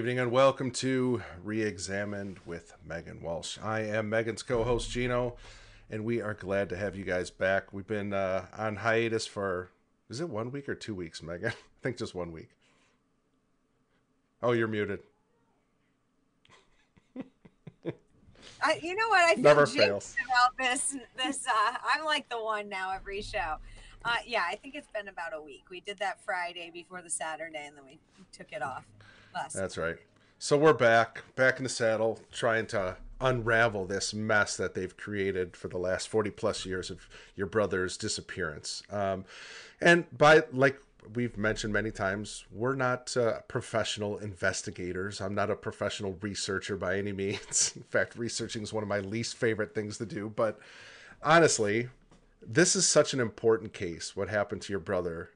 Good evening and welcome to Reexamined with Meghan Walsh. I am Meghan's co host Gino, and we are glad to have you guys back. We've been uh, on hiatus for, is it one week or two weeks, Meghan? I think just one week. Oh, you're muted. I, you know what? I feel Never fails. about this. This uh, I'm like the one now every show. Uh, yeah, I think it's been about a week. We did that Friday before the Saturday, and then we took it off. That's right. So we're back, back in the saddle, trying to unravel this mess that they've created for the last 40 plus years of your brother's disappearance. Um, and by, like we've mentioned many times, we're not uh, professional investigators. I'm not a professional researcher by any means. In fact, researching is one of my least favorite things to do. But honestly, this is such an important case, what happened to your brother.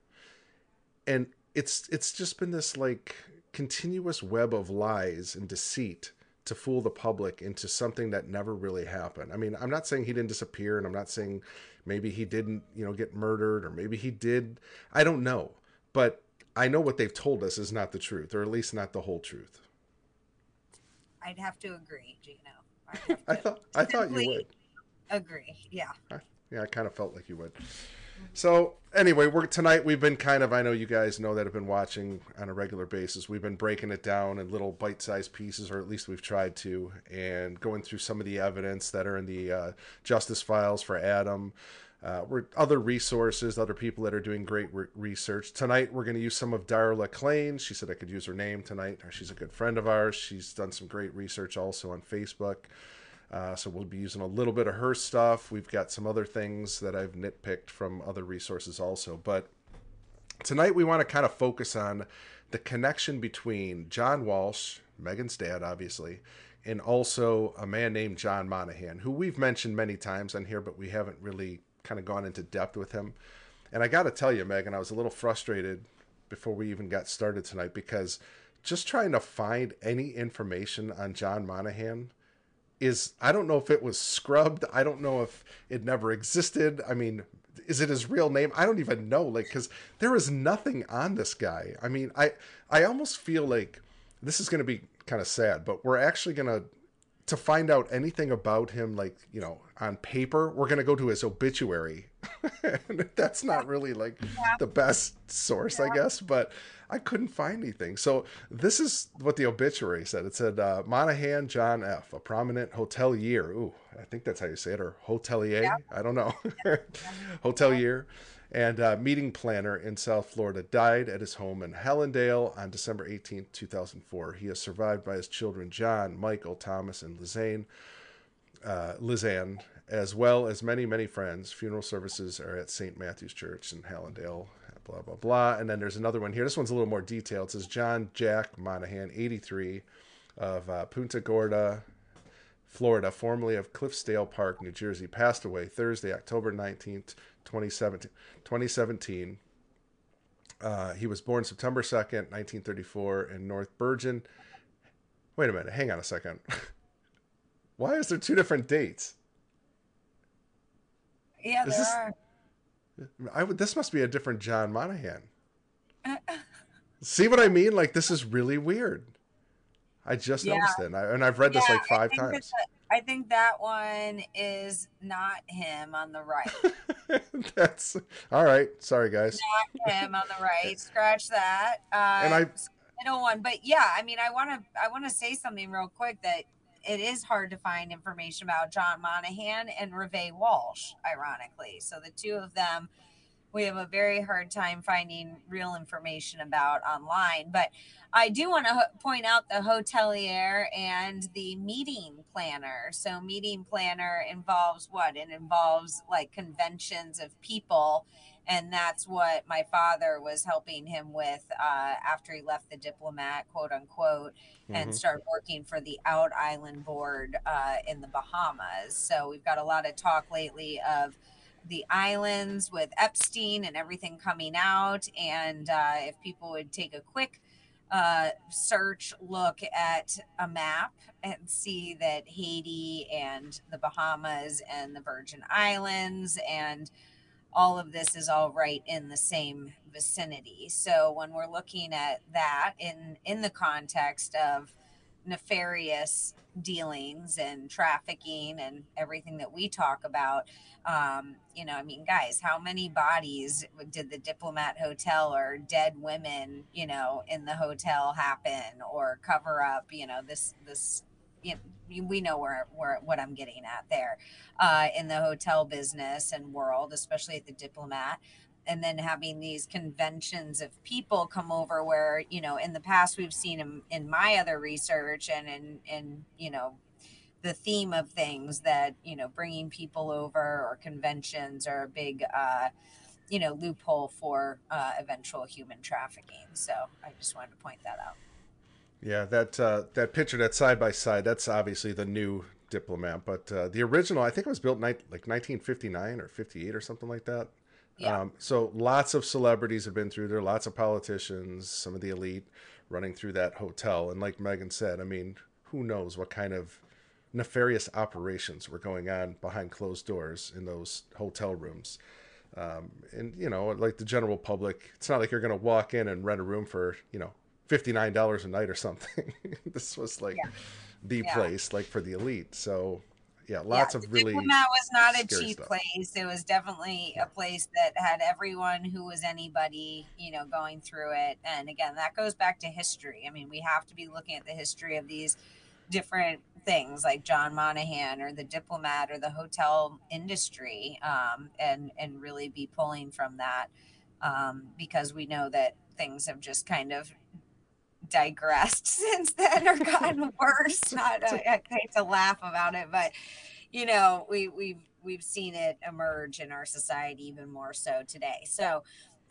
And it's it's just been this like continuous web of lies and deceit to fool the public into something that never really happened. I mean, I'm not saying he didn't disappear and I'm not saying maybe he didn't, you know, get murdered or maybe he did. I don't know. But I know what they've told us is not the truth or at least not the whole truth. I'd have to agree, Gino. I'd I thought I thought you would. agree. Yeah. I- Yeah, I kind of felt like you would. So anyway, we're tonight we've been kind of I know you guys know that have been watching on a regular basis. We've been breaking it down in little bite-sized pieces, or at least we've tried to, and going through some of the evidence that are in the uh, justice files for Adam. Uh, we're other resources, other people that are doing great re- research. Tonight we're going to use some of Darla Klein. She said I could use her name tonight. She's a good friend of ours. She's done some great research also on Facebook. Uh, so we'll be using a little bit of her stuff. We've got some other things that I've nitpicked from other resources also. But tonight we want to kind of focus on the connection between John Walsh, Meghan's dad, obviously, and also a man named John Monahan, who we've mentioned many times on here, but we haven't really kind of gone into depth with him. And I got to tell you, Meghan, I was a little frustrated before we even got started tonight because just trying to find any information on John Monahan is I don't know if it was scrubbed. I don't know if it never existed. I mean, is it his real name? I don't even know. Like, because there is nothing on this guy. I mean, I I almost feel like this is going to be kind of sad, but we're actually going to to find out anything about him, like you know, on paper, we're going to go to his obituary. and that's not really like the best source, I guess, but I couldn't find anything. So this is what the obituary said. It said uh, Monahan John F, a prominent hotelier. Ooh, I think that's how you say it, or hotelier. I don't know. hotelier and uh, meeting planner in South Florida died at his home in Hallandale on December 18, 2004. He is survived by his children John, Michael, Thomas, and Lizanne, uh, Lizanne, as well as many, many friends. Funeral services are at St. Matthew's Church in Hallandale, blah, blah, blah. And then there's another one here. This one's a little more detailed. It says John Jack Monahan, 83, of uh, Punta Gorda, Florida, formerly of Cliffside Park, New Jersey, passed away Thursday, October 19th, 2017. 2017. Uh, he was born September 2nd, 1934, in North Bergen. Wait a minute, hang on a second. Why is there two different dates? Yeah, Is there this- are. I would. This must be a different John Monahan. See what I mean? Like this is really weird. I just Yeah. noticed it, and, I, and I've read this like five I times. that- I think that one is not him on the right. That's all right. Sorry, guys. Not him on the right. Scratch that. Uh, And I- middle one, but yeah, I mean, I want to, I want to say something real quick that it is hard to find information about John Monahan and Reve Walsh, ironically. So the two of them, we have a very hard time finding real information about online. But I do want to point out the hotelier and the meeting planner. So meeting planner involves what? It involves like conventions of people and that's what my father was helping him with uh, after he left the diplomat quote unquote and Mhm. started working for the out island board uh, in the bahamas so we've got a lot of talk lately of the islands with epstein and everything coming out and uh, if people would take a quick uh, search look at a map and see that haiti and the bahamas and the virgin islands and all of this is all right in the same vicinity. So when we're looking at that in in the context of nefarious dealings and trafficking and everything that we talk about um, you know i mean guys how many bodies did the diplomat hotel or dead women you know in the hotel happen or cover up you know this this you know, we know where, where what i'm getting at there uh, in the hotel business and world especially at the diplomat. And then having these conventions of people come over where you know in the past we've seen them in my other research and in in you know the theme of things that you know bringing people over or conventions are a big uh you know loophole for uh, eventual human trafficking. So i just wanted to point that out yeah that uh that picture that side by side that's obviously the new diplomat but uh, the original i think it was built ni- like 1959 or 58 or something like that yeah. Um, so lots of celebrities have been through there, lots of politicians, some of the elite running through that hotel. And like Meghan said, I mean, who knows what kind of nefarious operations were going on behind closed doors in those hotel rooms. Um, and you know, like the general public, it's not like you're going to walk in and rent a room for you know fifty nine dollars a night or something. this was like yeah. the yeah. place, like for the elite. So yeah, lots yeah, of really. Diplomat was not a cheap stuff. place. It was definitely a place that had everyone who was anybody, you know, going through it. And again, that goes back to history. I mean, we have to be looking at the history of these different things like John Monahan or the diplomat or the hotel industry, um, and and really be pulling from that um, because we know that things have just kind of digressed since then or gotten worse. Not I, I hate to laugh about it, but you know, we we've we've seen it emerge in our society even more so today. So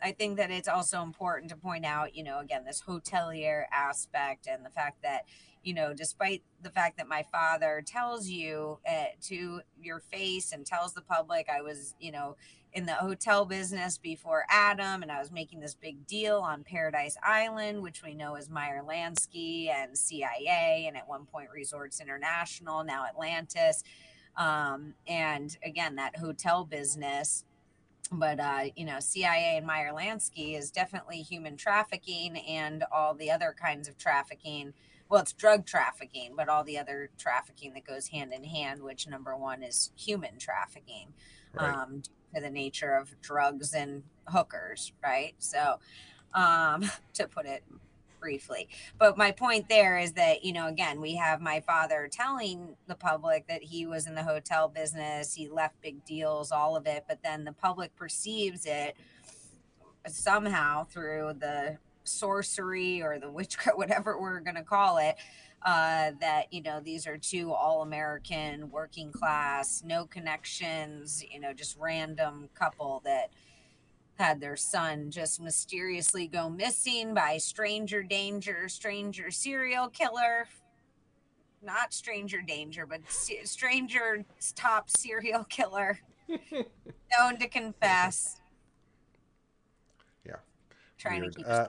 I think that it's also important to point out, you know, again, this hotelier aspect and the fact that, you know, despite the fact that my father tells you uh, to your face and tells the public I was, you know, in the hotel business before Adam, and I was making this big deal on Paradise Island, which we know is Meyer Lansky and CIA, and at one point Resorts International, now Atlantis. Um, and again, that hotel business. But, uh, you know, CIA and Meyer Lansky is definitely human trafficking and all the other kinds of trafficking. Well, it's drug trafficking, but all the other trafficking that goes hand in hand, which number one is human trafficking. Right. Um, to the nature of drugs and hookers, right? So, um, to put it briefly. But my point there is that, you know, again, we have my father telling the public that he was in the hotel business, he left big deals, all of it, but then the public perceives it somehow through the sorcery or the witchcraft, whatever we're going to call it, uh, that you know these are two all-American working class, no connections, you know, just random couple that had their son just mysteriously go missing by stranger danger, stranger serial killer. Not stranger danger, but stranger top serial killer known to confess. Yeah. Trying Weird. to keep uh,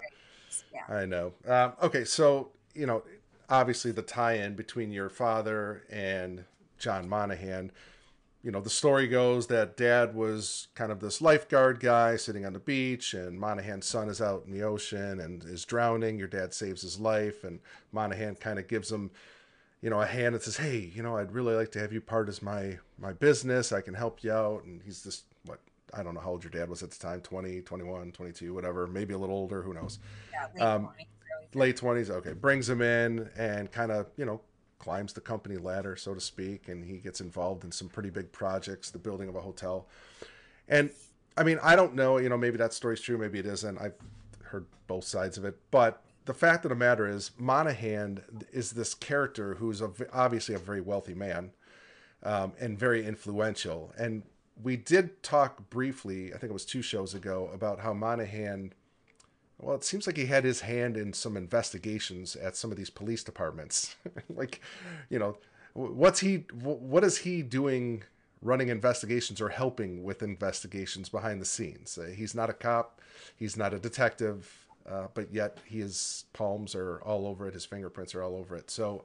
Yeah. I know. Um, okay, so you know, obviously the tie-in between your father and John Monahan. You know, the story goes that dad was kind of this lifeguard guy sitting on the beach, and Monahan's son is out in the ocean and is drowning. Your dad saves his life, and Monahan kind of gives him, you know, a hand and says, "Hey, you know, I'd really like to have you part as my my business. I can help you out." And he's this I don't know how old your dad was at the time 20, 21, 22, whatever, maybe a little older, who knows. Yeah, um, late 20s okay brings him in and kind of you know climbs the company ladder so to speak and he gets involved in some pretty big projects the building of a hotel and i mean i don't know you know maybe that story's true maybe it isn't i've heard both sides of it but the fact of the matter is monahan is this character who's a, obviously a very wealthy man um, and very influential and we did talk briefly i think it was two shows ago about how monahan well, it seems like he had his hand in some investigations at some of these police departments. like, you know, what's he? What is he doing? Running investigations or helping with investigations behind the scenes. Uh, he's not a cop. He's not a detective. Uh, but yet his palms are all over it. His fingerprints are all over it. So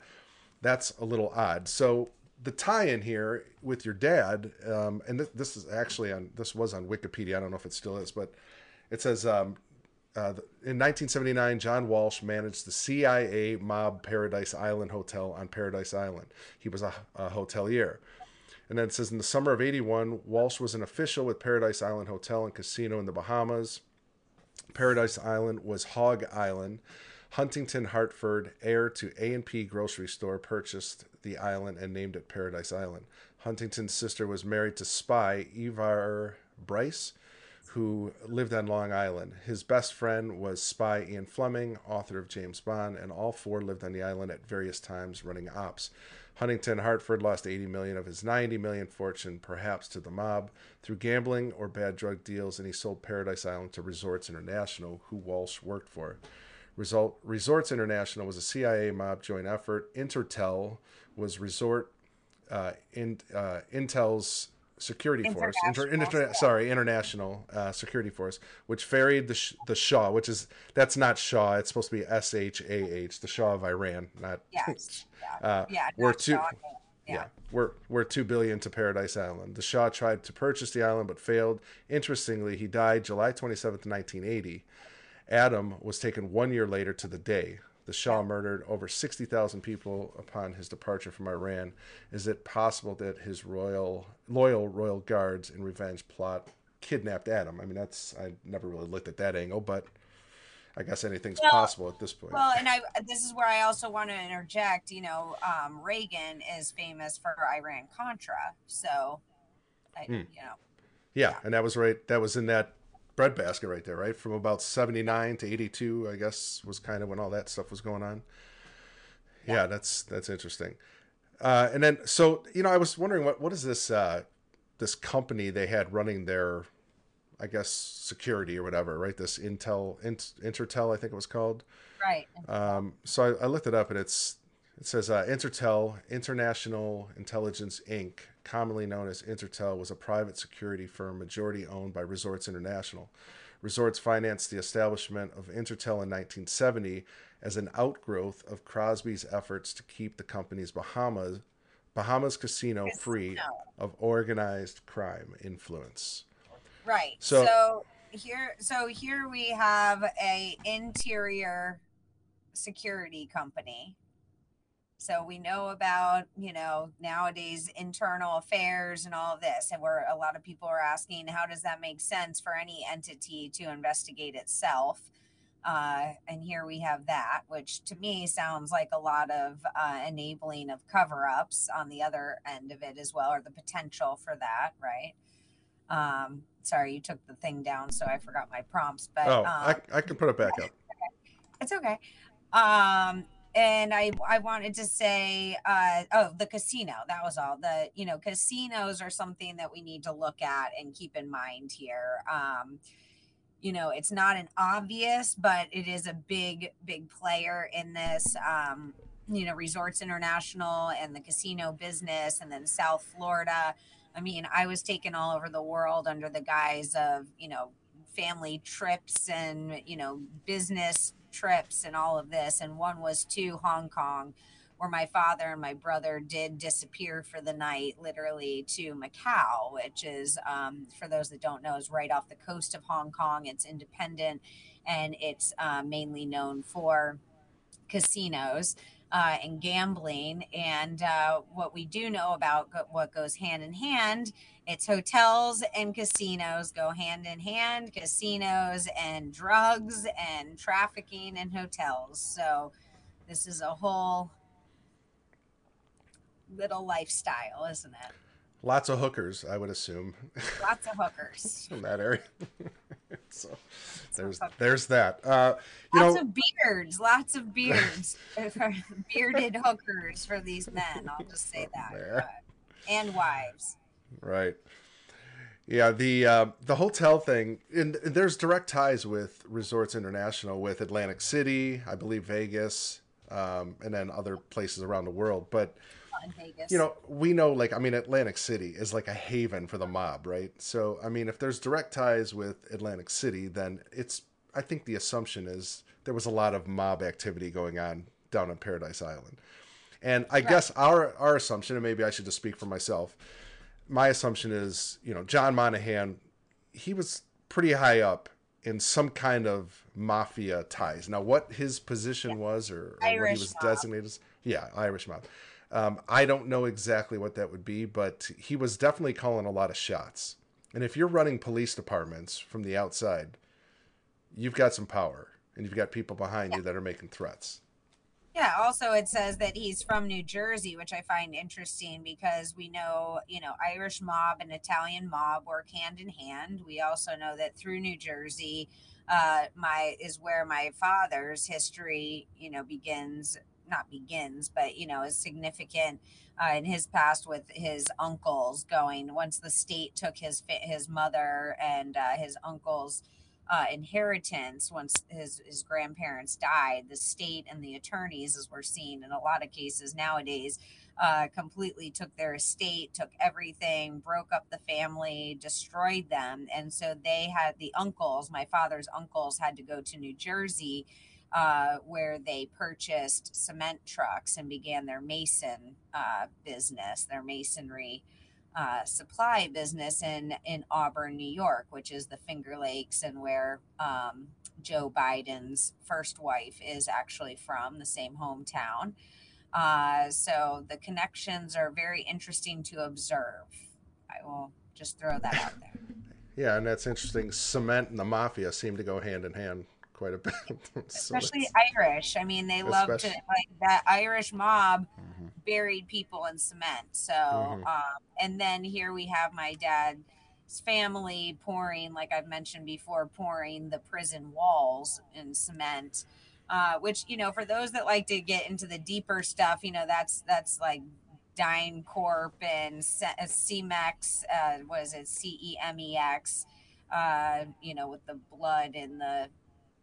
that's a little odd. So the tie-in here with your dad, um, and this, this is actually on this was on Wikipedia. I don't know if it still is, but it says um, uh, in 1979, John Walsh managed the CIA mob Paradise Island Hotel on Paradise Island. He was a, a hotelier. And then it says in the summer of 81, Walsh was an official with Paradise Island Hotel and Casino in the Bahamas. Paradise Island was Hog Island. Huntington Hartford, heir to A&P grocery store, purchased the island and named it Paradise Island. Huntington's sister was married to spy Ivar Bryce, who lived on Long Island. His best friend was spy Ian Fleming, author of James Bond, and all four lived on the island at various times running ops. Huntington Hartford lost 80 million of his 90 million fortune, perhaps to the mob, through gambling or bad drug deals, and he sold Paradise Island to Resorts International, who Walsh worked for. Result, Resorts International was a CIA mob joint effort. Intertel was Resort uh, in, uh, Intel's security force, inter, inter, sorry, international uh, security force, which ferried the the Shah, which is that's not Shah, it's supposed to be S H A H, the Shah of Iran, not yes, yeah, uh, yeah we're two. Shah, yeah. yeah, we're we're two billion to Paradise Island. The Shah tried to purchase the island but failed. Interestingly, he died July twenty seventh, nineteen eighty. Adam was taken one year later to the day. The Shah murdered over 60,000 people upon his departure from Iran. Is it possible that his royal loyal royal guards in revenge plot kidnapped Adam? I mean, that's I never really looked at that angle, but I guess anything's well, possible at this point. Well, and I this is where I also want to interject. You know, um, Reagan is famous for Iran Contra, so I, hmm. you know. Yeah, yeah, and that was right. That was in that breadbasket right there, right? From about 79 to 82, I guess, was kind of when all that stuff was going on. Yeah, yeah that's that's interesting. Uh, and then, so you know, I was wondering what what is this uh, this company they had running their, I guess, security or whatever, right? This Intel Int, Intertel, I think it was called. Right. Um, so I, I, looked it up, and it's it says uh, Intertel International Intelligence Inc commonly known as Intertel, was a private security firm majority owned by Resorts International. Resorts financed the establishment of Intertel in 1970 as an outgrowth of Crosby's efforts to keep the company's Bahamas Bahamas casino free of organized crime influence. Right. So, so here so here we have a interior security company so we know about, you know, nowadays internal affairs and all of this. And where a lot of people are asking, how does that make sense for any entity to investigate itself? Uh, and here we have that, which to me sounds like a lot of uh, enabling of cover ups on the other end of it as well, or the potential for that, right? Um, sorry, you took the thing down, so I forgot my prompts. But oh, um, I, I can put it back up. It's okay. Um, and I I wanted to say uh oh the casino that was all the you know casinos are something that we need to look at and keep in mind here. Um you know it's not an obvious but it is a big big player in this um you know resorts international and the casino business and then south florida. I mean i was taken all over the world under the guise of you know family trips and you know business trips and all of this. And one was to Hong Kong, where my father and my brother did disappear for the night, literally to Macau, which is, um, for those that don't know, is right off the coast of Hong Kong. It's independent and it's uh, mainly known for casinos. Uh, and gambling. And uh, what we do know about what goes hand in hand it's hotels and casinos go hand in hand, casinos and drugs and trafficking and hotels. So this is a whole little lifestyle, isn't it? Lots of hookers, I would assume. Lots of hookers in that area. so there's there's that. Uh, you lots know, of beards, lots of beards, bearded hookers for these men. I'll just say that, and wives. Right. Yeah, the uh, the hotel thing, and there's direct ties with Resorts International with Atlantic City, I believe Vegas, um, and then other places around the world. But you know, we know like I mean, Atlantic City is like a haven for the mob, right? So I mean, if there's direct ties with Atlantic City, then it's I think the assumption is there was a lot of mob activity going on down on Paradise Island. And I right. guess our our assumption, and maybe I should just speak for myself, my assumption is, you know, John Monahan, he was pretty high up in some kind of mafia ties. Now, what his position yeah. was or, or what he was mob. designated, yeah, Irish mob. Um, I don't know exactly what that would be, but he was definitely calling a lot of shots. And if you're running police departments from the outside, you've got some power and you've got people behind yeah. you that are making threats. Yeah, also it says that he's from New Jersey, which I find interesting because we know, you know, Irish mob and Italian mob work hand in hand. We also know that through New Jersey, uh, my is where my father's history, you know, begins. Not begins, but you know, is significant uh, in his past with his uncles going. Once the state took his his mother and uh, his uncles uh, inheritance once his, his grandparents died. The state and the attorneys, as we're seeing in a lot of cases nowadays, uh, completely took their estate, took everything, broke up the family, destroyed them. And so they had the uncles, my father's uncles, had to go to New Jersey. Uh, where they purchased cement trucks and began their mason uh, business, their masonry uh, supply business in in Auburn, New York, which is the Finger Lakes and where um, Joe Biden's first wife is actually from, the same hometown. Uh, so the connections are very interesting to observe. I will just throw that out there. Yeah, and that's interesting. Cement and the mafia seem to go hand in hand quite a bit. so Especially Irish. I mean, they love to like that Irish mob mm-hmm. buried people in cement. So, mm-hmm. um, and then here we have my dad's family pouring, like I've mentioned before, pouring the prison walls in cement. Uh, which you know, for those that like to get into the deeper stuff, you know, that's that's like DynCorp and CEMEX. Uh, what is it? C E M E X. Uh, you know, with the blood and the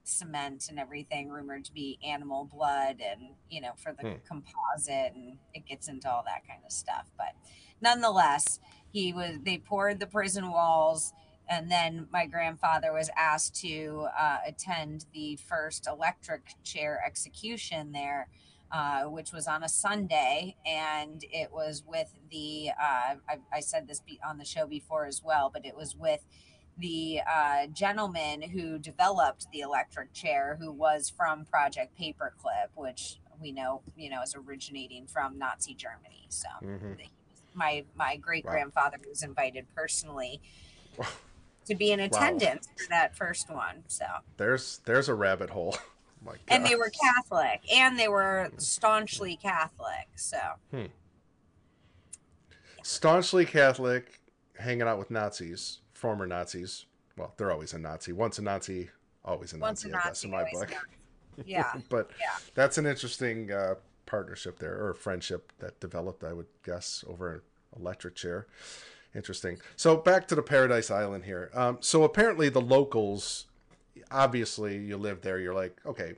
cement and everything rumored to be animal blood and you know for the hmm. composite and it gets into all that kind of stuff but nonetheless he was they poured the prison walls and then my grandfather was asked to uh, attend the first electric chair execution there uh, which was on a Sunday, and it was with the. Uh, I, I, said this on the show before as well, but it was with the uh, gentleman who developed the electric chair, who was from Project Paperclip, which we know, you know, is originating from Nazi Germany. So mm-hmm. my my great grandfather wow. was invited personally to be in attendance wow. for that first one. So there's there's a rabbit hole. and they were Catholic, and they were staunchly Catholic. So hmm. staunchly Catholic, hanging out with Nazis former Nazis. Well, they're always a Nazi. Once a Nazi, always a Nazi, a Nazi I guess, in my book. Yeah. but yeah. that's an interesting uh, partnership there, or friendship that developed, I would guess, over an electric chair. Interesting. So back to the Paradise Island here. Um, so apparently the locals, obviously you live there, you're like, okay,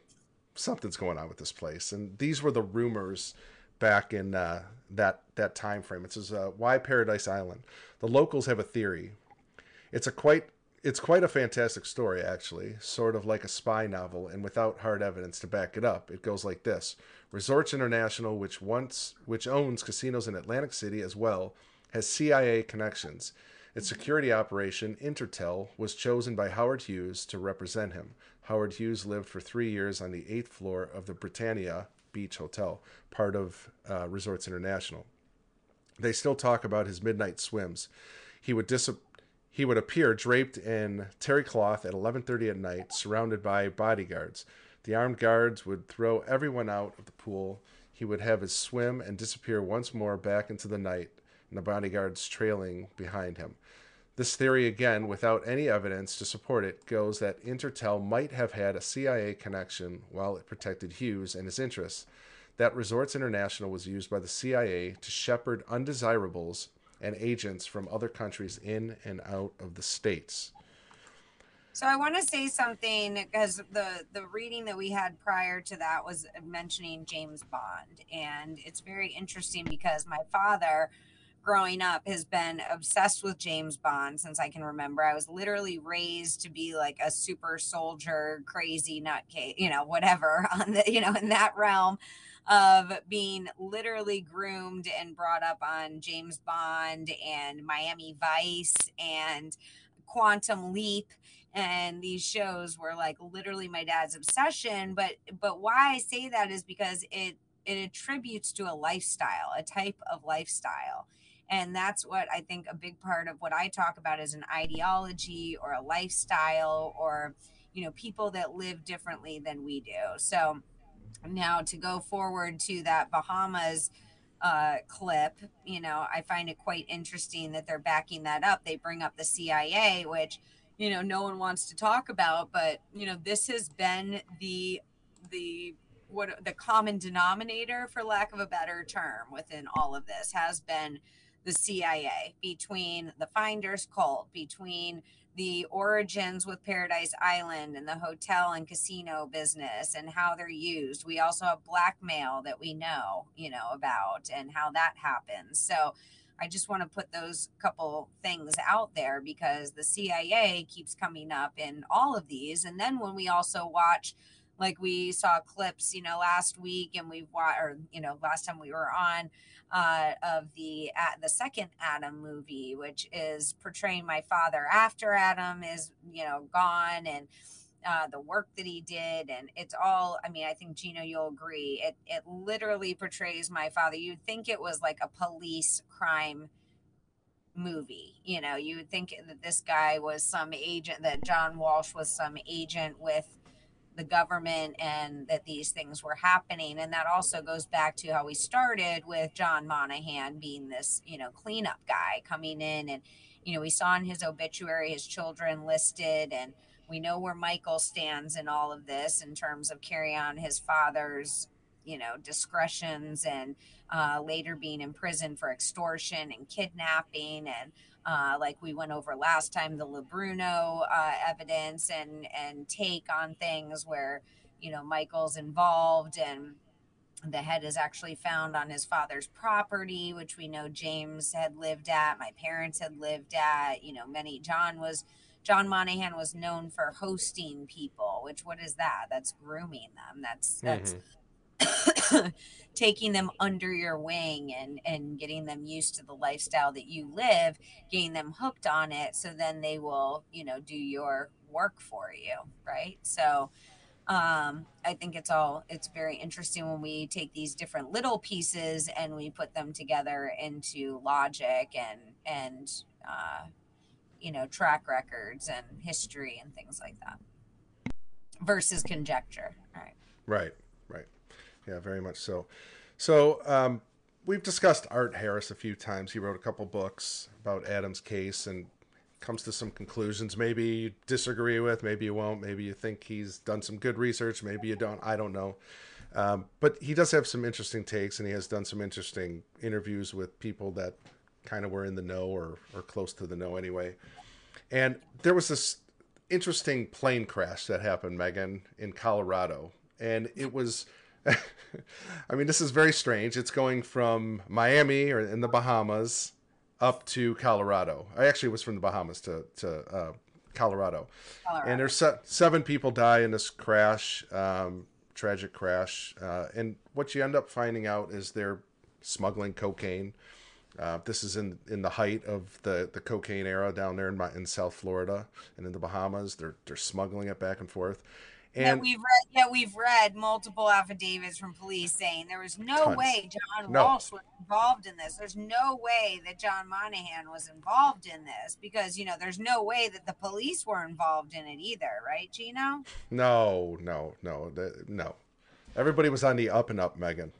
something's going on with this place. And these were the rumors back in uh, that that time frame. It says, uh, why Paradise Island? The locals have a theory it's a quite it's quite a fantastic story actually, sort of like a spy novel and without hard evidence to back it up. It goes like this. Resorts International, which once which owns casinos in Atlantic City as well, has CIA connections. Its security operation, Intertel, was chosen by Howard Hughes to represent him. Howard Hughes lived for three years on the eighth floor of the Britannia Beach Hotel, part of uh, Resorts International. They still talk about his midnight swims. He would dis- he would appear draped in terry cloth at 11:30 at night, surrounded by bodyguards. The armed guards would throw everyone out of the pool. He would have his swim and disappear once more back into the night, and the bodyguards trailing behind him. This theory, again, without any evidence to support it, goes that Intertel might have had a CIA connection while it protected Hughes and his interests. That Resorts International was used by the CIA to shepherd undesirables and agents from other countries in and out of the states. So I want to say something because the the reading that we had prior to that was mentioning James Bond, and it's very interesting because my father growing up has been obsessed with James Bond since I can remember. I was literally raised to be like a super soldier, crazy nutcase, you know, whatever on the, you know, in that realm of being literally groomed and brought up on James Bond and Miami Vice and Quantum Leap and these shows were like literally my dad's obsession but but why I say that is because it it attributes to a lifestyle, a type of lifestyle. And that's what I think a big part of what I talk about is an ideology or a lifestyle or, you know, people that live differently than we do. So now to go forward to that Bahamas uh, clip, you know, I find it quite interesting that they're backing that up. They bring up the CIA, which, you know, no one wants to talk about, but, you know, this has been the, the, what the common denominator for lack of a better term within all of this has been the CIA between the Finders cult, between the origins with Paradise Island and the hotel and casino business and how they're used. We also have blackmail that we know, you know, about and how that happens. So I just want to put those couple things out there because the CIA keeps coming up in all of these. And then when we also watch like we saw clips you know last week and we've watched or you know last time we were on uh, of the at the second adam movie which is portraying my father after adam is you know gone and uh, the work that he did and it's all i mean i think gino you'll agree it it literally portrays my father. You'd think it was like a police crime movie you know? You would think that this guy was some agent that john walsh was some agent with the government and that these things were happening. And that also goes back to how we started with John Monahan being this, you know, cleanup guy coming in. And, you know, we saw in his obituary his children listed, and we know where Michael stands in all of this in terms of carrying on his father's, you know, discretions and uh, later being imprisoned for extortion and kidnapping and uh, like we went over last time, the Lebruno uh, evidence and and take on things where you know Michael's involved and the head is actually found on his father's property, which we know James had lived at, my parents had lived at. You know, many John was John Monahan was known for hosting people, which what is that? That's grooming them. That's that's mm-hmm. taking them under your wing and and getting them used to the lifestyle that you live getting them hooked on it so then they will you know do your work for you right so um, I think it's all it's very interesting when we take these different little pieces and we put them together into logic and and uh, you know track records and history and things like that versus conjecture. All right. Right yeah, very much so. So um, we've discussed Art Harris a few times. He wrote a couple books about Adam's case and comes to some conclusions. Maybe you disagree with, maybe you won't. Maybe you think he's done some good research. Maybe you don't. I don't know. Um, but he does have some interesting takes, and he has done some interesting interviews with people that kind of were in the know or or close to the know anyway. And there was this interesting plane crash that happened, Meghan, in Colorado, and it was I mean, this is very strange. It's going from Miami or in the Bahamas up to Colorado. I actually was from the Bahamas to to uh, Colorado. Colorado. and there's se- seven people die in this crash, um, tragic crash. Uh, and what you end up finding out is they're smuggling cocaine. Uh, this is in in the height of the, the cocaine era down there in, my, in South Florida and in the Bahamas. They're they're smuggling it back and forth. And yeah, we've read yeah, we've read multiple affidavits from police saying there was no tons. way John no. Walsh was involved in this. There's no way that John Monahan was involved in this because you know there's no way that the police were involved in it either, right, Gino? No, no, no, no. Everybody was on the up and up, Meghan.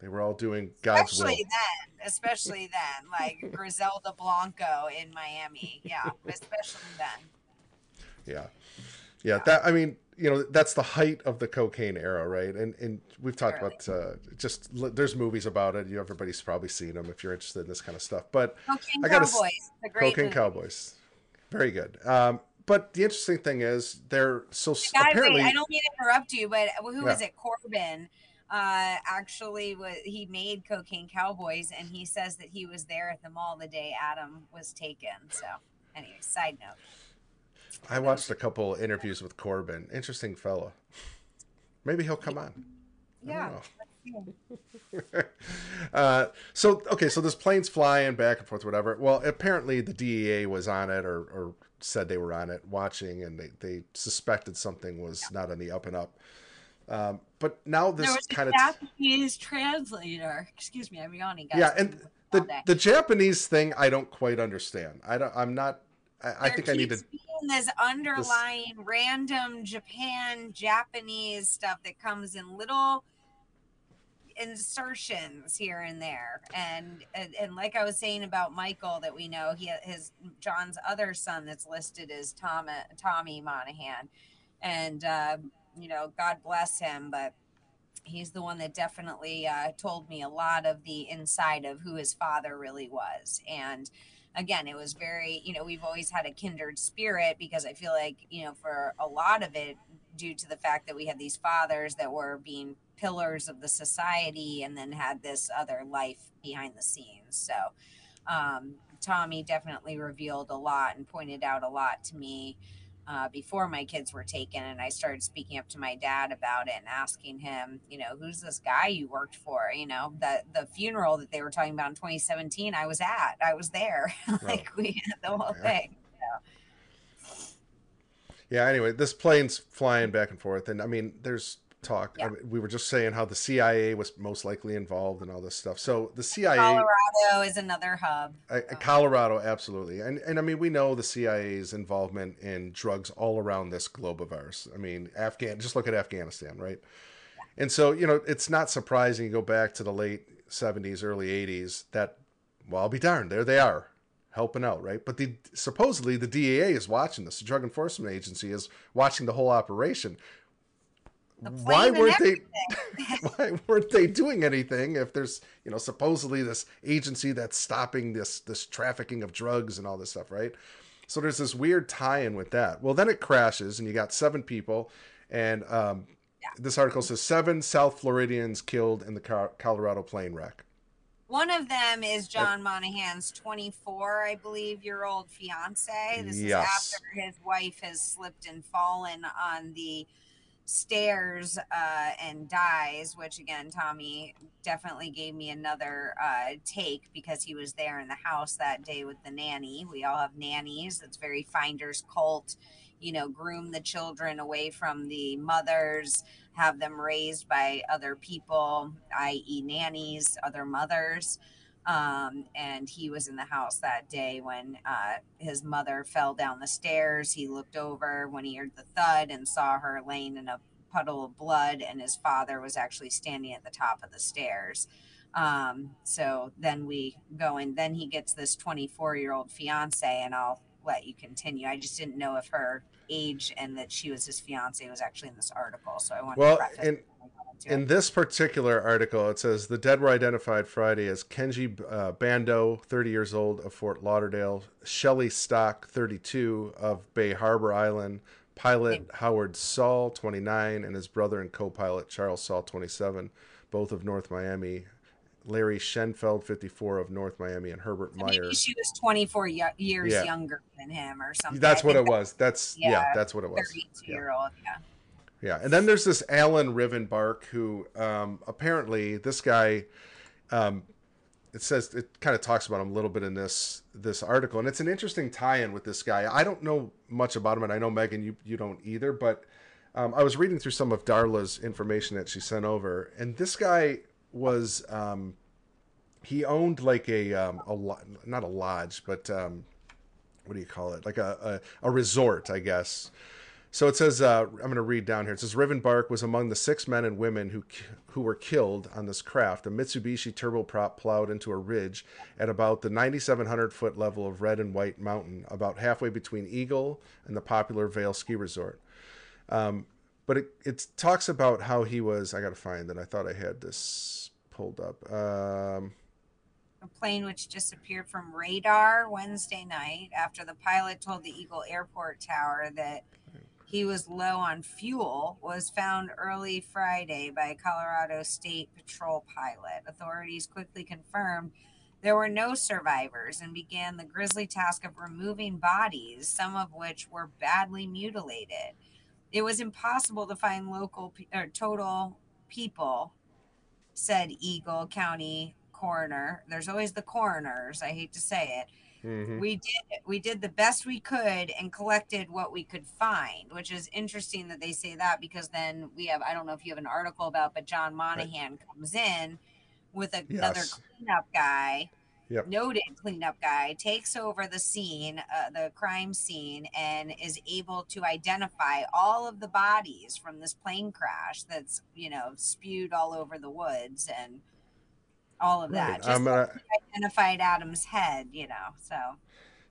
They were all doing God's especially will. then, especially then, like Griselda Blanco in Miami. Yeah, especially then. Yeah. Yeah, that I mean, you know that's the height of the cocaine era right and and we've talked about uh, just there's movies about it you everybody's probably seen them if you're interested in this kind of stuff but cocaine i got cowboys cocaine movie. cowboys very good um, but the interesting thing is they're so apparently wait, i don't mean to interrupt you but who yeah. it Corben uh, actually was he made Cocaine Cowboys, and he says that he was there at the mall the day Adam was taken. So, anyway, side note. I watched a couple interviews with Corben. Interesting fellow. Maybe he'll come on. Yeah. uh, so okay, so this plane's flying back and forth, whatever. Well, apparently the DEA was on it, or, or said they were on it, watching, and they, they suspected something was not on the up and up. Um, but now this kind of Japanese translator. Excuse me, I'm yawning. Guys. Yeah, and the the Japanese thing I don't quite understand. I don't. I'm not. I, I think I need to. This underlying this... random Japan Japanese stuff that comes in little insertions here and there and, and, and like i was saying about michael that we know he his john's other son that's listed as tom tommy monahan and uh, you know god bless him but he's the one that definitely uh, told me a lot of the inside of who his father really was and again it was very you know we've always had a kindred spirit because i feel like you know for a lot of it due to the fact that we had these fathers that were being pillars of the society and then had this other life behind the scenes. So um, Tommy definitely revealed a lot and pointed out a lot to me uh, before my kids were taken. And I started speaking up to my dad about it and asking him, you know, who's this guy you worked for? You know, that the funeral that they were talking about in 2017, I was at, I was there. like we had the whole yeah. thing. Yeah, anyway, this plane's flying back and forth. And I mean, there's talk. Yeah. I mean, we were just saying how the CIA was most likely involved and all this stuff. So the CIA, Colorado is another hub. Uh, Colorado, absolutely, and and I mean we know the CIA's involvement in drugs all around this globe of ours. I mean, Afghan. Just look at Afghanistan, right? Yeah. And so you know it's not surprising. You go back to the late '70s, early '80s. That well, I'll be darned. There they are helping out, right? But the supposedly the DEA is watching this. The Drug Enforcement Agency is watching the whole operation why weren't they why weren't they doing anything if there's you know supposedly this agency that's stopping this this trafficking of drugs and all this stuff right so there's this weird tie-in with that well then it crashes and you got seven people and um, yeah. this article says seven south floridians killed in the colorado plane wreck one of them is John Monahan's 24, I believe, year old fiance. This yes. is after his wife has slipped and fallen on the stairs uh, and dies, which again, Tommy definitely gave me another uh, take because he was there in the house that day with the nanny. We all have nannies. It's very finder's cult. You know, groom the children away from the mothers, have them raised by other people, i.e., nannies, other mothers. Um, and he was in the house that day when uh, his mother fell down the stairs. He looked over when he heard the thud and saw her laying in a puddle of blood, and his father was actually standing at the top of the stairs. Um, so then we go and then he gets this 24 year old fiance, and I'll let you continue. I just didn't know if her age and that she was his fiance was actually in this article. So I want to. well, to in, in this particular article, it says the dead were identified Friday as Kenji uh, Bando, 30 years old of Fort Lauderdale, Shelley Stock, 32 of Bay Harbor Island, pilot Howard Saul, 29, and his brother and co-pilot Charles Saul, 27, both of North Miami. Larry Schenfeld, 54 of North Miami, and Herbert so Meyer. she was 24 years yeah. younger than him or something. That's what it was. That's yeah, yeah, that's what it was. 32 year old, yeah. Yeah, and then there's this Alan Rivenbark who um, apparently this guy, um, it says it kind of talks about him a little bit in this this article, and it's an interesting tie-in with this guy. I don't know much about him, and I know Megan, you you don't either, but um, I was reading through some of Darla's information that she sent over, and this guy was um, he owned like a um, a not a lodge, but um, what do you call it? Like a, a, a resort, I guess so it says, uh, I'm going to read down here. It says, Rivenbark was among the six men and women who who were killed on this craft. A Mitsubishi turboprop plowed into a ridge at about the 9,700 foot level of Red and White Mountain, about halfway between Eagle and the popular Vail Ski Resort. Um, but it, it talks about how he was. I got to find it. I thought I had this pulled up. Um, a plane which disappeared from radar Wednesday night after the pilot told the Eagle Airport Tower that he was low on fuel was found early Friday by a Colorado State Patrol pilot. Authorities quickly confirmed there were no survivors and began the grisly task of removing bodies, some of which were badly mutilated. It was impossible to find local or total people, said Eagle County coroner. There's always the coroners. I hate to say it Mm-hmm. We did we did the best we could and collected what we could find, which is interesting that they say that because then we have I don't know if you have an article about, but John Monahan right. comes in with a, yes. another cleanup guy, yep. noted cleanup guy, takes over the scene, uh, the crime scene, and is able to identify all of the bodies from this plane crash that's you know spewed all over the woods and all of right. that. Just gonna, identified Adam's head, you know. So.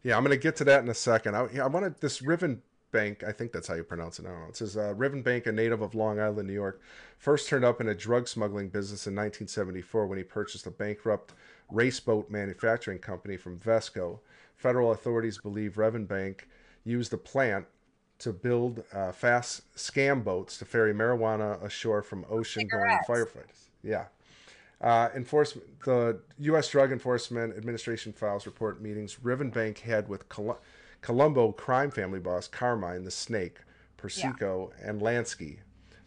Yeah, I'm going to get to that in a second. I, I wanted this Riven Bank, I think that's how you pronounce it. Know. It says uh, Riven Bank, a native of Long Island, New York, first turned up in a drug smuggling business in 1974 when he purchased a bankrupt race boat manufacturing company from Vesco. Federal authorities believe Riven Bank used the plant to build uh, fast scam boats to ferry marijuana ashore from ocean-going firefighters. Yeah. Uh, enforcement, the U.S. Drug Enforcement Administration files report meetings Rivenbank had with Col- Colombo crime family boss Carmine the Snake, Persico, yeah. and Lansky.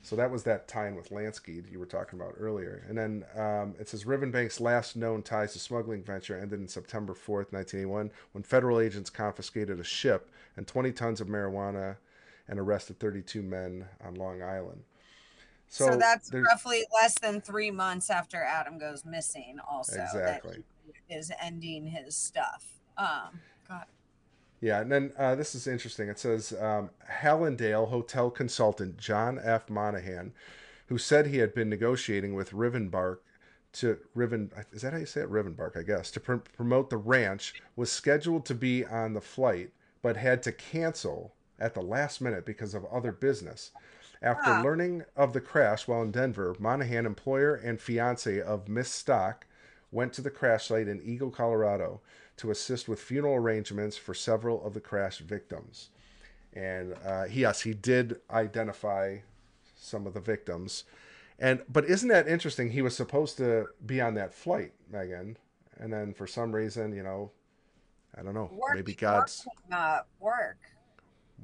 So that was that tie-in with Lansky you were talking about earlier. And then um, it says Rivenbank's last known ties to smuggling venture ended in September 4th, 1981, when federal agents confiscated a ship and 20 tons of marijuana and arrested 32 men on Long Island. So, so that's roughly less than three months after Adam goes missing. Also, exactly is ending his stuff. Um, God. Yeah, and then uh, this is interesting. It says um, Hallandale hotel consultant John F. Monahan, who said he had been negotiating with Rivenbark to Riven is that how you say it Rivenbark I guess to pr- promote the ranch was scheduled to be on the flight but had to cancel at the last minute because of other business. After ah. learning of the crash while in Denver, Monahan, employer and fiance of Miss Stock, went to the crash site in Eagle, Colorado, to assist with funeral arrangements for several of the crash victims. And uh, yes, he did identify some of the victims. And but isn't that interesting? He was supposed to be on that flight, Megan, and then for some reason, you know, I don't know, work, maybe God's work, uh, work.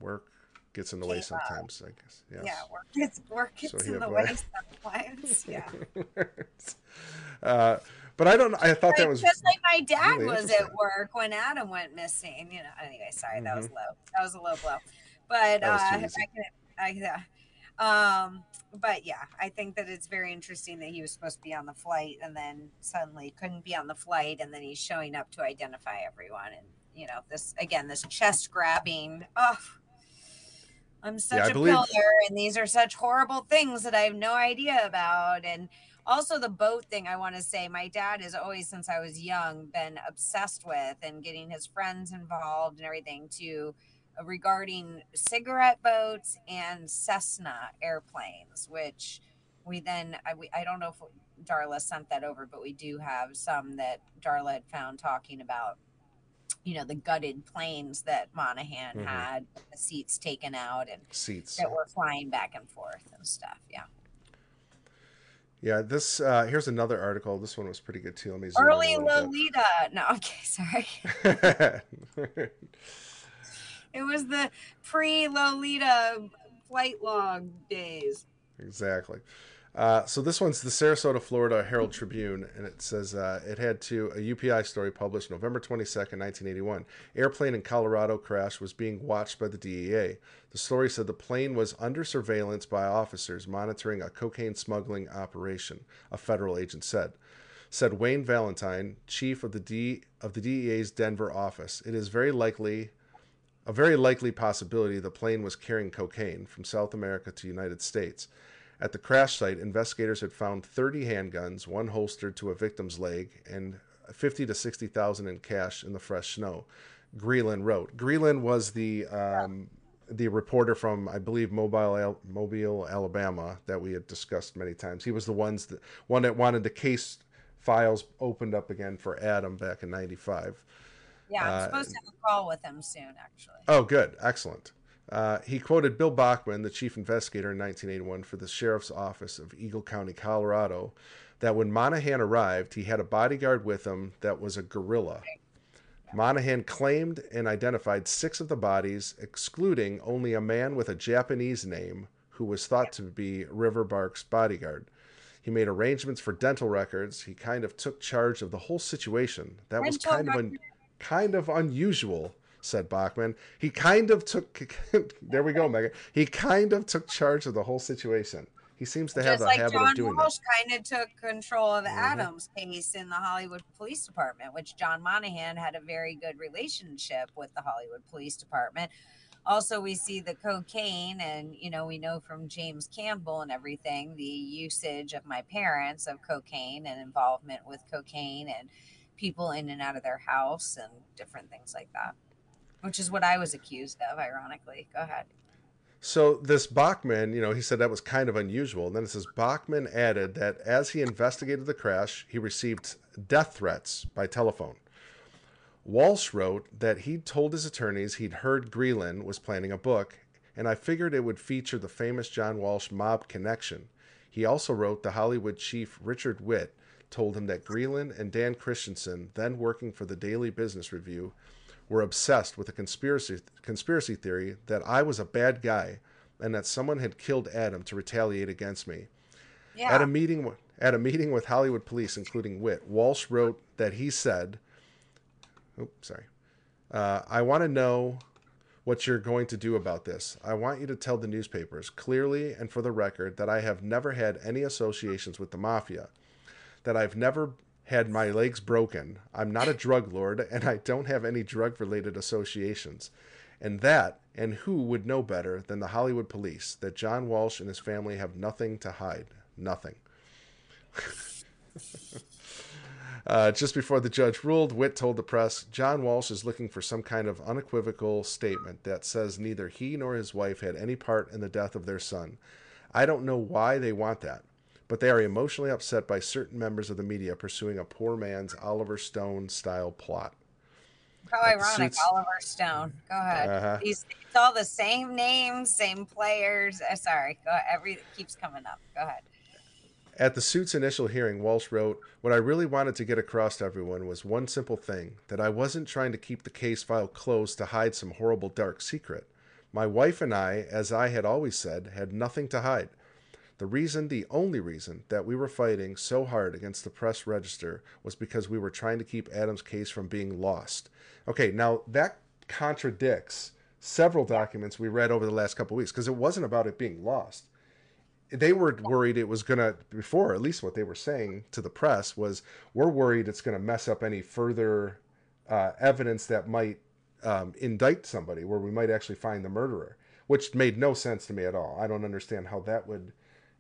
Work gets in the way sometimes. I guess. Yes. Yeah, work gets work gets so in the way sometimes. Yeah. uh, but I don't. I thought like, that was just like my dad really was at work when Adam went missing. You know. Anyway, sorry, mm-hmm. that was mm-hmm. low. That was a low blow. But uh, I can. I, um, but yeah, I think that it's very interesting that he was supposed to be on the flight and then suddenly couldn't be on the flight, and then he's showing up to identify everyone. And you know, this again, this chest grabbing. Oh, I'm such yeah, a believe- pillar, and these are such horrible things that I have no idea about. And also the boat thing, I want to say, my dad has always, since I was young, been obsessed with and getting his friends involved and everything to uh, regarding cigarette boats and Cessna airplanes, which we then I, we, I don't know if Darla sent that over, but we do have some that Darla had found talking about you know the gutted planes that Monahan mm-hmm. had, the seats taken out, and seats that were flying back and forth and stuff. Yeah. Yeah, this uh, here's another article. This one was pretty good too. Let me zoom early Lolita. Bit. No, okay, sorry. it was the pre Lolita flight log days. Exactly. Uh, so this one's the Sarasota, Florida Herald Tribune, and it says uh, it had to a UPI story published November 22nd, 1981. Airplane in Colorado crash was being watched by the DEA. The story said the plane was under surveillance by officers monitoring a cocaine smuggling operation. A federal agent said. Said Wayne Valentine, chief of the D of the DEA's Denver office. It is very likely a very likely possibility the plane was carrying cocaine from South America to United States. At the crash site, investigators had found 30 handguns, one holstered to a victim's leg, and 50 to 60,000 in cash in the fresh snow. Greeland wrote. Greeland was the um, the reporter from I believe Mobile Al- Mobile Alabama that we had discussed many times. He was the ones that one that wanted the case files opened up again for Adam back in '95. Yeah, I'm uh, supposed to have a call with him soon, actually. Oh, good, excellent. Uh, he quoted Bill Bachman, the chief investigator in 1981 for the sheriff's office of Eagle County, Colorado, that when Monahan arrived, he had a bodyguard with him that was a gorilla. Monahan claimed and identified six of the bodies, excluding only a man with a Japanese name who was thought to be River Bark's bodyguard. He made arrangements for dental records. He kind of took charge of the whole situation. That was kind of un- kind of unusual, said Bachman. He kind of took there we go, Megan. He kind of took charge of the whole situation. He seems to have Just a like habit John of doing Walsh that. kind of took control of Mhm. Adams' case in the Hollywood Police Department, which John Monahan had a very good relationship with the Hollywood Police Department. Also, we see the cocaine, and you know, we know from James Campbell and everything the usage of my parents of cocaine and involvement with cocaine and people in and out of their house and different things like that, which is what I was accused of, ironically. Go ahead. So this Bachman, you know, he said that was kind of unusual. And then it says Bachman added that as he investigated the crash, he received death threats by telephone. Walsh wrote that he'd told his attorneys he'd heard Greeland was planning a book, and I figured it would feature the famous John Walsh mob connection. He also wrote the Hollywood chief Richard Witt told him that Greeland and Dan Christensen, then working for the Daily Business Review, were obsessed with a conspiracy conspiracy theory that I was a bad guy and that someone had killed Adam to retaliate against me. Yeah. At a meeting at a meeting with Hollywood police, including Witt, Walsh wrote that he said, "Oh, sorry, uh, I want to know what you're going to do about this. I want you to tell the newspapers clearly and for the record that I have never had any associations with the mafia, that I've never had my legs broken. I'm not a drug lord, and I don't have any drug-related associations." And that, and who would know better than the Hollywood police, that John Walsh and his family have nothing to hide. Nothing. uh, just before the judge ruled, Witt told the press John Walsh is looking for some kind of unequivocal statement that says neither he nor his wife had any part in the death of their son. I don't know why they want that, but they are emotionally upset by certain members of the media pursuing a poor man's Oliver Stone style plot. How Like ironic, suits- Oliver Stone. Go ahead. Uh-huh. These it's all the same names, same players. Uh, sorry, go every keeps coming up. Go ahead. At the suit's initial hearing, Walsh wrote, What I really wanted to get across to everyone was one simple thing that I wasn't trying to keep the case file closed to hide some horrible dark secret. My wife and I, as I had always said, had nothing to hide. The reason, the only reason, that we were fighting so hard against the press register was because we were trying to keep Adam's case from being lost. Okay, now that contradicts several documents we read over the last couple of weeks because it wasn't about it being lost they were worried it was going to before at least what they were saying to the press was we're worried it's going to mess up any further uh, evidence that might um, indict somebody where we might actually find the murderer which made no sense to me at all i don't understand how that would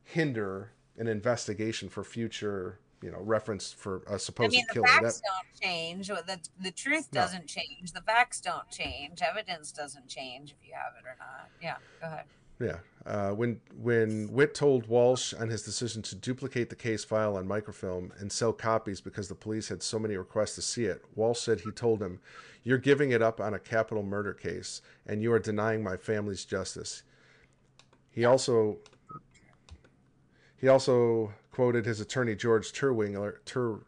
hinder an investigation for future you know reference for a supposed I mean, the killer facts that, don't change. The the truth doesn't change. The facts don't change. Evidence doesn't change if you have it or not. Yeah. Go ahead. Yeah. Uh, when when Witt told Walsh on his decision to duplicate the case file on microfilm and sell copies because the police had so many requests to see it, Walsh said he told him, "You're giving it up on a capital murder case, and you are denying my family's justice." He also he also quoted his attorney George Terwilliger, Ter,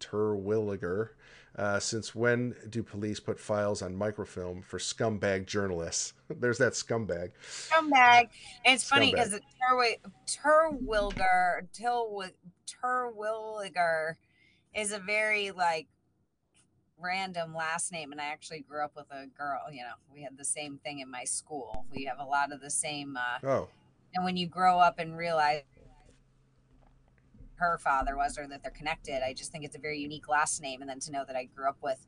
Terwilliger uh, since when do police put files on microfilm for scumbag journalists? There's that scumbag. Scumbag. And it's funny because Terwilliger, Terwilliger, Terwilliger is a very like random last name. And I actually grew up with a girl. You know, we had the same thing in my school. We have a lot of the same. Uh, Oh, and when you grow up and realize her father was or that they're connected i just think it's a very unique last name and then to know that i grew up with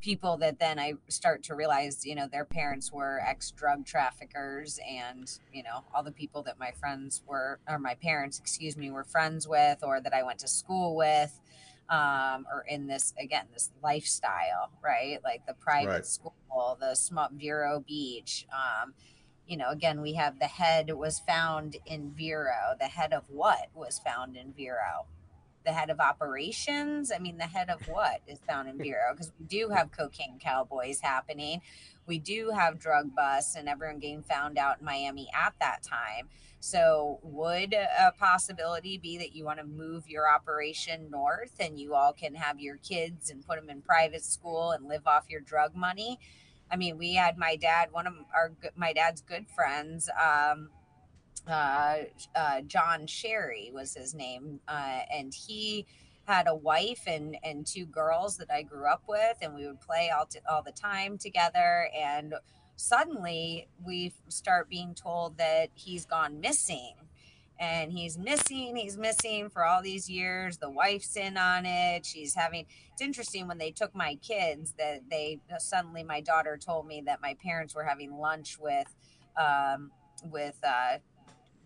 people that then i start to realize you know their parents were ex drug traffickers and you know all the people that my friends were or my parents excuse me were friends with or that i went to school with um, or in this again this lifestyle right like the private Right. school the small vero beach um, you know, again, we have the head was found in Vero. The head of what was found in Vero? the head of operations. I mean, the head of what is found in Vero? Because we do have cocaine cowboys happening. We do have drug busts and everyone getting found out in Miami at that time. So, would a possibility be that you want to move your operation north and you all can have your kids and put them in private school and live off your drug money? I mean, we had my dad, one of our my dad's good friends, um, uh, uh, John Sherry was his name, uh, and he had a wife and and two girls that I grew up with, and we would play all to, all the time together. And suddenly we start being told that he's gone missing and he's missing he's missing for all these years the wife's in on it she's having it's interesting when they took my kids that they suddenly my daughter told me that my parents were having lunch with um with uh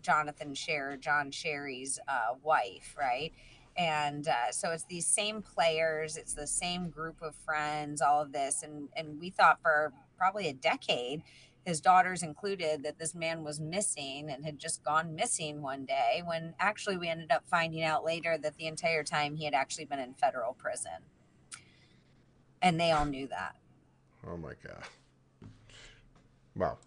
jonathan sher john sherry's uh wife right? And uh, so it's these same players it's the same group of friends all of this and and we thought for probably a decade, his daughters included, that this man was missing and had just gone missing one day when actually we ended up finding out later that the entire time he had actually been in federal prison. And they all knew that. Oh my God. Wow.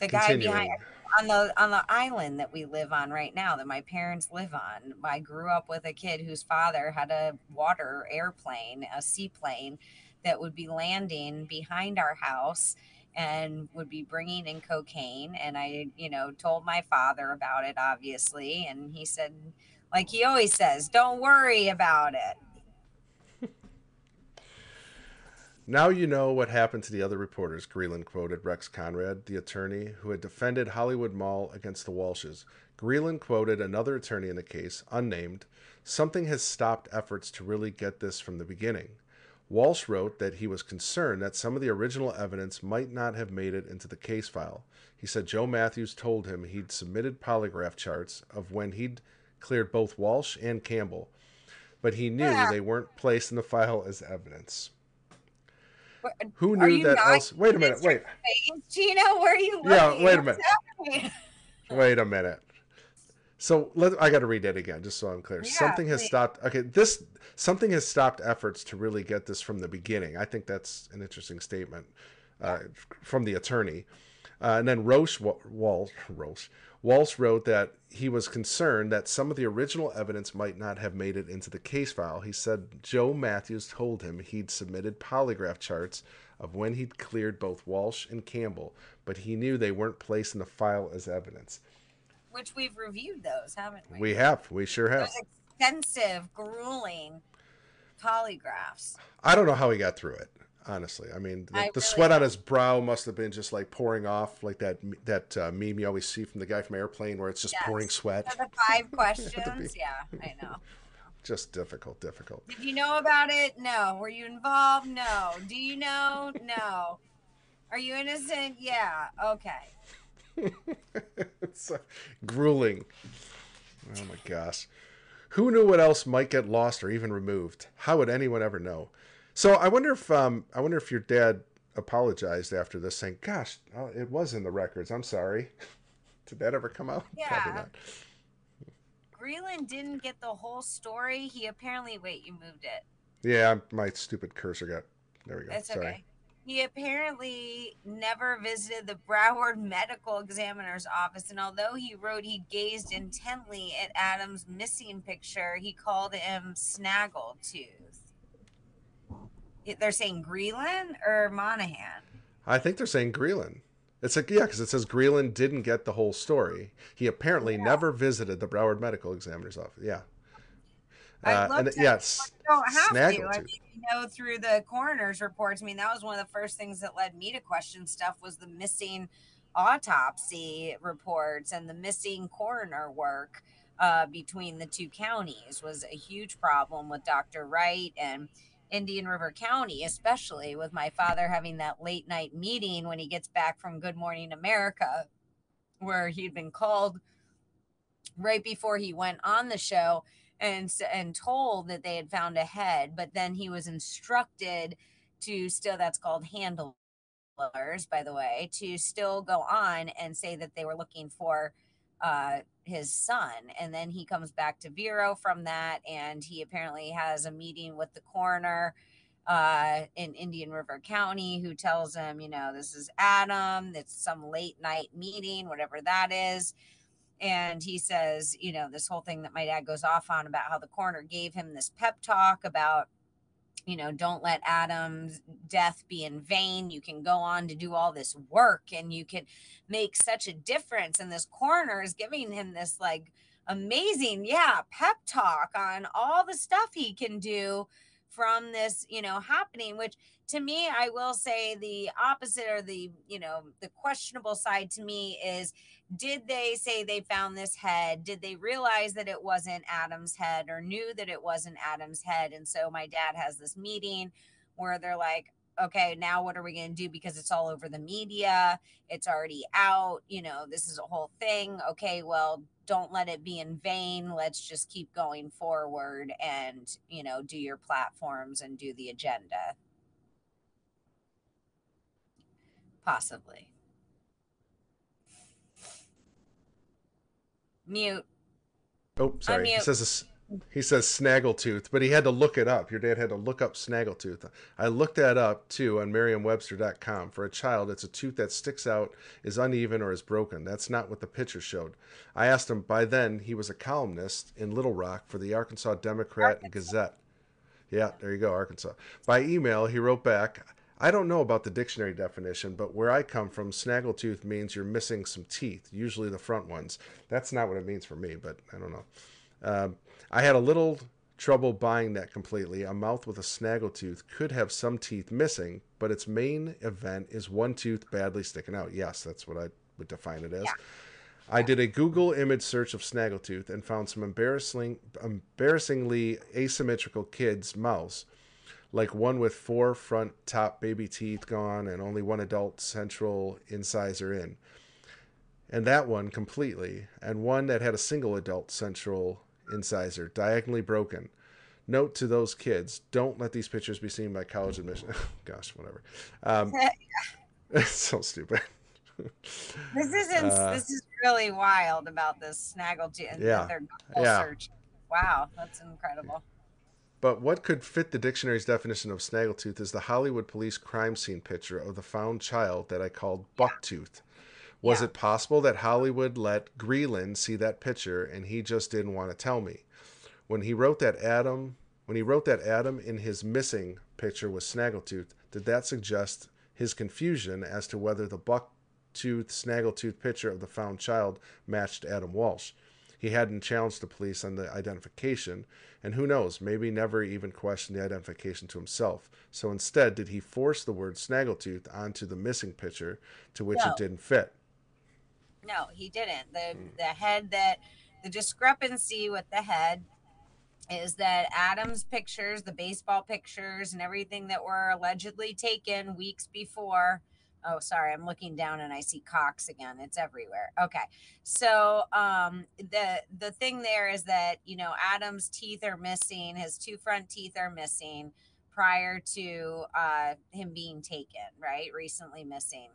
The guy behind on the on the island that we live on right now that my parents live on. I grew up with a kid whose father had a water airplane, a seaplane that would be landing behind our house and would be bringing in cocaine and i you know told my father about it obviously and he said like he always says don't worry about it. Now you know what happened to the other reporters Greeland quoted rex conrad the attorney who had defended hollywood mall against the walshes. Greeland quoted another attorney in the case unnamed something has stopped efforts to really get this from the beginning Walsh wrote that he was concerned that some of the original evidence might not have made it into the case file. He said Joe Matthews told him he'd submitted polygraph charts of when he'd cleared both Walsh and Campbell, but he knew yeah. they weren't placed in the file as evidence. Who knew that else? Wait a minute, wait. Gino, where are you looking? Yeah, wait a minute. wait a minute. So let I got to read that again, just so I'm clear. Yeah, something has please. stopped. Okay, this something has stopped efforts to really get this from the beginning. I think that's an interesting statement uh, from the attorney. Uh, and then Roche Walsh, Roche Walsh wrote that he was concerned that some of the original evidence might not have made it into the case file. He said Joe Matthews told him he'd submitted polygraph charts of when he'd cleared both Walsh and Campbell, but he knew they weren't placed in the file as evidence which we've reviewed those, haven't we? We have. We sure have. Those extensive, grueling polygraphs. I don't know how he got through it. Honestly, I mean, the, I the really sweat don't. on his brow must have been just like pouring off, like that that uh, meme you always see from the guy from Airplane, where it's just yes. pouring sweat. For the five questions, yeah, I know. Just difficult, difficult. Did you know about it? No. Were you involved? No. Do you know? No. Are you innocent? Yeah. Okay. it's uh, grueling. Oh my gosh. Who knew what else might get lost or even removed? How would anyone ever know? So I wonder if um, I wonder if your dad apologized after this, saying, "Gosh, oh, it was in the records. I'm sorry." Did that ever come out? Yeah. Greeland didn't get the whole story. He apparently wait. You moved it. Yeah, my stupid cursor got. There we go. That's Sorry. okay. He apparently never visited the Broward Medical Examiner's office, and although he wrote he gazed intently at Adam's missing picture, he called him Snaggletooth. They're saying Greeland or Monahan? I think they're saying Greeland. It's like, yeah, because it says Greeland didn't get the whole story. He apparently yeah. never visited the Broward Medical Examiner's office. Yeah. Uh, and yes, you don't have to. I mean, you know, through the coroner's reports. I mean, that was one of the first things that led me to question stuff was the missing autopsy reports and the missing coroner work uh, between the two counties was a huge problem with Dr. Wright and Indian River County, especially with my father having that late night meeting when he gets back from Good Morning America, where he'd been called right before he went on the show and and told that they had found a head, but then he was instructed to still that's called handlers, by the way, to still go on and say that they were looking for uh, his son. And then he comes back to Vero from that, and he apparently has a meeting with the coroner uh, in Indian River County who tells him, you know, this is Adam, it's some late night meeting, whatever that is. And he says, you know, this whole thing that my dad goes off on about how the coroner gave him this pep talk about you know, don't let Adam's death be in vain. You can go on to do all this work and you can make such a difference. And this coroner is giving him this like amazing, yeah, pep talk on all the stuff he can do from this, you know, happening, which to me, I will say the opposite or the, you know, the questionable side to me is did they say they found this head? Did they realize that it wasn't Adam's head or knew that it wasn't Adam's head? And so my dad has this meeting where they're like, okay, now what are we going to do? Because it's all over the media. It's already out. You know, this is a whole thing. Okay, well, don't let it be in vain. Let's just keep going forward and, you know, do your platforms and do the agenda. Possibly. Mute. Oh, sorry. Unmute. He says he says snaggletooth, but he had to look it up. Your dad had to look up snaggletooth. I looked that up too on merriam-webster.com. For a child, it's a tooth that sticks out, is uneven, or is broken. That's not what the picture showed. I asked him. By then, he was a columnist in Little Rock for the Arkansas Democrat Arkansas. and Gazette. Yeah, there you go, Arkansas. By email, he wrote back. I don't know about the dictionary definition, but where I come from, snaggletooth means you're missing some teeth, usually the front ones. That's not what it means for me, but I don't know. Um, I had a little trouble buying that completely. A mouth with a snaggletooth could have some teeth missing, but its main event is one tooth badly sticking out. Yes, that's what I would define it as. Yeah. I did a Google image search of snaggletooth and found some embarrassing, embarrassingly asymmetrical kids' mouths, like one with four front top baby teeth gone and only one adult central incisor in. And that one completely, and one that had a single adult central incisor, diagonally broken. Note to those kids: don't let these pictures be seen by college admission. Gosh, whatever. Um, it's so stupid. this isn't. Uh, this is really wild about this snaggletooth. Yeah. Yeah. Search. Wow, that's incredible. But what could fit the dictionary's definition of snaggletooth is the Hollywood police crime scene picture of the found child that I called bucktooth. Was yeah. it possible that Hollywood let Greeland see that picture and he just didn't want to tell me? When he wrote that Adam, when he wrote that Adam in his missing picture was Snaggletooth, did that suggest his confusion as to whether the bucktooth snaggletooth picture of the found child matched Adam Walsh? He hadn't challenged the police on the identification, and who knows, maybe never even questioned the identification to himself. So instead, did he force the word snaggletooth onto the missing picture to which no. it didn't fit? No, he didn't. The mm. the head that the discrepancy with the head is that Adam's pictures, the baseball pictures, and everything that were allegedly taken weeks before. Oh, sorry, I'm looking down and I see Cox again. It's everywhere. Okay, so um, the the thing there is that you know Adam's teeth are missing. His two front teeth are missing prior to uh, him being taken. Right, recently missing,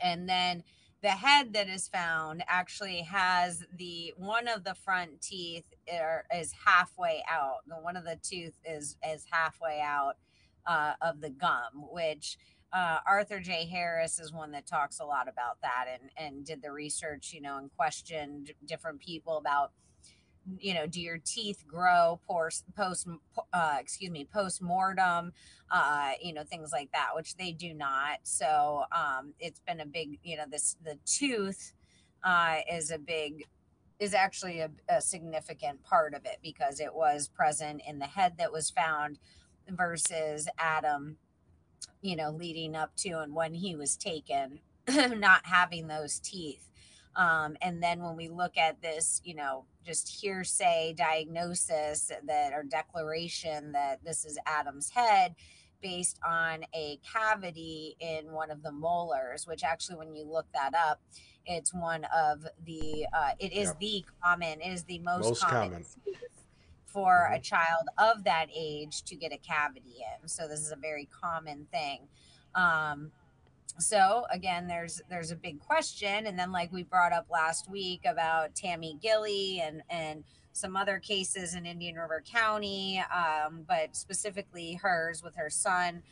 and then the head that is found actually has the one of the front teeth er, is halfway out. The one of the tooth is is halfway out uh, of the gum, which uh, Arthur J. Harris is one that talks a lot about that and and did the research, you know, and questioned different people about you know do your teeth grow post post uh, excuse me post mortem uh, you know things like that which they do not so um, it's been a big you know this the tooth uh, is a big is actually a, a significant part of it because it was present in the head that was found versus adam you know leading up to and when he was taken not having those teeth um, and then when we look at this, you know, just hearsay diagnosis that or declaration that this is Adam's head based on a cavity in one of the molars, which actually, when you look that up, it's one of the, uh, it is yep. the common, it is the most, most common, common. For mm-hmm. a child of that age to get a cavity in. So this is a very common thing. Um, so again there's there's a big question and then like we brought up last week about tammy gilley and and some other cases in indian river county um, but specifically hers with her son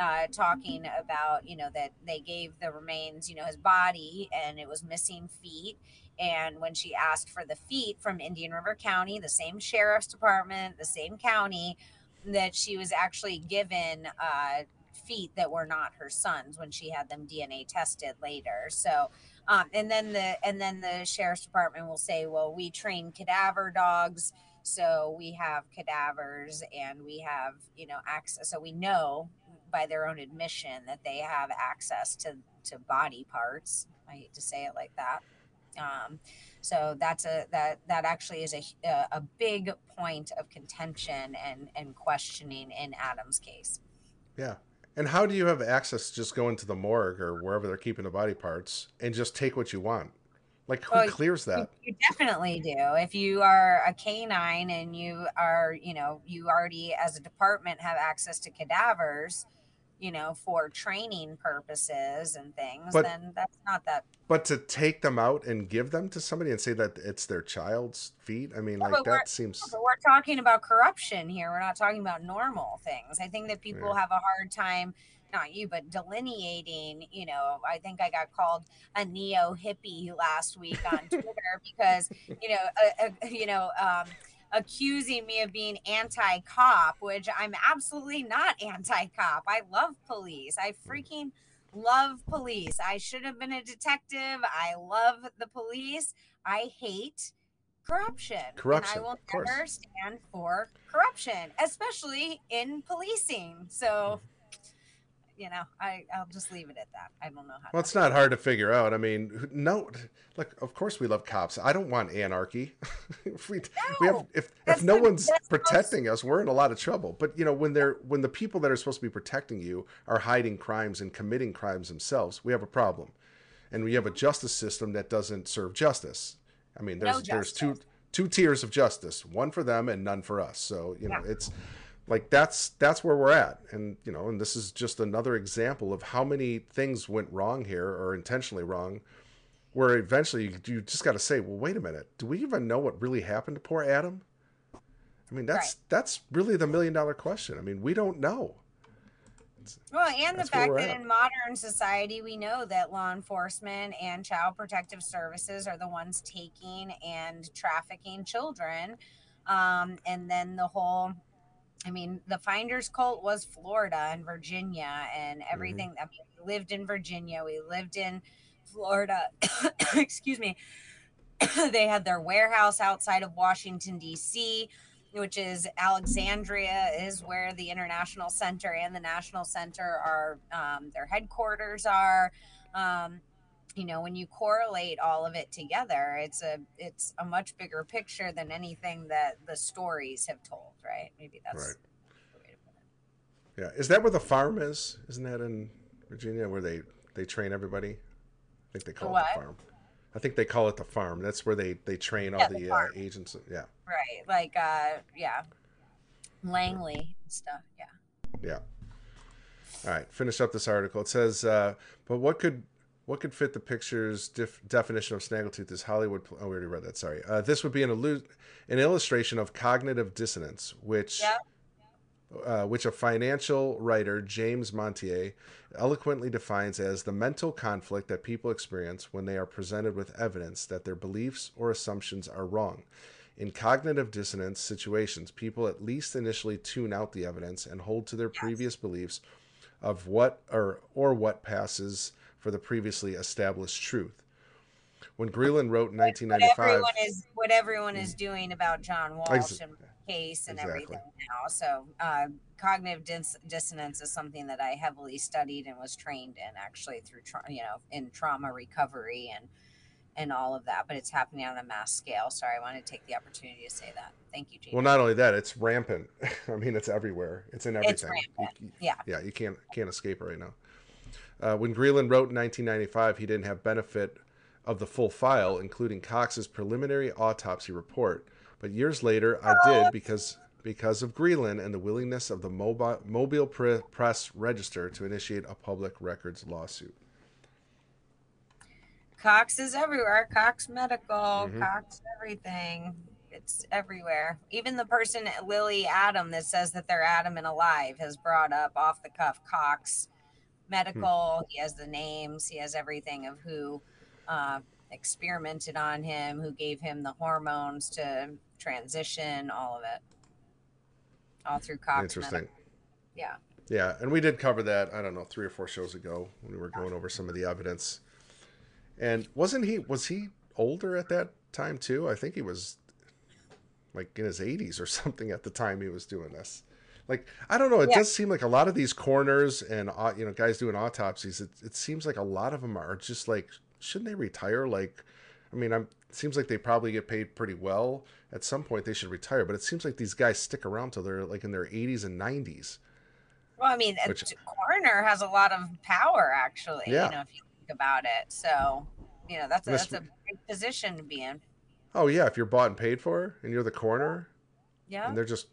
uh, talking about you know that they gave the remains you know his body and it was missing feet and when she asked for the feet from indian river county the same sheriff's department the same county that she was actually given uh, feet that were not her son's when she had them DNA tested later. So, um, and then the and then the sheriff's department will say, well, we train cadaver dogs, so we have cadavers and we have you know access. So we know by their own admission that they have access to to body parts. I hate to say it like that. Um, so that's a that that actually is a a big point of contention and and questioning in Adam's case. Yeah, and how do you have access to just go into the morgue or wherever they're keeping the body parts and just take what you want? Like who well, clears that? You, you definitely do. If you are a canine and you are, you know, you already as a department have access to cadavers, you know, for training purposes and things, but, then that's not that. But to take them out and give them to somebody and say that it's their child's feet, I mean, yeah, like that seems. But we're talking about corruption here. We're not talking about normal things. I think that people yeah. have a hard time not you, but delineating, you know, I think I got called a neo hippie last week on Twitter because, you know, uh, uh, you know, um, accusing me of being anti cop, which I'm absolutely not anti cop. I love police. I freaking love police. I should have been a detective. I love the police. I hate corruption. Corruption. And I will never stand for corruption, especially in policing. So mm. You know, I I'll just leave it at that. I don't know how. Well, it's not hard to figure out. I mean, no, like of course we love cops. I don't want anarchy. if we, no, we have if if no the, one's protecting us, we're in a lot of trouble. But you know, when they're when the people that are supposed to be protecting you are hiding crimes and committing crimes themselves, we have a problem, and we have a justice system that doesn't serve justice. I mean, there's no there's two two tiers of justice, one for them and none for us. So you know, yeah. it's like that's that's where we're at and you know and this is just another example of how many things went wrong here or intentionally wrong where eventually you, you just got to say well wait a minute do we even know what really happened to poor adam i mean that's right. that's really the million dollar question i mean we don't know well, and the fact that at. in modern society, we know that law enforcement and child protective services are the ones taking and trafficking children. Um, and then the whole I mean, the Finders cult was Florida and Virginia and mm-hmm. everything. Mm-hmm. I mean, we lived in Virginia, we lived in Florida. Excuse me. they had their warehouse outside of Washington, D.C., which is Alexandria, is where the International Center and the National Center are, um, their headquarters are. Um, you know when you correlate all of it together it's a it's a much bigger picture than anything that the stories have told right? Maybe that's right. yeah. Is that where the farm is? Isn't that in virginia where they they train everybody? I think they call what? it the farm. I think they call it the farm. That's where they they train yeah, all the, the uh, agents. Yeah. Right. Like uh yeah. Langley and stuff. Yeah. Yeah. All right. Finish up this article. It says uh but what could what could fit the picture's def- definition of snaggletooth is Hollywood. Pl- oh, we already read that. Sorry. Uh, this would be an, illu- an illustration of cognitive dissonance, which uh, which a financial writer James Montier eloquently defines as the mental conflict that people experience when they are presented with evidence that their beliefs or assumptions are wrong. In cognitive dissonance situations, people at least initially tune out the evidence and hold to their yes. previous beliefs of what or or what passes for the previously established truth. When Greeland wrote in 1995, what everyone is, what everyone is doing about John Walsh and case and exactly. everything now. So, uh, cognitive dis- dissonance is something that I heavily studied and was trained in, actually through tra- you know in trauma recovery and and all of that. But it's happening on a mass scale. Sorry, I want to take the opportunity to say that. Thank you, Well, not only that, it's rampant. I mean, it's everywhere. It's in everything. It's you, yeah. Yeah, you can't can't escape it right now. Uh, when Greeland wrote in 1995, he didn't have benefit of the full file, including Cox's preliminary autopsy report. But years later, I did because because of Greeland and the willingness of the Mobile, Mobile Press Register to initiate a public records lawsuit. Cox is everywhere. Cox Medical, Mhm. Cox everything. It's everywhere. Even the person Lily Adam that says that they're Adam and alive has brought up off the cuff Cox Medical. He has the names. He has everything of who uh, experimented on him, who gave him the hormones to transition, all of it. All through Cox. Interesting. Medical. Yeah. Yeah, and we did cover that. I don't know three or four shows ago when we were going over some of the evidence. And wasn't he? Was he older at that time too? I think he was like in his 80s or something at the time he was doing this. Like I don't know. It Yeah. does seem like a lot of these coroners and uh, you know guys doing autopsies. It, it seems like a lot of them are just like, shouldn't they retire? Like, I mean, I'm. It seems like they probably get paid pretty well. At some point, they should retire. But it seems like these guys stick around till they're like in their 80s and 90s. Well, I mean, Which- a coroner has a lot of power, actually. Yeah. You know, if you think about it. So, you know, that's a, that's a big position to be in. Oh yeah, if you're bought and paid for, and you're the coroner, Yeah. and they're just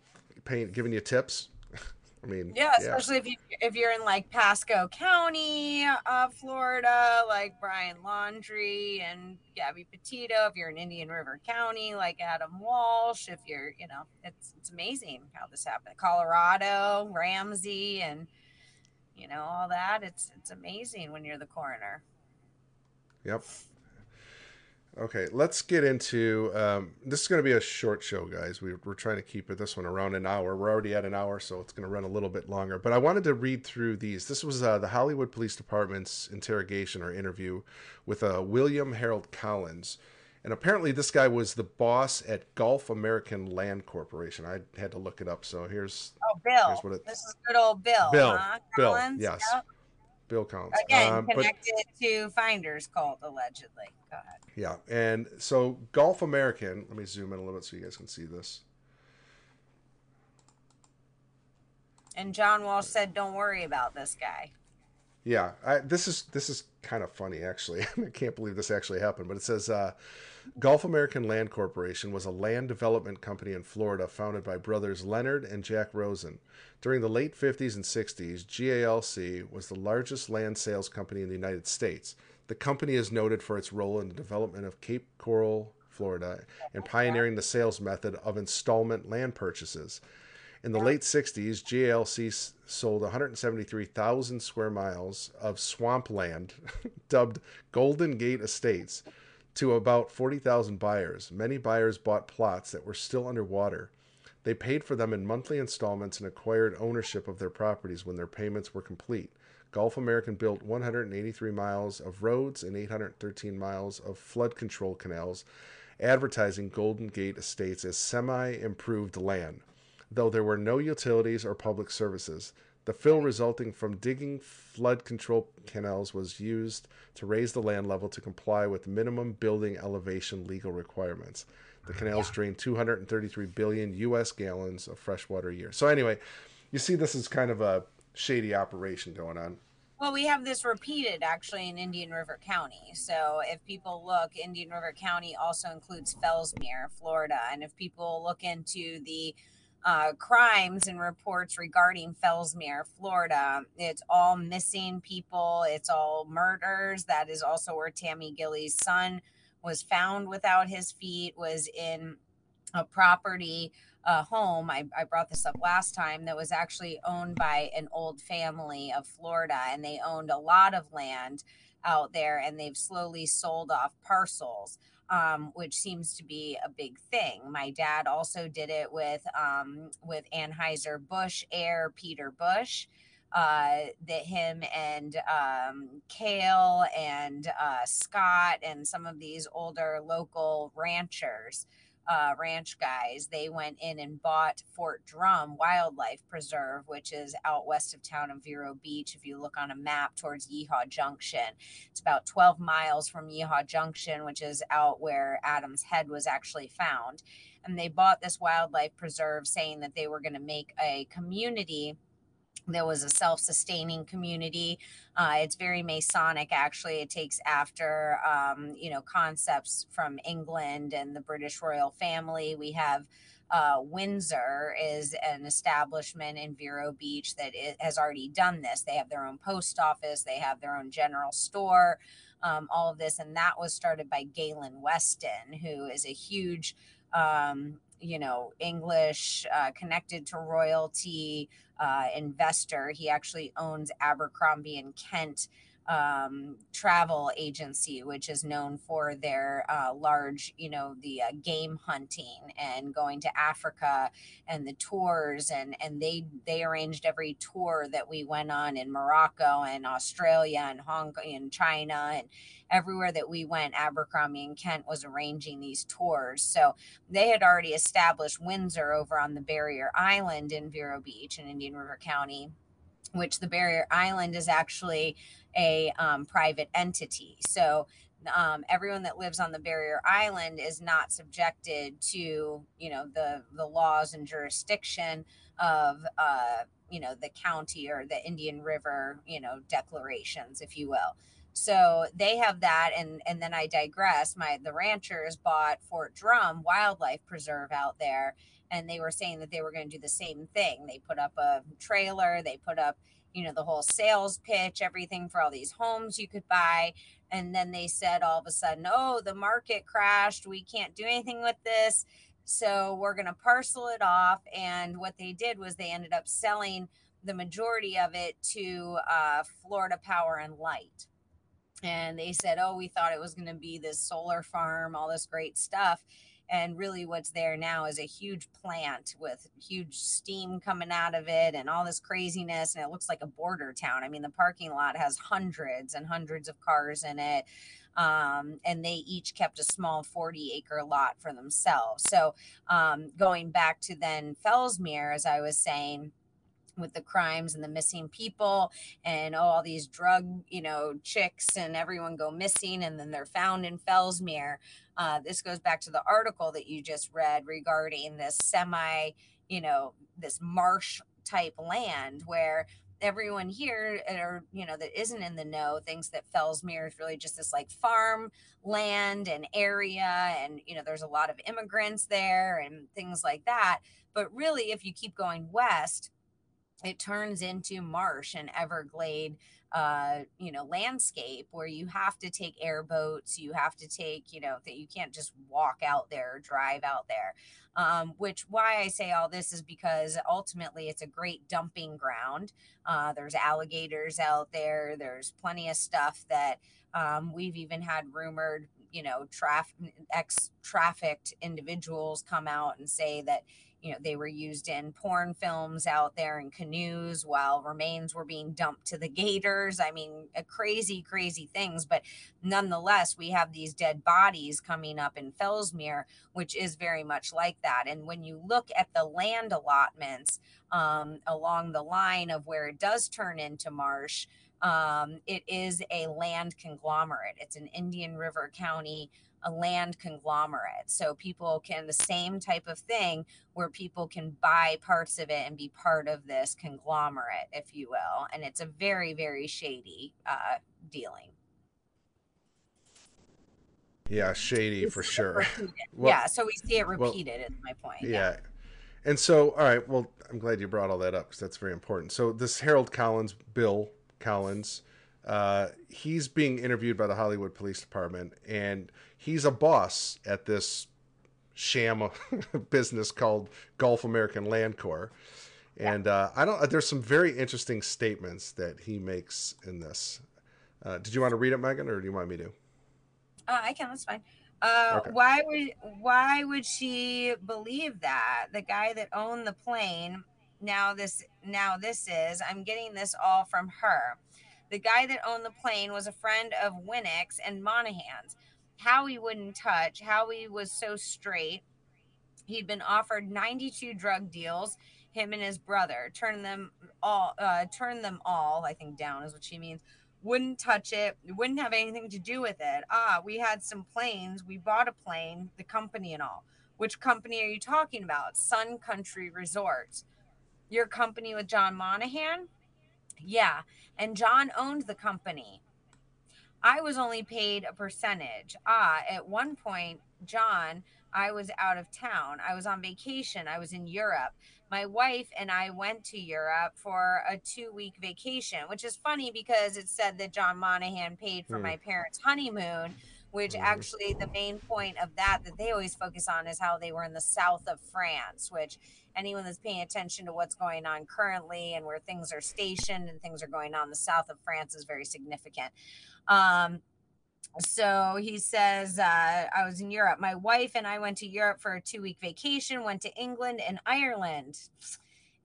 paying, giving you tips. I mean, Yeah, especially if you if you're in like Pasco County, uh, Florida, like Brian Laundrie and Gabby Petito. If you're in Indian River County, like Adam Walsh. If you're, you know, it's it's amazing how this happened. Colorado, Ramsey, and you know all that. It's it's amazing when you're the coroner. Yep. Okay, let's get into. Um, this is going to be a short show, guys. We, we're trying to keep it this one around an hour. We're already at an hour, so it's going to run a little bit longer. But I wanted to read through these. This was uh, the Hollywood Police Department's interrogation or interview with uh, William Harold Collins. And apparently, this guy was the boss at Gulf American Land Corporation. I had to look it up, so here's Oh, Bill. Here's what it- this is good old Bill. Bill, Huh? Bill, Collins? yes. Yep. Bill Collins. Again, Um, but- connected to Finders Cult, allegedly. Go ahead. Yeah, and so Gulf American. Let me zoom in a little bit so you guys can see this. And John Walsh said, "Don't worry about this guy." Yeah, I, this is this is kind of funny actually. I can't believe this actually happened, but it says uh, Gulf American Land Corporation was a land development company in Florida founded by brothers Leonard and Jack Rosen. During the late 50s and 60s, GALC was the largest land sales company in the United States. The company is noted for its role in the development of Cape Coral, Florida, and pioneering the sales method of installment land purchases. In the late 60s, GALC sold 173,000 square miles of swampland, dubbed Golden Gate Estates, to about 40,000 buyers. Many buyers bought plots that were still underwater. They paid for them in monthly installments and acquired ownership of their properties when their payments were complete. Gulf American built 183 miles of roads and 813 miles of flood control canals, advertising Golden Gate Estates as semi improved land though there were no utilities or public services. The fill resulting from digging flood control canals was used to raise the land level to comply with minimum building elevation legal requirements. The canals drained 233 billion U.S. gallons of fresh water a year. So, anyway, you see, this is kind of a shady operation going on. Well, we have this repeated actually in Indian River County. So if people look, Indian River County also includes Fellsmere, Florida. And if people look into the uh, crimes and reports regarding Fellsmere, Florida, it's all missing people, it's all murders. That is also where Tammy Gilly's son was found without his feet, was in a property a home. I, I brought this up last time that was actually owned by an old family of Florida, and they owned a lot of land out there, and they've slowly sold off parcels. Um, which seems to be a big thing. My dad also did it with um, with Anheuser Busch heir Peter Busch. Uh, that him and um, Kale and uh, Scott and some of these older local ranchers uh, ranch guys, they went in and bought Fort Drum Wildlife Preserve, which is out west of town of Vero Beach. If you look on a map towards Yeehaw Junction, it's about 12 miles from Yeehaw Junction, which is out where Adam's head was actually found. And they bought this wildlife preserve saying that they were going to make a community there was a self-sustaining community. Uh, it's very masonic actually. It takes after um, you know concepts from england and the british royal family. We have uh, windsor is an establishment in vero beach that has already done this. They have their own post office. They have their own general store um, all of this. And that was started by Galen Weston, who is a huge, um, you know, English uh, connected to royalty uh, investor. He actually owns Abercrombie and Kent um, travel agency, which is known for their uh, large, you know, the uh, game hunting and going to Africa and the tours, and and they they arranged every tour that we went on in Morocco and Australia and Hong Kong and China and everywhere that we went. Abercrombie and Kent was arranging these tours, so they had already established Windsor over on the Barrier Island in Vero Beach in Indian River County which the barrier island is actually a um, private entity. So um, everyone that lives on the barrier island is not subjected to you know the the laws and jurisdiction of uh, you know the county or the Indian River you know declarations, if you will. So they have that, and and then I digress. My the ranchers bought Fort Drum Wildlife Preserve out there, and they were saying that they were going to do the same thing. They put up a trailer, they put up you know the whole sales pitch everything for all these homes you could buy and then they said all of a sudden oh the market crashed we can't do anything with this so we're going to parcel it off and what they did was they ended up selling the majority of it to uh, florida power and light. And they said oh we thought it was going to be this solar farm all this great stuff and really what's there now is a huge plant with huge steam coming out of it and all this craziness and it looks like a border town. I mean the parking lot has hundreds and hundreds of cars in it um, and they each kept a small 40 acre lot for themselves. So um, going back to then fellsmere as i was saying with the crimes and the missing people and oh, all these drug you know chicks and everyone go missing and then they're found in fellsmere. Uh, this goes back to the article that you just read regarding this semi you know this marsh type land where everyone here or you know that isn't in the know thinks that Fellsmere is really just this like farm land and area and you know there's a lot of immigrants there and things like that. But really if you keep going west it turns into marsh and everglade uh you know landscape where you have to take airboats you have to take you know that you can't just walk out there or drive out there. Um, which why i say all this is because ultimately it's a great dumping ground. Uh, there's alligators out there there's plenty of stuff that um, we've even had rumored you know traf- ex trafficked individuals come out and say that you know they were used in porn films out there in canoes while remains were being dumped to the gators. I mean crazy crazy things but nonetheless we have these dead bodies coming up in fellsmere which is very much like that. And when you look at the land allotments um, along the line of where it does turn into marsh um, it is a land conglomerate. It's an indian river county a land conglomerate. So people can, the same type of thing where people can buy parts of it and be part of this conglomerate, if you will. And it's a very, very shady uh, dealing. Yeah, shady for sure. Well, yeah, so we see it repeated, well, is my point. Yeah. yeah. And so, all right, well, I'm glad you brought all that up because that's very important. So, this Harold Collins, Bill Collins, uh, he's being interviewed by the Hollywood Police Department, and he's a boss at this sham business called Gulf American Land Corps. And uh, I don't. There's some very interesting statements that he makes in this. Uh, did you want to read it, Meghan, or do you want me to? Uh, I can. That's fine. Uh, okay. Why would Why would she believe that the guy that owned the plane? Now this now this is. I'm getting this all from her. The guy that owned the plane was a friend of Winnick's and Monahan's. Howie wouldn't touch. Howie was so straight. He'd been offered 92 drug deals. Him and his brother turned them all, uh, turned them all. I think down is what she means. Wouldn't touch it. Wouldn't have anything to do with it. Ah, we had some planes. We bought a plane, the company and all. Which company are you talking about? Sun Country Resorts. Your company with John Monahan? Yeah. And John owned the company. I was only paid a percentage. Ah, at one point, John I was out of town. I was on vacation. I was in Europe. My wife and I went to Europe for a two week vacation, which is funny because it said that John Monahan paid for Hmm. my parents' honeymoon, which Mhm. actually the main point of that that they always focus on is how they were in the south of France, which anyone that's paying attention to what's going on currently and where things are stationed and things are going on, the south of France is very significant. Um, so he says, uh, I was in Europe. My wife and I went to Europe for a two week vacation, went to England and Ireland.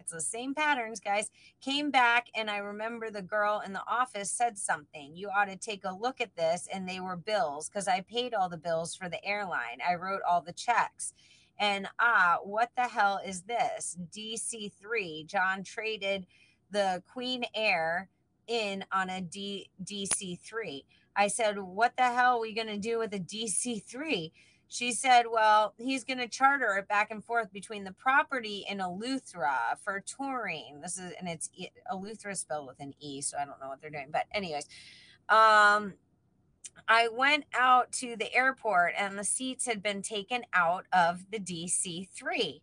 It's the same patterns, guys. Came back, and I remember the girl in the office said something. You ought to take a look at this. And they were bills because I paid all the bills for the airline. I wrote all the checks. And ah, what the hell is this? DC3. John traded the Queen Air in on a D- DC3. I said, What the hell are we going to do with a DC 3? She said, Well, he's going to charter it back and forth between the property in Eleuthera for touring. This is, and it's Eleuthera spelled with an E, so I don't know what they're doing. But, anyways, um, I went out to the airport and the seats had been taken out of the DC 3.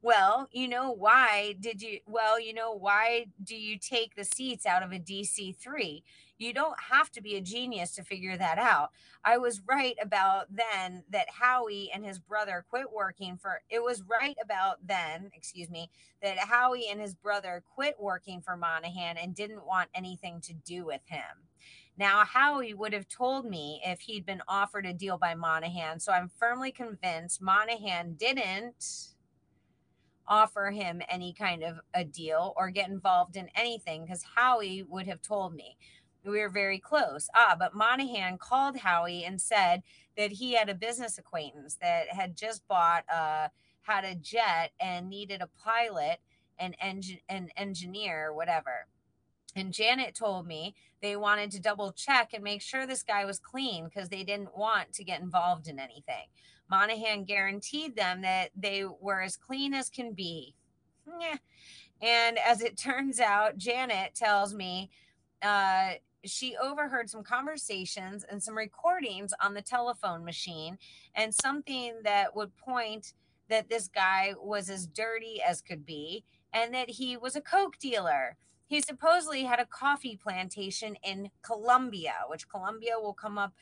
Well, you know why did you well, you know why do you take the seats out of a DC 3? You don't have to be a genius to figure that out. I was right about then that Howie and his brother quit working for it was right about then, excuse me, that Howie and his brother quit working for Monahan and didn't want anything to do with him. Now, Howie would have told me if he'd been offered a deal by Monahan. So I'm firmly convinced Monahan didn't offer him any kind of a deal or get involved in anything because Howie would have told me. We were very close. Ah, but Monahan called Howie and said that he had a business acquaintance that had just bought a had a jet and needed a pilot and engine an engineer, whatever. And Janet told me they wanted to double check and make sure this guy was clean because they didn't want to get involved in anything. Monahan guaranteed them that they were as clean as can be. And as it turns out, Janet tells me uh, she overheard some conversations and some recordings on the telephone machine and something that would point that this guy was as dirty as could be and that he was a coke dealer he supposedly had a coffee plantation in Colombia, which Colombia will come up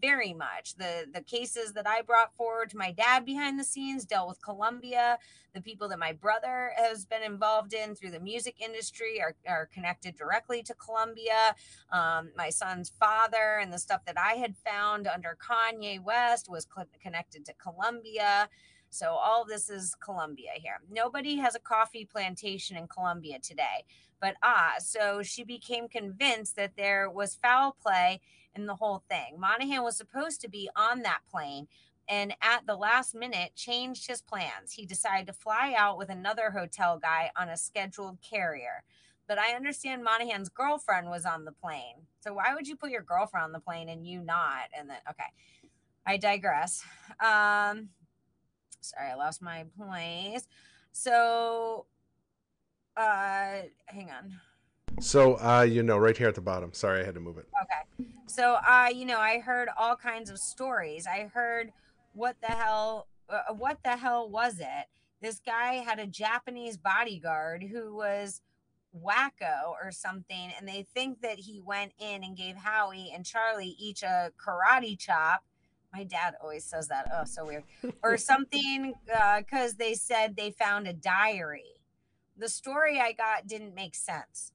very much. The the cases that I brought forward to my dad behind the scenes dealt with Columbia. The people that my brother has been involved in through the music industry are, are connected directly to Columbia. Um, my son's father and the stuff that I had found under Kanye West was connected to Columbia. So all this is Colombia here. Nobody has a coffee plantation in Colombia today. But ah, so she became convinced that there was foul play in the whole thing. Monahan was supposed to be on that plane and at the last minute changed his plans. He decided to fly out with another hotel guy on a scheduled carrier. But I understand Monahan's girlfriend was on the plane. So why would you put your girlfriend on the plane and you not? And then, okay, I digress. Um, sorry, I lost my place. So, uh, hang on. So, uh, you know, right here at the bottom. Sorry, I had to move it. Okay. So, uh, you know, I heard all kinds of stories. I heard what the hell, uh, what the hell was it? This guy had a Japanese bodyguard who was wacko or something, and they think that he went in and gave Howie and Charlie each a karate chop. My dad always says that. Oh, so weird. Or something, because they said they found a diary. The story I got didn't make sense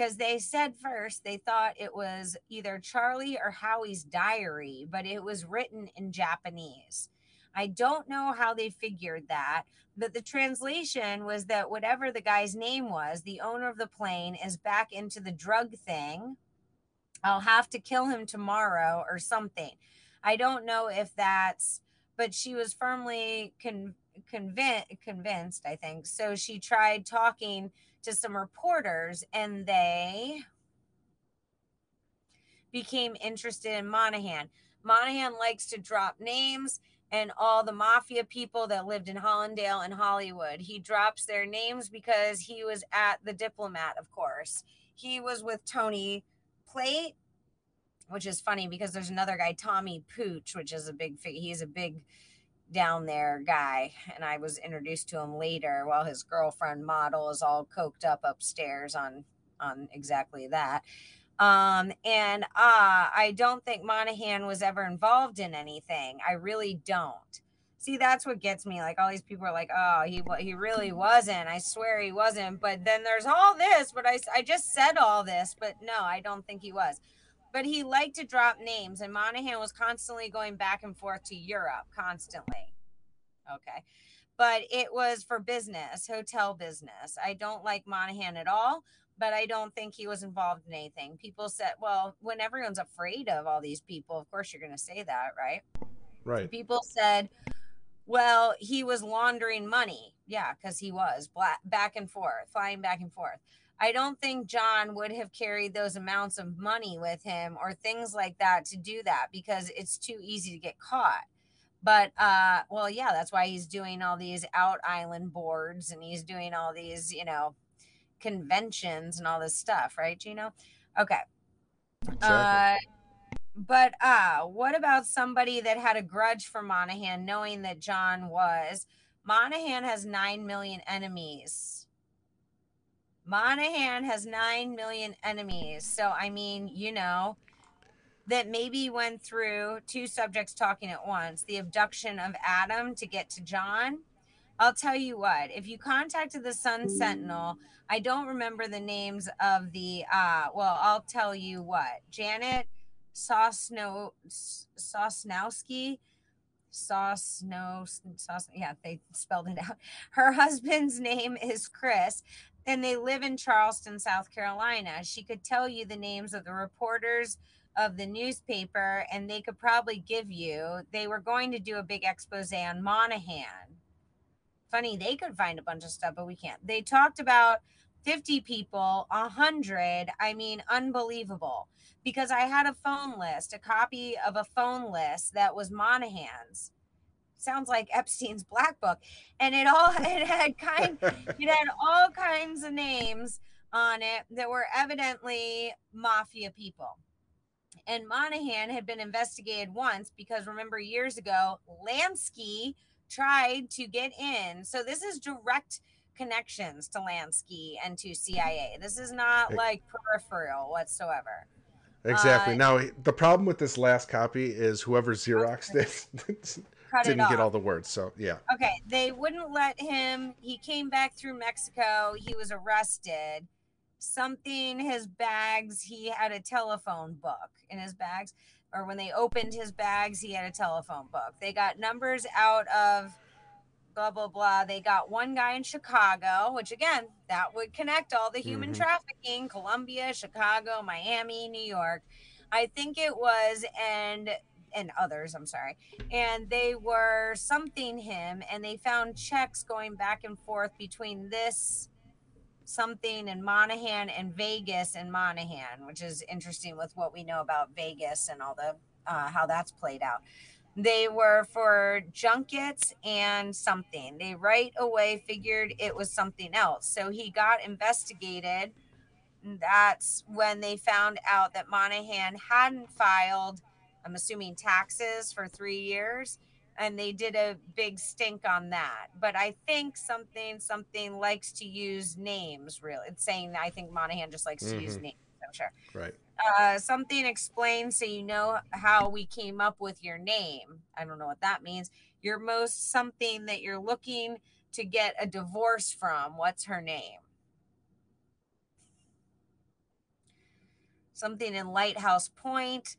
because they said first they thought it was either Charlie or Howie's diary, but it was written in Japanese. I don't know how they figured that, but the translation was that whatever the guy's name was, the owner of the plane is back into the drug thing. I'll have to kill him tomorrow or something. I don't know if that's, but she was firmly con- convinced, convinced, I think. So she tried talking to some reporters and they became interested in Monahan. Monahan likes to drop names and all the mafia people that lived in Hallandale and Hollywood. He drops their names because he was at the diplomat, of course. He was with Tony Plate, which is funny because there's another guy, Tommy Pooch, which is a big fig- he's a big down there guy and i was introduced to him later while his girlfriend model is all coked up upstairs on on exactly that. Um and uh i don't think monahan was ever involved in anything. I really don't. See that's what gets me like all these people are like oh he he really wasn't. I swear he wasn't. But then there's all this but i i just said all this but no i don't think he was but he liked to drop names and monahan was constantly going back and forth to europe constantly. Okay. But it was for business hotel business. I don't like monahan at all but i don't think he was involved in anything. People said well when everyone's afraid of all these people of course you're going to say that right? Right. People said well he was laundering money. Yeah because he was black, back and forth flying back and forth I don't think John would have carried those amounts of money with him or things like that to do that because it's too easy to get caught. But uh well yeah, that's why he's doing all these out island boards and he's doing all these, you know, conventions and all this stuff, right, Gino? Okay. Exactly. Uh but uh what about somebody that had a grudge for Monahan knowing that John was Monahan has 9 million enemies Monahan has 9 million enemies. So, I mean, you know, that maybe went through two subjects talking at once the abduction of Adam to get to John. I'll tell you what, if you contacted the Sun Sentinel, I don't remember the names of the, uh, well, I'll tell you what, Janet Sosno, Sosnowski. Sauce, no, sauce. Yeah, they spelled it out. Her husband's name is Chris, and they live in Charleston, South Carolina. She could tell you the names of the reporters of the newspaper, and they could probably give you. They were going to do a big expose on Monahan. Funny, they could find a bunch of stuff, but we can't. They talked about 50 people, 100. I mean, unbelievable. Because I had a phone list, a copy of a phone list that was Monahan's sounds like Epstein's black book. And it all it had kind it had all kinds of names on it that were evidently mafia people. And Monahan had been investigated once because remember years ago, Lansky tried to get in. So this is direct connections to Lansky and to CIA. This is not like peripheral whatsoever. Exactly. Uh, now the problem with this last copy is whoever Xeroxed it cut didn't get all the words. So yeah. Okay, they wouldn't let him. He came back through Mexico. He was arrested. Something his bags. He had a telephone book in his bags, or when they opened his bags, he had a telephone book. They got numbers out of blah blah blah. They got one guy in Chicago, which again, that would connect all the human mm-hmm. trafficking: Colombia, Chicago, Miami, New York. I think it was, and and others, I'm sorry. And they were something him and they found checks going back and forth between this something in Monahan and Vegas and Monahan, which is interesting with what we know about Vegas and all the uh, how that's played out. They were for junkets and something. They right away figured it was something else. So he got investigated. That's when they found out that Monahan hadn't filed I'm assuming taxes for three years. And they did a big stink on that. But I think something, something likes to use names, really. It's saying, I think Monahan just likes mm-hmm. to use mm-hmm. names, I'm sure. Right. Uh, something explained so you know how we came up with your name. I don't know what that means. Your most something that you're looking to get a divorce from. What's her name? Something in Lighthouse Point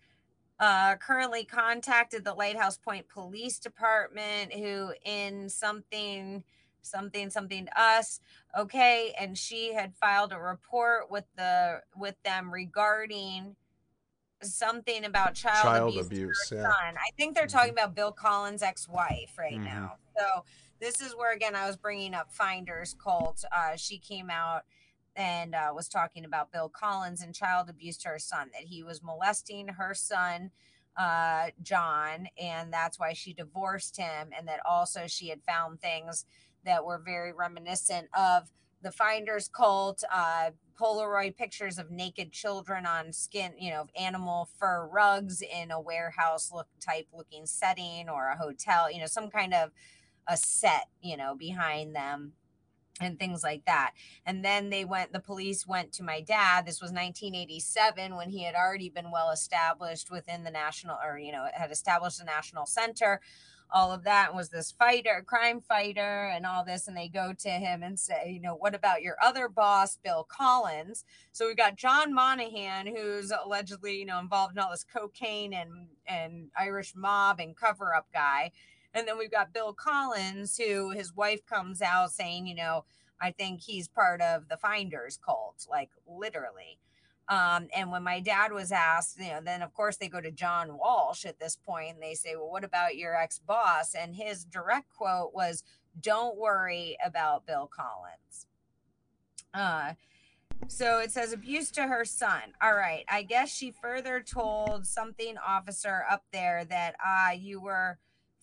uh, currently contacted the Lighthouse Point Police Department, who in something, something, something to us, okay, and she had filed a report with the with them regarding something about child, child abuse. abuse yeah. Son. I think they're talking mm-hmm. about Bill Collins' ex-wife right mm-hmm. now. So this is where again I was bringing up Finders Cult. Uh, she came out and uh, was talking about Bill Collins and child abuse to her son, that he was molesting her son, uh, John, and that's why she divorced him, and that also she had found things that were very reminiscent of the Finders cult, uh, Polaroid pictures of naked children on skin, you know, animal fur rugs in a warehouse look type looking setting or a hotel, you know, some kind of a set, you know, behind them and things like that. And then they went, the police went to my dad. This was 1987 when he had already been well established within the national, or, you know, had established a national center. All of that was this fighter, crime fighter, and all this. And they go to him and say, you know, what about your other boss, Bill Collins? So we've got John Monahan, who's allegedly, you know, involved in all this cocaine and and Irish mob and cover up guy. And then we've got Bill Collins, who his wife comes out saying, you know, I think he's part of the Finders cult, like literally. Um, and when my dad was asked, you know, then of course they go to John Walsh at this point and they say, well, what about your ex boss? And his direct quote was, don't worry about Bill Collins. Uh, so it says abuse to her son. All right. I guess she further told something officer up there that uh, you were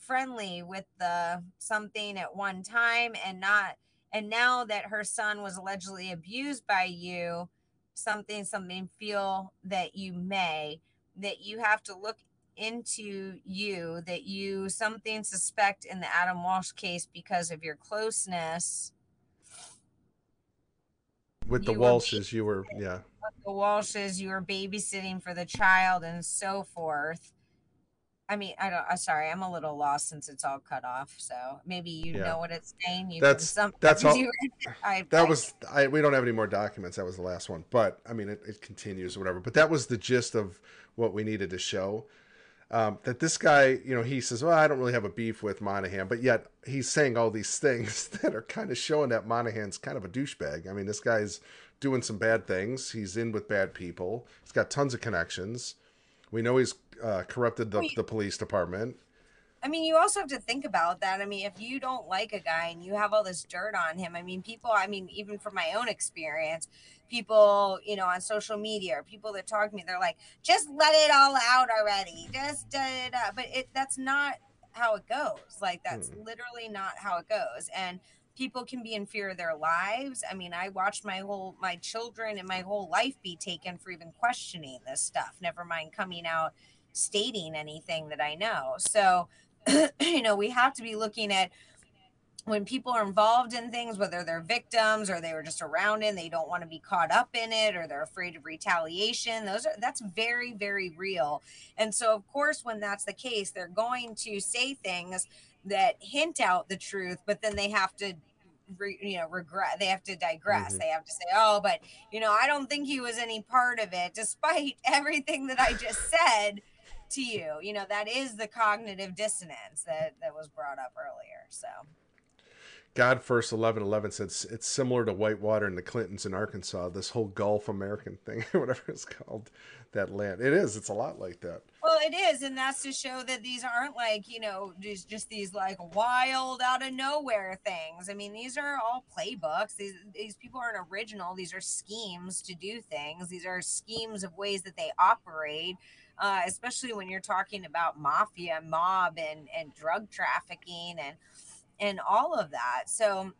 friendly with the something at one time and not and now that her son was allegedly abused by you something something feel that you may that you have to look into you that you something suspect in the Adam Walsh case because of your closeness. With the Walshes you were yeah. The Walshes you were babysitting for the child and so forth I mean, I don't. I'm sorry, I'm a little lost since it's all cut off. So maybe you yeah. know what it's saying. You that's some, that's all. I, that I, was. I, we don't have any more documents. That was the last one. But I mean, it, it continues or whatever. But that was the gist of what we needed to show. Um, that this guy, you know, he says, "Well, I don't really have a beef with Monahan," but yet he's saying all these things that are kind of showing that Monahan's kind of a douchebag. I mean, this guy's doing some bad things. He's in with bad people. He's got tons of connections. We know he's uh, corrupted the, the police department. I mean, you also have to think about that. I mean, if you don't like a guy and you have all this dirt on him, I mean, people, I mean, even from my own experience, people, you know, on social media or people that talk to me, they're like, just let it all out already. Just, da, da, da. but it, that's not how it goes. Like, that's hmm. literally not how it goes. And people can be in fear of their lives. I mean, I watched my whole, my children and my whole life be taken for even questioning this stuff, never mind coming out stating anything that I know. So, you know, we have to be looking at when people are involved in things, whether they're victims or they were just around it, they don't want to be caught up in it or they're afraid of retaliation. Those are that's very, very real. And so of course, when that's the case, they're going to say things that hint out the truth, but then they have to Re, you know regret they have to digress mm-hmm. they have to say oh but you know i don't think he was any part of it despite everything that i just said to you. You know, that is the cognitive dissonance that that was brought up earlier. So God first eleven eleven says it's similar to Whitewater and the Clintons in Arkansas. This whole Gulf American thing, whatever it's called, that land. It is. It's a lot like that. Well, it is, and that's to show that these aren't like you know just just these like wild out of nowhere things. I mean, these are all playbooks. These these people aren't original. These are schemes to do things. These are schemes of ways that they operate uh, especially when you're talking about mafia, mob, and and drug trafficking and and all of that. So,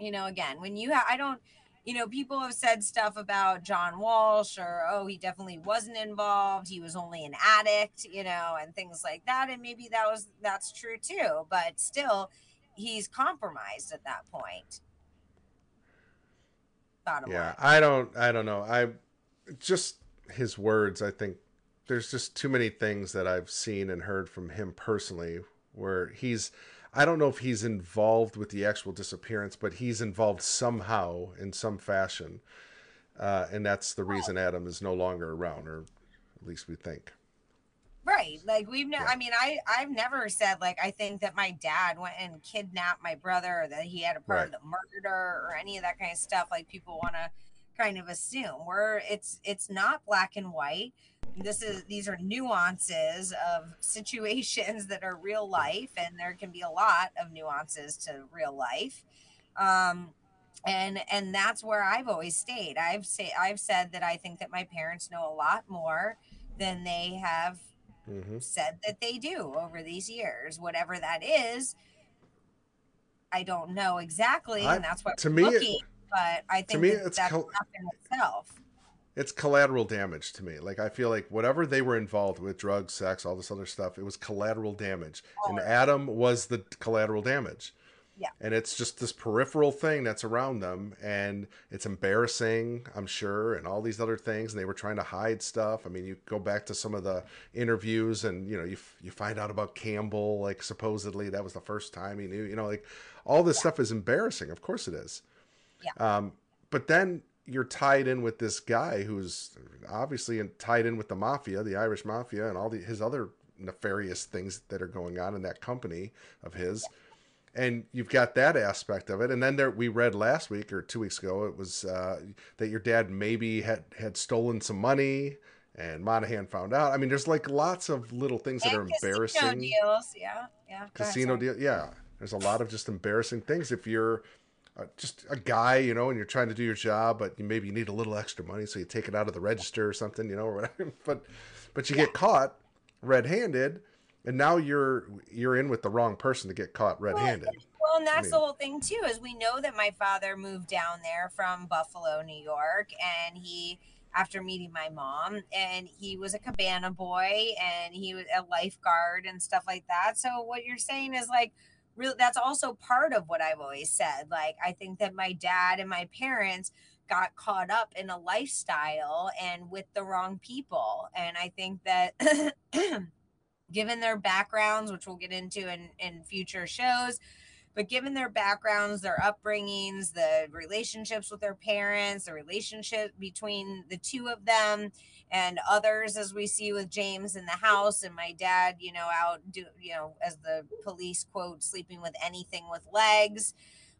you know, again, when you ha- I don't you know, people have said stuff about John Walsh or, oh, he definitely wasn't involved. He was only an addict, you know, and things like that. And maybe that was, that's true too. But still, he's compromised at that point. Bottom yeah. Line. I don't, I don't know. I just his words, I think there's just too many things that I've seen and heard from him personally where he's I don't know if he's involved with the actual disappearance, but he's involved somehow in some fashion. Uh, and that's the reason Adam is no longer around, or at least we think. Right. Like we've never, yeah. I mean, I, I've never said like, I think that my dad went and kidnapped my brother or that he had a part right. of the murder or any of that kind of stuff. Like people want to kind of assume where it's, it's not black and white this is these are nuances of situations that are real life and there can be a lot of nuances to real life um, and and that's where i've always stayed i've say i've said that i think that my parents know a lot more than they have mm-hmm. said that they do over these years whatever that is i don't know exactly I, and that's what to me looking. It, but I think me, that it's that's col- itself. it's collateral damage to me. Like I feel like whatever they were involved with, drugs, sex, all this other stuff, it was collateral damage. And Oh. Adam was the collateral damage. Yeah. And it's just this peripheral thing that's around them and it's embarrassing, I'm sure, and all these other things and they were trying to hide stuff. I mean, you go back to some of the interviews and you know, you f- you find out about Campbell like supposedly that was the first time he knew, you know, like all this stuff is embarrassing. Of course it is. Yeah. Um but then you're tied in with this guy who's obviously in, tied in with the mafia, the Irish mafia, and all the, his other nefarious things that are going on in that company of his. And you've got that aspect of it, and then there we read last week or two weeks ago it was uh, that your dad maybe had had stolen some money, and Monahan found out. I mean, there's like lots of little things that are And casino embarrassing deals, yeah, yeah. Ahead, casino deal yeah there's a lot of just embarrassing things if you're uh, just a guy you know and you're trying to do your job but you maybe you need a little extra money so you take it out of the register or something you know or whatever but but you get caught red-handed and now you're you're in with the wrong person to get caught red-handed Well, and that's mean- the whole thing too. Is we know that my father moved down there from Buffalo, New York, and he, after meeting my mom, and he was a cabana boy, and he was a lifeguard and stuff like that. So what you're saying is like, real. That's also part of what I've always said. Like I think that my dad and my parents got caught up in a lifestyle and with the wrong people, and I think that. given their backgrounds which we'll get into in in future shows but given their backgrounds, their upbringings, the relationships with their parents, the relationship between the two of them, and others, as we see with James in the house, and my dad, you know, out do you know, as the police quote, sleeping with anything with legs.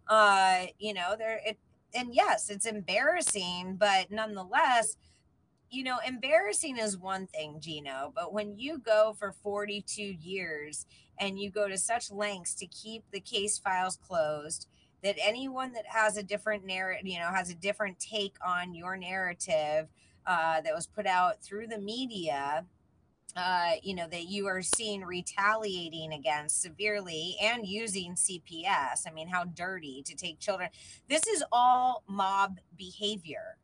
Uh, you know, there it and yes, it's embarrassing, but nonetheless, you know, embarrassing is one thing, Gino, but when you go for 42 years and you go to such lengths to keep the case files closed that anyone that has a different narrative you know has a different take on your narrative uh, that was put out through the media uh, you know that you are seen retaliating against severely and using cps i mean how dirty to take children. This is all mob behavior.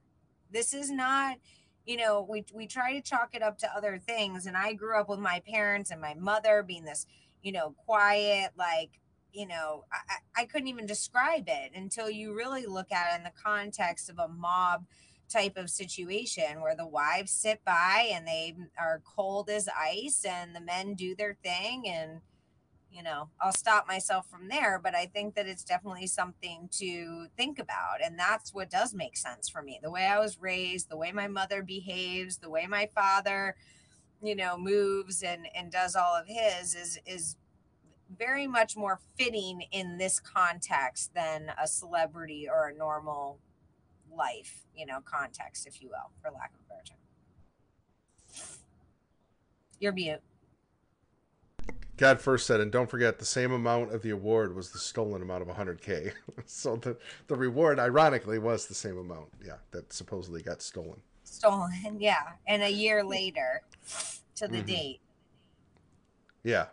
This is not you know we, we try to chalk it up to other things and i grew up with my parents and my mother being this you know, quiet, like, you know, I, I couldn't even describe it until you really look at it in the context of a mob type of situation where the wives sit by and they are cold as ice and the men do their thing and you know i'll stop myself from there but i think that it's definitely something to think about and that's what does make sense for me. The way i was raised the way my mother behaves the way my father you know moves and and does all of his is is very much more fitting in this context than a celebrity or a normal life you know context if you will for lack of a better term you're mute God first said, and don't forget, the same amount of the award was the stolen amount of 100K. so the, the reward, ironically, was the same amount. Yeah, that supposedly got stolen. Stolen yeah and a year later to the Mhm. date Yeah.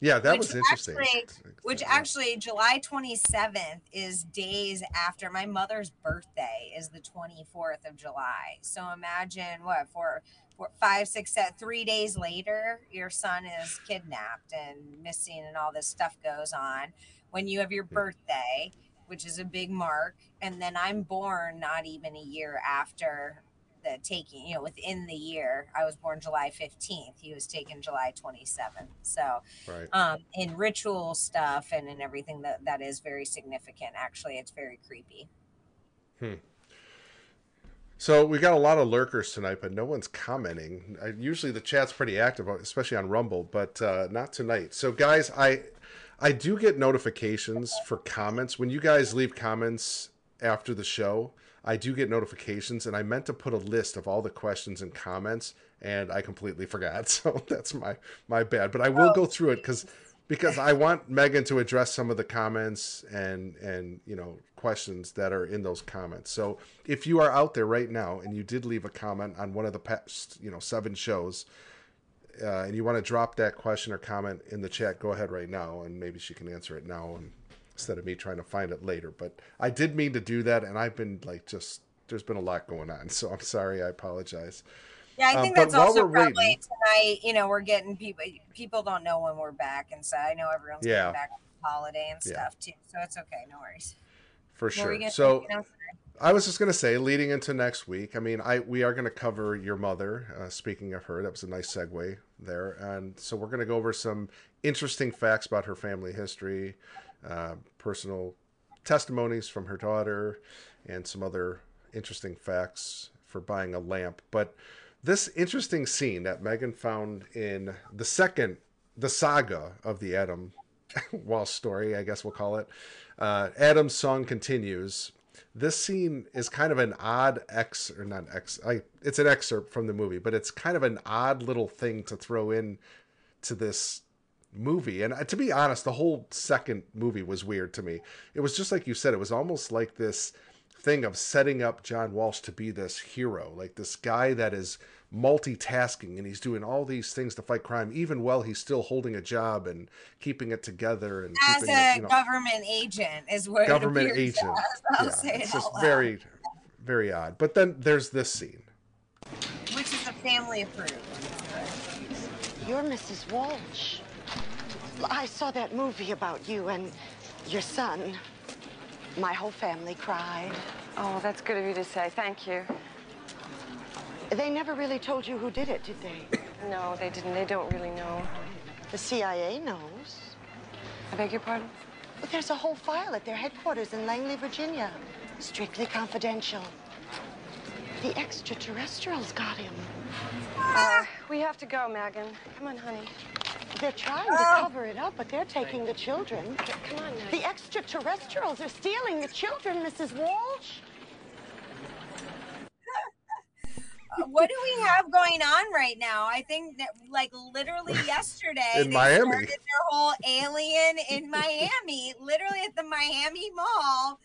Yeah, that Which was interesting. actually- which actually july 27th is days after my mother's birthday is the 24th of july so imagine what for four, five six seven, three days later your son is kidnapped and missing and all this stuff goes on when you have your birthday which is a big mark and then i'm born not even a year after the taking you know within the year i was born july 15th he was taken july 27th so Right. um, in ritual stuff and in everything that that is very significant. Actually, it's very creepy. Hmm. So we got a lot of lurkers tonight, but no one's commenting. Uh, usually the chat's pretty active, especially on Rumble, but uh, not tonight. So guys, I I do get notifications for comments when you guys leave comments after the show. I do get notifications, and I meant to put a list of all the questions and comments, and I completely forgot. So that's my my bad. But I will go through it because because I want Meghan to address some of the comments and and you know questions that are in those comments. So if you are out there right now and you did leave a comment on one of the past you know seven shows, uh, and you want to drop that question or comment in the chat, go ahead right now, and maybe she can answer it now. And instead of me trying to find it later. But I did mean to do that, and I've been like just there's been a lot going on, so I'm sorry. I apologize. Yeah, I Um, think but that's also probably waiting- tonight. You know, we're getting people. People don't know when we're back, and so I know everyone's Yeah. getting back from holiday and Yeah. stuff too. So it's okay. No worries. For sure. So I was just going to say, leading into next week, I mean, I we are going to cover your mother. Uh, speaking of her, that was a nice segue there, and so we're going to go over some interesting facts about her family history, uh, personal testimonies from her daughter, and some other interesting facts for buying a lamp. But this interesting scene that Meghan found in the second, the saga of the Adam Walsh story, I guess we'll call it. Uh, Adam's song continues. This scene is kind of an odd ex or not ex. I it's an excerpt from the movie, but it's kind of an odd little thing to throw in to this movie. And uh, to be honest, the whole second movie was weird to me. It was just like you said. It was almost like this thing of setting up John Walsh to be this hero, like this guy that is multitasking and he's doing all these things to fight crime, even while he's still holding a job and keeping it together and As a it, you know, government agent is what government it appears agent. as. I'll yeah, say it's it just out loud. very, very odd. But then there's this scene. which is a family approved. You're Mrs. Walsh. I saw that movie about you and your son. My whole family cried. Oh, that's good of you to say. Thank you. They never really told you who did it, did they? No, they didn't. They don't really know. The CIA knows. I beg your pardon? But there's a whole file at their headquarters in Langley, Virginia. Strictly confidential. The extraterrestrials got him. Uh, we have to go, Meghan. Come on, honey. They're trying to Oh. cover it up, but they're taking the children. Come on, Maggie. The extraterrestrials are stealing the children, Mrs. Walsh. Uh, what do we have going on right now? I think that, like, literally yesterday, In they Miami. started their whole alien in Miami, literally at the Miami Mall,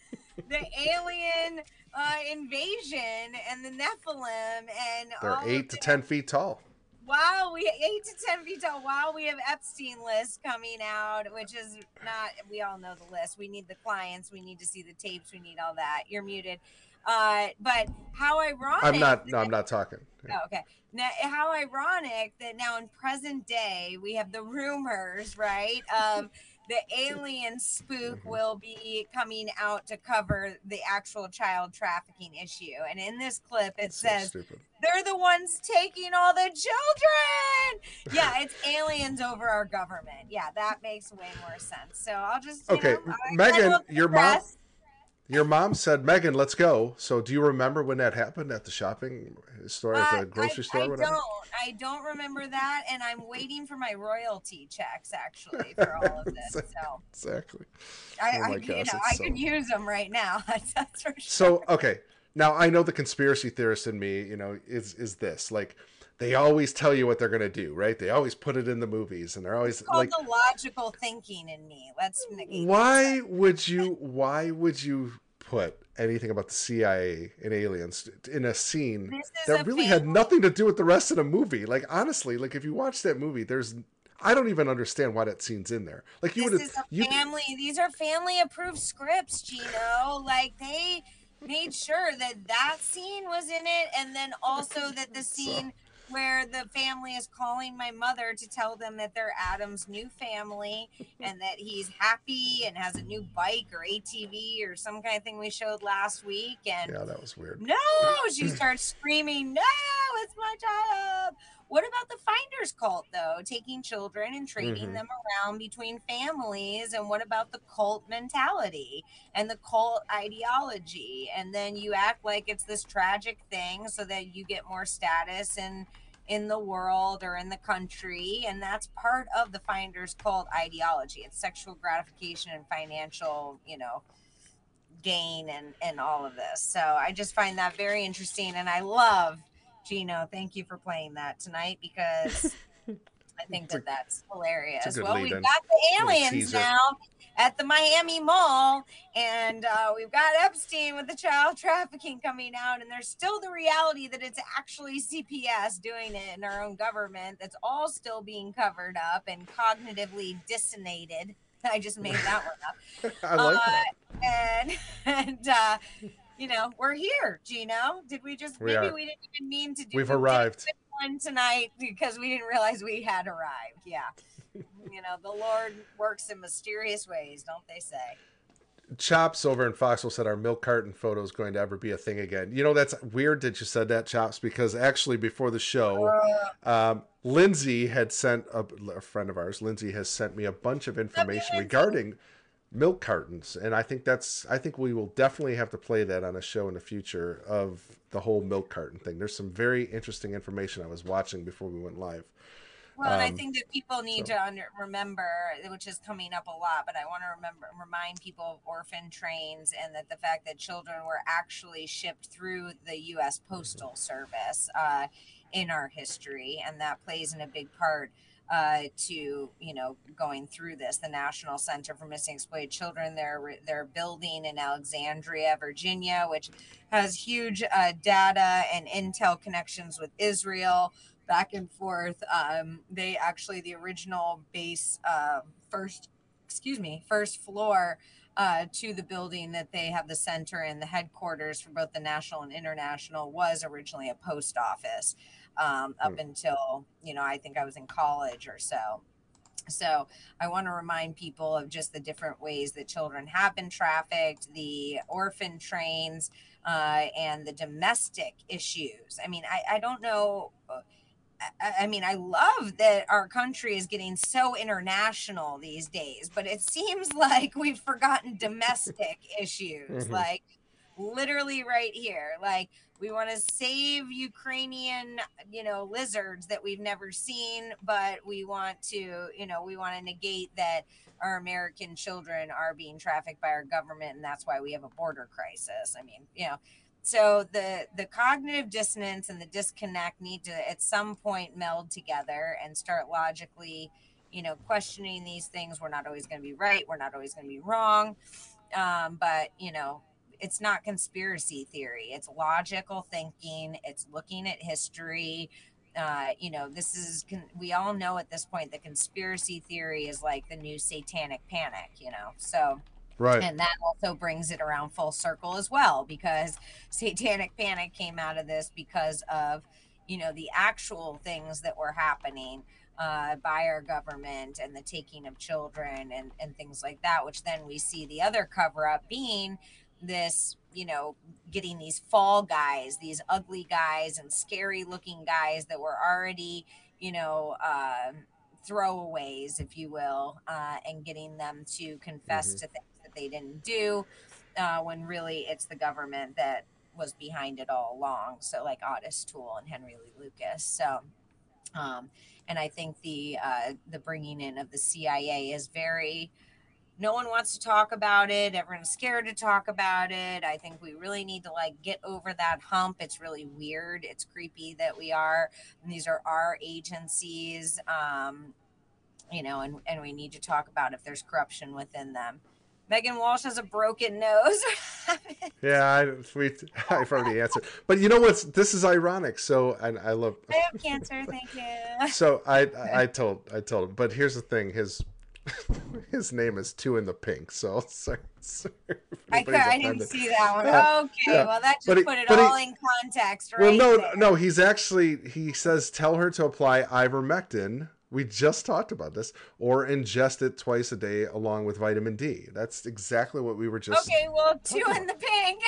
the alien uh, invasion and the Nephilim and They're all eight to ten feet tall. Wow, we eight to ten feet tall. Wow, we have Epstein list coming out, which is not. We all know the list. We need the clients. We need to see the tapes. We need all that. You're muted. Uh, but how ironic. I'm not. No, I'm not talking. Oh, okay. Now, how ironic that now in present day we have the rumors, right? Um, the alien spook Mm-hmm. will be coming out to cover the actual child trafficking issue. And in this clip, it So says stupid. They're the ones taking all the children. Yeah, it's aliens over our government. Yeah, that makes way more sense. So I'll just Okay, know, Meghan, your mom- Your mom said, "Meghan, let's go." So, do you remember when that happened at the shopping store, at Uh, the grocery I, store, I whatever? don't. I don't remember that, and I'm waiting for my royalty checks actually for all of this. So Exactly. I, Oh I my you know, I so- could use them right now. That's for sure. So, okay, now I know the conspiracy theorist in me, you know, is is this like they always tell you what they're gonna do, right? They always put it in the movies, and they're always like, the logical thinking in me. Let's why would you? Why would you put anything about the CIA and aliens in a scene that a really had nothing to do with the rest of the movie? Like honestly, like if you watch that movie, there's I don't even understand why that scene's in there. Like you would This have is you family. These are family approved scripts, Gino. Like they made sure that that scene was in it, and then also that the scene where the family is calling my mother to tell them that they're Adam's new family and that he's happy and has a new bike or ATV or some kind of thing we showed last week. And yeah, that was weird. no, she starts screaming, No, it's my child. What about the finders cult, though? Taking children and trading Mhm. them around between families. And what about the cult mentality and the cult ideology? And then you act like it's this tragic thing so that you get more status in in the world or in the country and that's part of the finders cult ideology it's sexual gratification and financial you know gain and and all of this. So I just find that very interesting, and I love Gino. Thank you for playing that tonight because I think that that's hilarious. it's a good Well, we've lead-in. got the aliens now at the Miami Mall, and uh, we've got Epstein with the child trafficking coming out, and there's still the reality that it's actually CPS doing it in our own government. That's all still being covered up and cognitively dissonated. I just made that one up. I like Uh, that. And and uh, you know, we're here, Gino. Did we just We maybe are. we didn't even mean to do We've arrived. one tonight because we didn't realize we had arrived. Yeah. you know, the Lord works in mysterious ways, don't they say? Chops over in Foxville said our milk carton photo is going to ever be a thing again. You know, that's weird that you said that, Chops, because actually before the show, um, Lindsay had sent a, a friend of ours. Lindsay has sent me a bunch of information Lindsay. Milk cartons, and I think that's. I think we will definitely have to play that on a show in the future of the whole milk carton thing. There's some very interesting information I was watching before we went live. Well, and I Um, think that people need so- to under, remember, which is coming up a lot, but I want to remember remind people of orphan trains and that the fact that children were actually shipped through the U.S. Postal Service uh, in our history, and that plays in a big part uh, to you know going through this. The National Center for Missing Exploited Children, they're building in Alexandria, Virginia, which has huge uh, data and intel connections with Israel back and forth. Um, they actually the original base uh, first, excuse me, first floor uh, to the building that they have the center and the headquarters for both the national and international was originally a post office um, up Hmm. until you know I think I was in college or so. So I want to remind people of just the different ways that children have been trafficked, the orphan trains, uh, and the domestic issues. I mean, I, I don't know. uh, I, I mean, I love that our country is getting so international these days, but it seems like we've forgotten domestic issues. Mhm. Like, literally right here. Like, we want to save Ukrainian, you know, lizards that we've never seen, but we want to, you know, we want to negate that our American children are being trafficked by our government, and that's why we have a border crisis. I mean, you know, so the the cognitive dissonance and the disconnect need to at some point meld together and start logically, you know, questioning these things. We're not always going to be right. We're not always going to be wrong. Um, but you know, it's not conspiracy theory. It's logical thinking. It's looking at history. Uh, you know, this is we all know at this point that conspiracy theory is like the new satanic panic. You know, so Right. and that also brings it around full circle as well because satanic panic came out of this because of you know the actual things that were happening uh, by our government and the taking of children and, and things like that which then we see the other cover up being this you know getting these fall guys these ugly guys and scary looking guys that were already you know um throwaways, if you will, uh, and getting them to confess Mhm. to things that they didn't do, uh, when really it's the government that was behind it all along. So, like Otis Toole and Henry Lee Lucas. So, um, and I think the uh, the bringing in of the CIA is very. No one wants to talk about it. Everyone's scared to talk about it. I think we really need to like get over that hump. It's really weird. It's creepy that we are and these are our agencies um you know and and we need to talk about if there's corruption within them meghan walsh has a broken nose Yeah, I, we, I've already answered. But you know what's? This is ironic. So, and I love. i have cancer thank you So I, I told, I told him. But here's the thing: his, his name is Two in the Pink. So sorry. sorry I, could, I didn't see that one. Okay, yeah. well that just But he- put it but he- all in context, right? Well, no, there. no. He's actually he says tell her to apply ivermectin. We just talked about this, or ingest it twice a day along with vitamin D. That's exactly what we were just. Okay, well, two in the pink.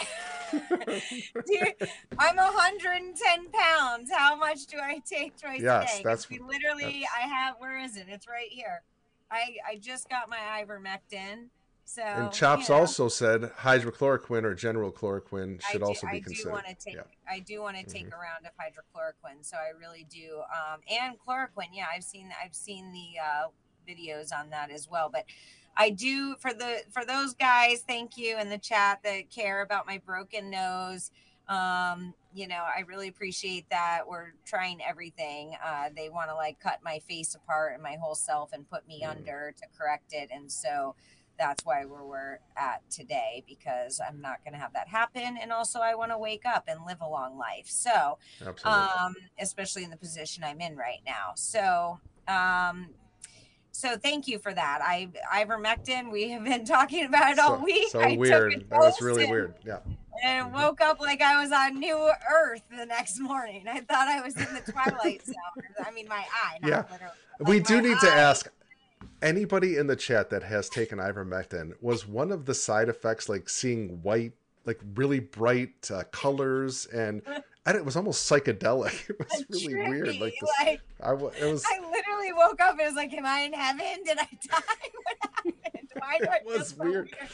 Dude, I'm 110 pounds. How much do I take twice Yes, a day? that's- we literally. I have. Where is it? It's right here. I I just got my ivermectin. So And Chops you know, also said hydrochloroquine or general chloroquine should do, also be I do considered. want to take. Yeah. I do want to take Mhm. a round of hydrochloroquine. So I really do. Um, and chloroquine. Yeah, I've seen. I've seen the uh, videos on that as well. But I do for the for those guys. Thank you in the chat that care about my broken nose. Um, you know, I really appreciate that. We're trying everything. Uh, they want to like cut my face apart and my whole self and put me Mm. under to correct it. And so that's why we're, we're at today because I'm not going to have that happen. And also, I want to wake up and live a long life. So, um, especially in the position I'm in right now. So, um, so thank you for that. I ivermectin. We have been talking about it so, all week. So I weird. That was really and, weird. Yeah. And woke up like I was on New Earth the next morning. I thought I was in the Twilight Zone. I mean, my eye. yeah. Like we do need eye. to ask anybody in the chat that has taken ivermectin. Was one of the side effects like seeing white, like really bright uh, colors and it was almost psychedelic. It was really trippy. weird. Like, this, like I, it was. I literally woke up and was like, "Am I in heaven? Did I die? What happened? Why do I was so weird. weird?"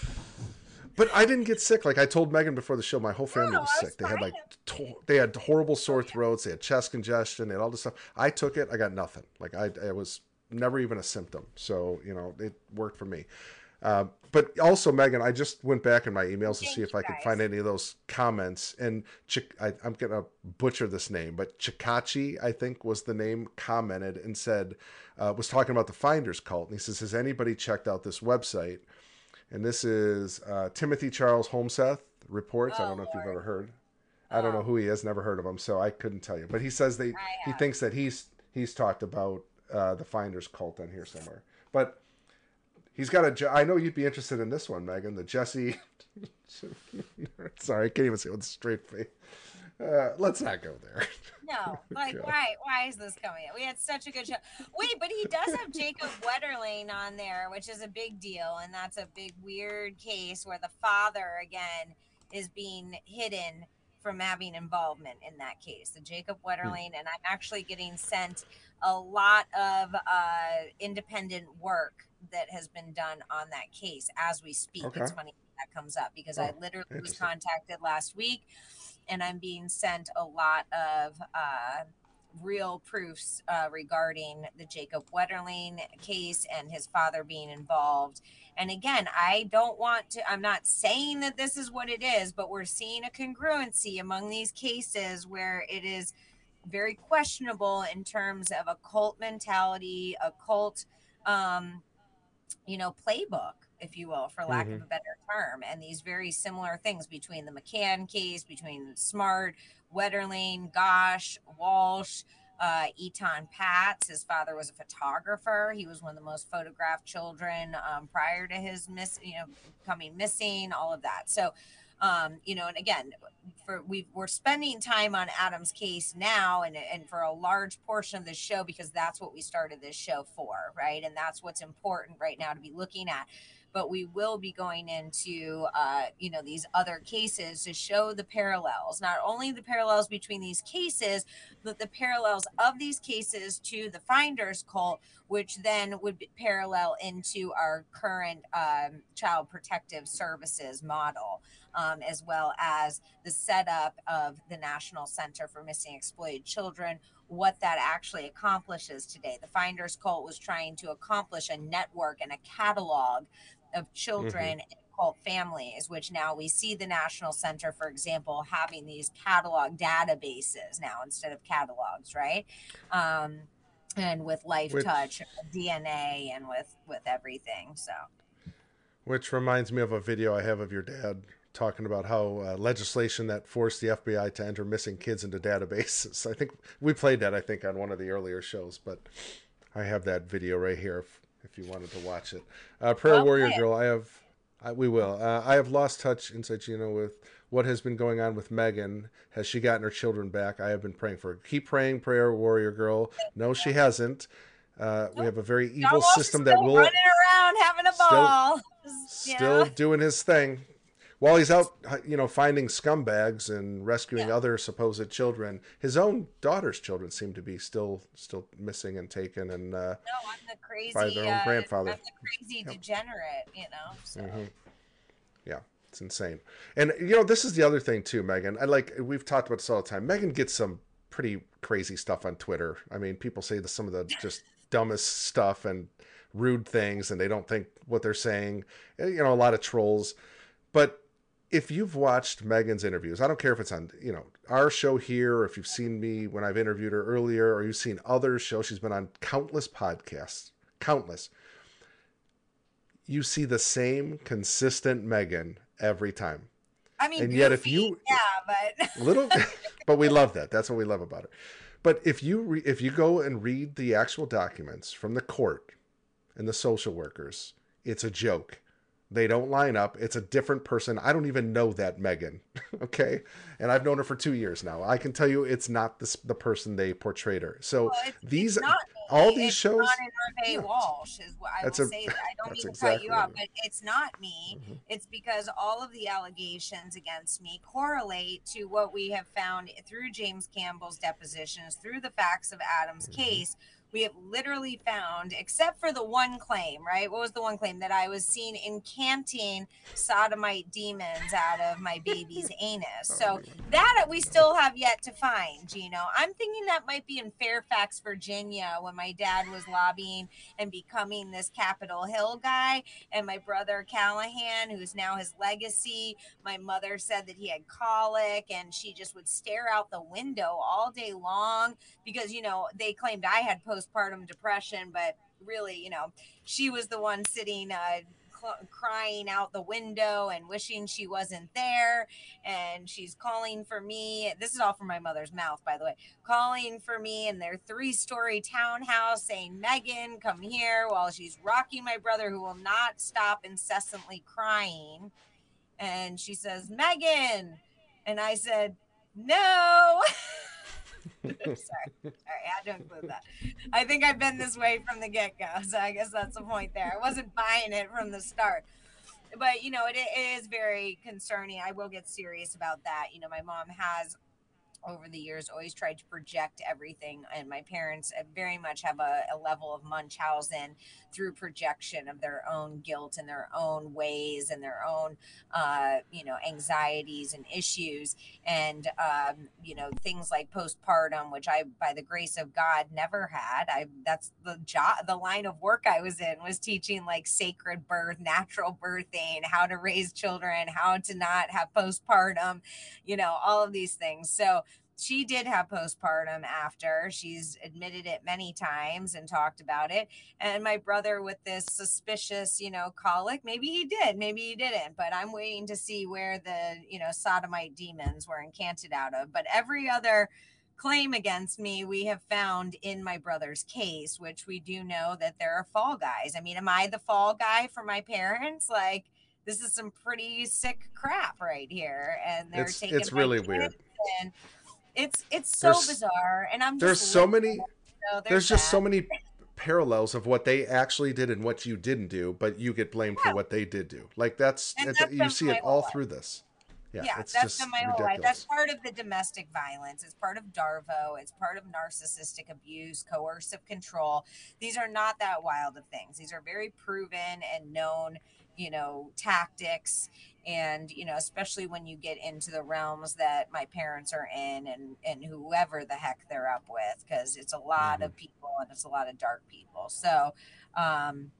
But I didn't get sick. Like I told Meghan before the show, my whole family no, was sick. Was they had like to- they had horrible sore throats. They had chest congestion. They had all this stuff. I took it. I got nothing. Like I, I was never even a symptom. So you know, it worked for me. Uh, but also, Meghan, I just went back in my emails to see if I could find any of those comments. And Ch- I, am going to butcher this name, but Chikachi, I think, was the name, commented and said, uh, was talking about the Finders cult. And he says, Has anybody checked out this website? And this is uh, Timothy Charles Holmseth reports. Oh, I don't know Lord. if you've ever heard. I don't know who he is. Never heard of him, so I couldn't tell you. But he says they he thinks that he's he's talked about uh, the Finders cult on here somewhere. But He's got a. I know you'd be interested in this one, Meghan. The Jesse. Sorry, I can't even say it with a straight face. Uh, let's not go there. No, like why? Why is this coming? We had such a good show. Wait, but he does have Jacob Wetterling on there, which is a big deal, and that's a big weird case where the father again is being hidden from having involvement in that case. The Jacob hmm. Wetterling, and I'm actually getting sent a lot of uh, independent work that has been done on that case as we speak. Okay. It's funny that comes up because oh, I literally was contacted last week and I'm being sent a lot of uh, real proofs uh, regarding the Jacob Wetterling case and his father being involved. And again, I don't want to, I'm not saying that this is what it is, but we're seeing a congruency among these cases where it is very questionable in terms of a cult mentality, a cult um, you know, playbook, if you will, for lack mm-hmm. of a better term. And these very similar things between the McCann case, between Smart, Wetterling, Gosch, Walsh, uh, Etan Patz. His father was a photographer. He was one of the most photographed children um, prior to his miss, you know, coming missing. All of that. So um, you know, and again, for we we're spending time on Adam's case now, and and for a large portion of the show because that's what we started this show for, right? And that's what's important right now to be looking at. But we will be going into, uh, you know, these other cases to show the parallels, not only the parallels between these cases, but the parallels of these cases to the Finders cult, which then would parallel into our current um, child protective services model um, as well as the setup of the National Center for Missing Exploited Children, what that actually accomplishes today. The Finders Cult was trying to accomplish a network and a catalog of children mm-hmm. cult families, which now we see the National Center, for example, having these catalog databases now instead of catalogs, right? Um, and with Life which, Touch, DNA, and with with everything. So, which reminds me of a video I have of your dad talking about how uh, legislation that forced the FBI to enter missing kids into databases. I think we played that, I think, on one of the earlier shows, but I have that video right here if, you wanted to watch it. Uh, Prayer. Warrior Girl, I have, I, we will. Uh, I have lost touch, Inside Gino, with what has been going on with Meghan. Has she gotten her children back? I have been praying for her. Keep praying, Prayer Warrior Girl. No, she hasn't. Uh, we have a very evil system that will running around having a ball, still, still doing his thing while he's out, you know, finding scumbags and rescuing yeah. other supposed children, his own daughter's children seem to be still still missing and taken and uh, no, I'm the crazy by their own uh, grandfather. I'm the crazy yep. degenerate, you know. So. Mm-hmm. Yeah, it's insane. And you know, this is the other thing too, Meghan. I like we've talked about this all the time. Meghan gets some pretty crazy stuff on Twitter. I mean, people say the, some of the just dumbest stuff and rude things, and they don't think what they're saying. You know, a lot of trolls, but if you've watched Meghan's interviews, I don't care if it's on, you know, our show here, or if you've seen me when I've interviewed her earlier, or you've seen other shows, she's been on countless podcasts, countless. You see the same consistent Meghan every time. I mean, and yet if you, yeah, but little, but we love that. That's what we love about her. But if you re, if you go and read the actual documents from the court, and the social workers. It's a joke. They don't line up. It's a different person. I don't even know that Meghan. okay. And I've known her for two years now. I can tell you it's not the, the person they portrayed her. So Well, it's- these, it's not all these shows. Not Yeah. Walsh is what I That's will a- say. That. I don't mean to exactly cut you off, but it's not me. Mhm. It's because all of the allegations against me correlate to what we have found through James Campbell's depositions, through the facts of Adam's Mhm. case. We have literally found, except for the one claim, right? What was the one claim that I was seen incanting sodomite demons out of my baby's anus? Oh, so that uh, we still have yet to find, Gino. I'm thinking that might be in Fairfax, Virginia, when my dad was lobbying and becoming this Capitol Hill guy, and my brother Callahan, who's now his legacy. My mother said that he had colic, and she just would stare out the window all day long because, you know, they claimed I had postpartum depression, but really, you know, she was the one sitting. Uh, cl- crying out the window and wishing she wasn't there and she's calling for me. This is all from my mother's mouth, by the way. Calling for me in their three story townhouse, saying, Meghan, come here, while she's rocking my brother, who will not stop incessantly crying. And she says, Meghan. And I said, No. sorry, sorry, I to include that. I think I've been this way from the get go, so I guess that's the point there. I wasn't buying it from the start but you know it, it is very concerning i will get serious about that you know my mom has over the years always tried to project everything and my parents uh, very much have a, a level of munchausen through projection of their own guilt and their own ways and their own uh, you know anxieties and issues. And um, you know things like postpartum which i by the grace of god never had. I that's the job the line of work i was in was teaching like sacred birth natural birthing how to raise children how to not have postpartum you know all of these things. So she did have postpartum after. She's admitted it many times and talked about it. And my brother with this suspicious you know colic maybe he did maybe he didn't but i'm waiting to see where the you know sodomite demons were incanted out of. But every other claim against me we have found in my brother's case which we do know that there are fall guys. I mean am i the fall guy for my parents? Like this is some pretty sick crap right here. And they're It's taking it's really weird. and it's it's so There's- bizarre and i'm There's just so many so there's just so many parallels of what they actually did and what you didn't do, but you get blamed Yeah. for what they did do. Like that's, that's you see it all life. through this. Yeah, yeah, it's that's just been my ridiculous. whole life. That's part of the domestic violence. It's part of Darvo. It's part of narcissistic abuse, coercive control. These are not that wild of things. These are very proven and known, you know, tactics. And you know, especially when you get into the realms that my parents are in, and and whoever the heck they're up with, because it's a lot Mhm. of people and it's a lot of dark people. So, um,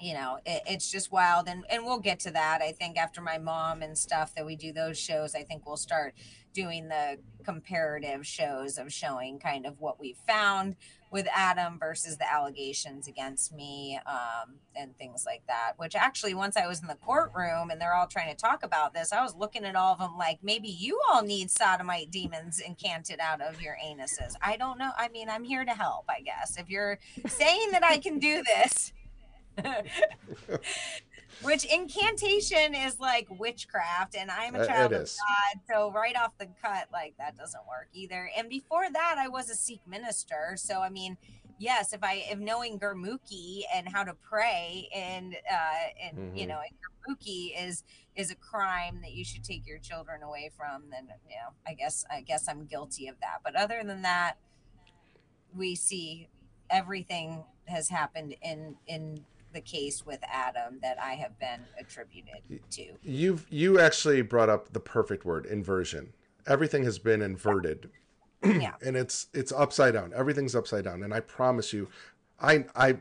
you know it, it's just wild and and we'll get to that. I think after my mom and stuff that we do those shows i think we'll start doing the comparative shows of showing kind of what we found with adam versus the allegations against me um, and things like that which actually once i was in the courtroom and they're all trying to talk about this i was looking at all of them like maybe you all need sodomite demons incanted out of your anuses. I don't know. I mean i'm here to help i guess. If you're saying that i can do this which incantation is like witchcraft and i'm a child of is. god so right off the cut like that doesn't work either and before that i was a sikh minister so i mean yes if i if knowing gurmukhi and how to pray and uh and you Mhm. know and gurmukhi is is a crime that you should take your children away from then you know i guess i guess i'm guilty of that but other than that we see everything has happened in in the case with Adam that I have been attributed to. You've you actually brought up the perfect word, inversion. Everything has been inverted. Yeah. and it's it's upside down. Everything's upside down. And I promise you, I I've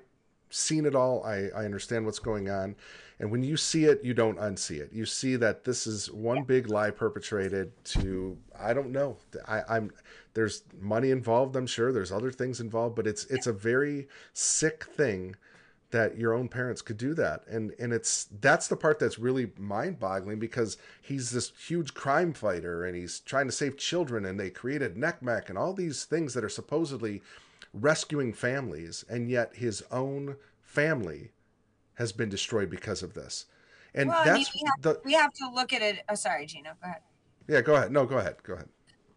seen it all. I, I understand what's going on. And when you see it, you don't unsee it. You see that this is one big lie perpetrated to I don't know. I, I'm there's money involved, I'm sure. There's other things involved, but it's it's a very sick thing that your own parents could do that and and it's that's the part that's really mind-boggling because he's this huge crime fighter and he's trying to save children and they created NCMEC and all these things that are supposedly rescuing families and yet his own family has been destroyed because of this. And Well, I mean, that's we have, the we have to look at it. Oh, sorry, Gino. Go ahead. yeah. Go ahead. No, go ahead. Go ahead.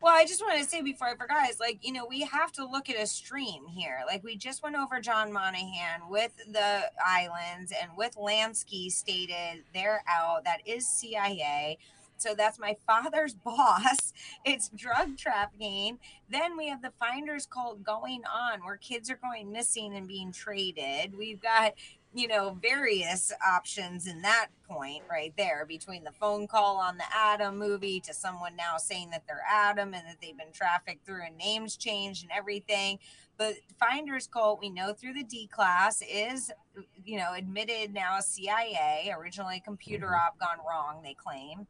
Well, I just want to say before I forgot, is like, you know, we have to look at a stream here. Like, we just went over John Monahan with the islands and with Lansky stated they're out. That is CIA. So that's my father's boss. It's drug trafficking. Then we have the finders cult going on where kids are going missing and being traded. We've got you know, various options in that point right there between the phone call on the Adam movie to someone now saying that they're Adam and that they've been trafficked through and names changed and everything. But Finders Cult, we know through the D class, is, you know, admitted now CIA, originally computer op gone wrong, they claim.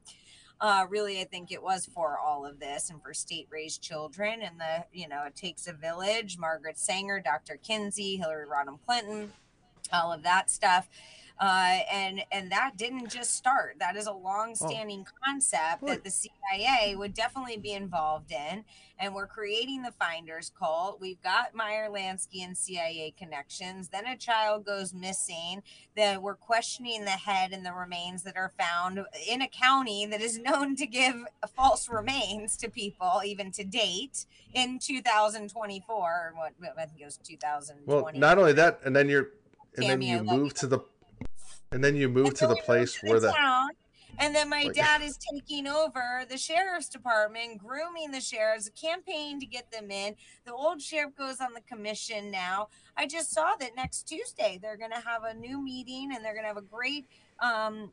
Uh, really, I think it was for all of this and for state raised children and the, you know, it takes a village. Margaret Sanger, Dr. Kinsey, Hillary Rodham Clinton, all of that stuff. Uh, and and that didn't just start. That is a long-standing concept that the CIA would definitely be involved in. And we're creating the Finders Cult. We've got Meyer Lansky and CIA connections. Then a child goes missing. That we're questioning the head and the remains that are found in a county that is known to give false remains to people, even to date in 2024. Or what I think it was 2020. Well, not only that, and then you're, and then you move to the, and then you move And to the place to where the town, and then my Like- dad is taking over the sheriff's department, grooming the sheriffs, campaign to get them in. The old sheriff goes on the commission now. I just saw that next Tuesday they're going to have a new meeting, and they're going to have a great. Um,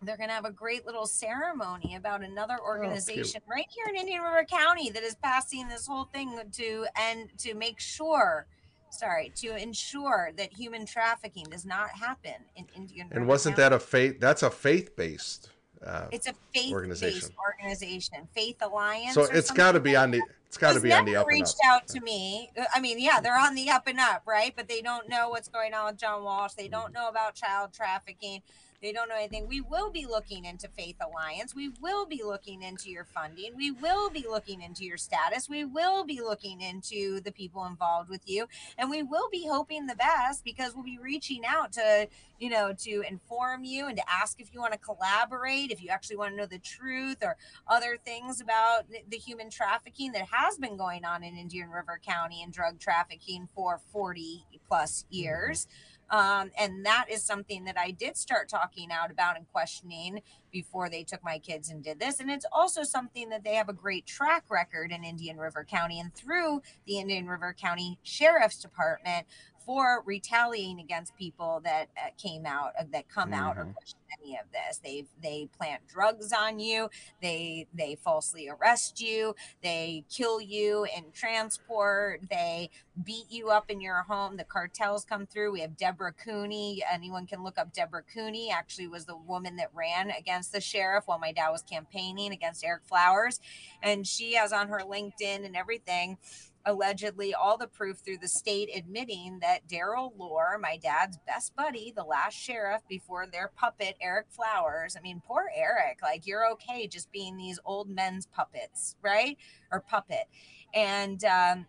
they're going to have a great little ceremony about another organization right here in Indian River County that is passing this whole thing to and to make sure, sorry, to ensure that human trafficking does not happen in Indian and wasn't County. that a faith? That's a faith based. Uh, It's a faith-based organization. organization, Faith Alliance. so it's got to be on the. It's got to be on the up and up. reached out to me. Uh, I mean, yeah, they're on the up and up, right? But they don't know what's going on with John Walsh. They don't know about child trafficking. They don't know anything. We will be looking into Faith Alliance. We will be looking into your funding. We will be looking into your status. We will be looking into the people involved with you. And we will be hoping the best because we'll be reaching out to, you know, to inform you and to ask if you want to collaborate, if you actually want to know the truth or other things about the- human trafficking that has been going on in Indian River County and drug trafficking for 40 plus mm-hmm. years. Um, and that is something that I did start talking out about and questioning before they took my kids and did this. And it's also something that they have a great track record in Indian River County and through the Indian River County Sheriff's Department for retaliating against people that uh, came out uh, that come out or Mhm. question any of this. They they plant drugs on you. They they falsely arrest you. They kill you in transport. They beat you up in your home. The cartels come through. We have Deborah Cooney. Anyone can look up Deborah Cooney. Actually, was the woman that ran against the sheriff while my dad was campaigning against Eric Flowers, and she has on her LinkedIn and everything allegedly all the proof through the state admitting that Deryl Loar, my dad's best buddy, the last sheriff before their puppet, Eric Flowers. I mean, poor Eric, like you're okay just being these old men's puppets, right? Or puppet. And, um,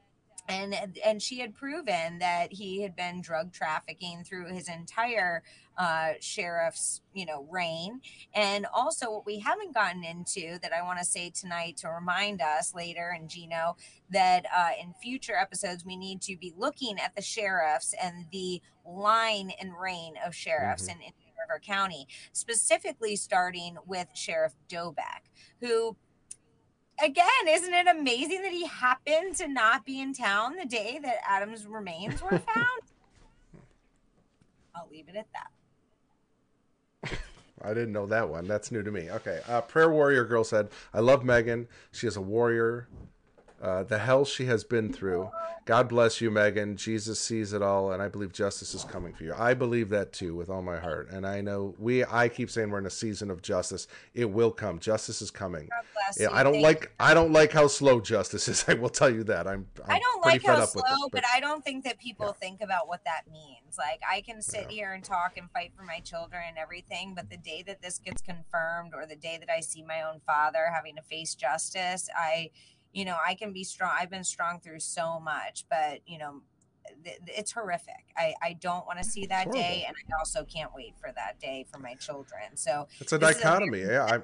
and and she had proven that he had been drug trafficking through his entire uh, sheriff's you know reign and also what we haven't gotten into that i want to say tonight to remind us later and gino that uh, in future episodes we need to be looking at the sheriffs and the line and reign of sheriffs in Indian River County, specifically starting with Sheriff Doback, who again, isn't it amazing that he happened to not be in town the day that Adam's remains were found? I'll leave it at that. I didn't know that one. That's new to me. Okay. Uh, Prayer Warrior Girl said, I love Meghan. She is a warrior. Uh, the hell she has been through. God bless you, Meghan. Jesus sees it all, and I believe justice is coming for you. I believe that too with all my heart. And I know we, I keep saying we're in a season of justice. It will come. Justice is coming. God bless Yeah. I don't Thank like, I don't like how slow justice is. I will tell you that. I'm, I'm I don't like how slow, it, but I don't think that people Yeah. think about what that means. Like I can sit Yeah. here and talk and fight for my children and everything, but the day that this gets confirmed or the day that I see my own father having to face justice, I you know, I can be strong. I've been strong through so much, but you know, th- it's horrific. I, I don't want to see that day, and I also can't wait for that day for my children. So It's a is a dichotomy. Yeah, I,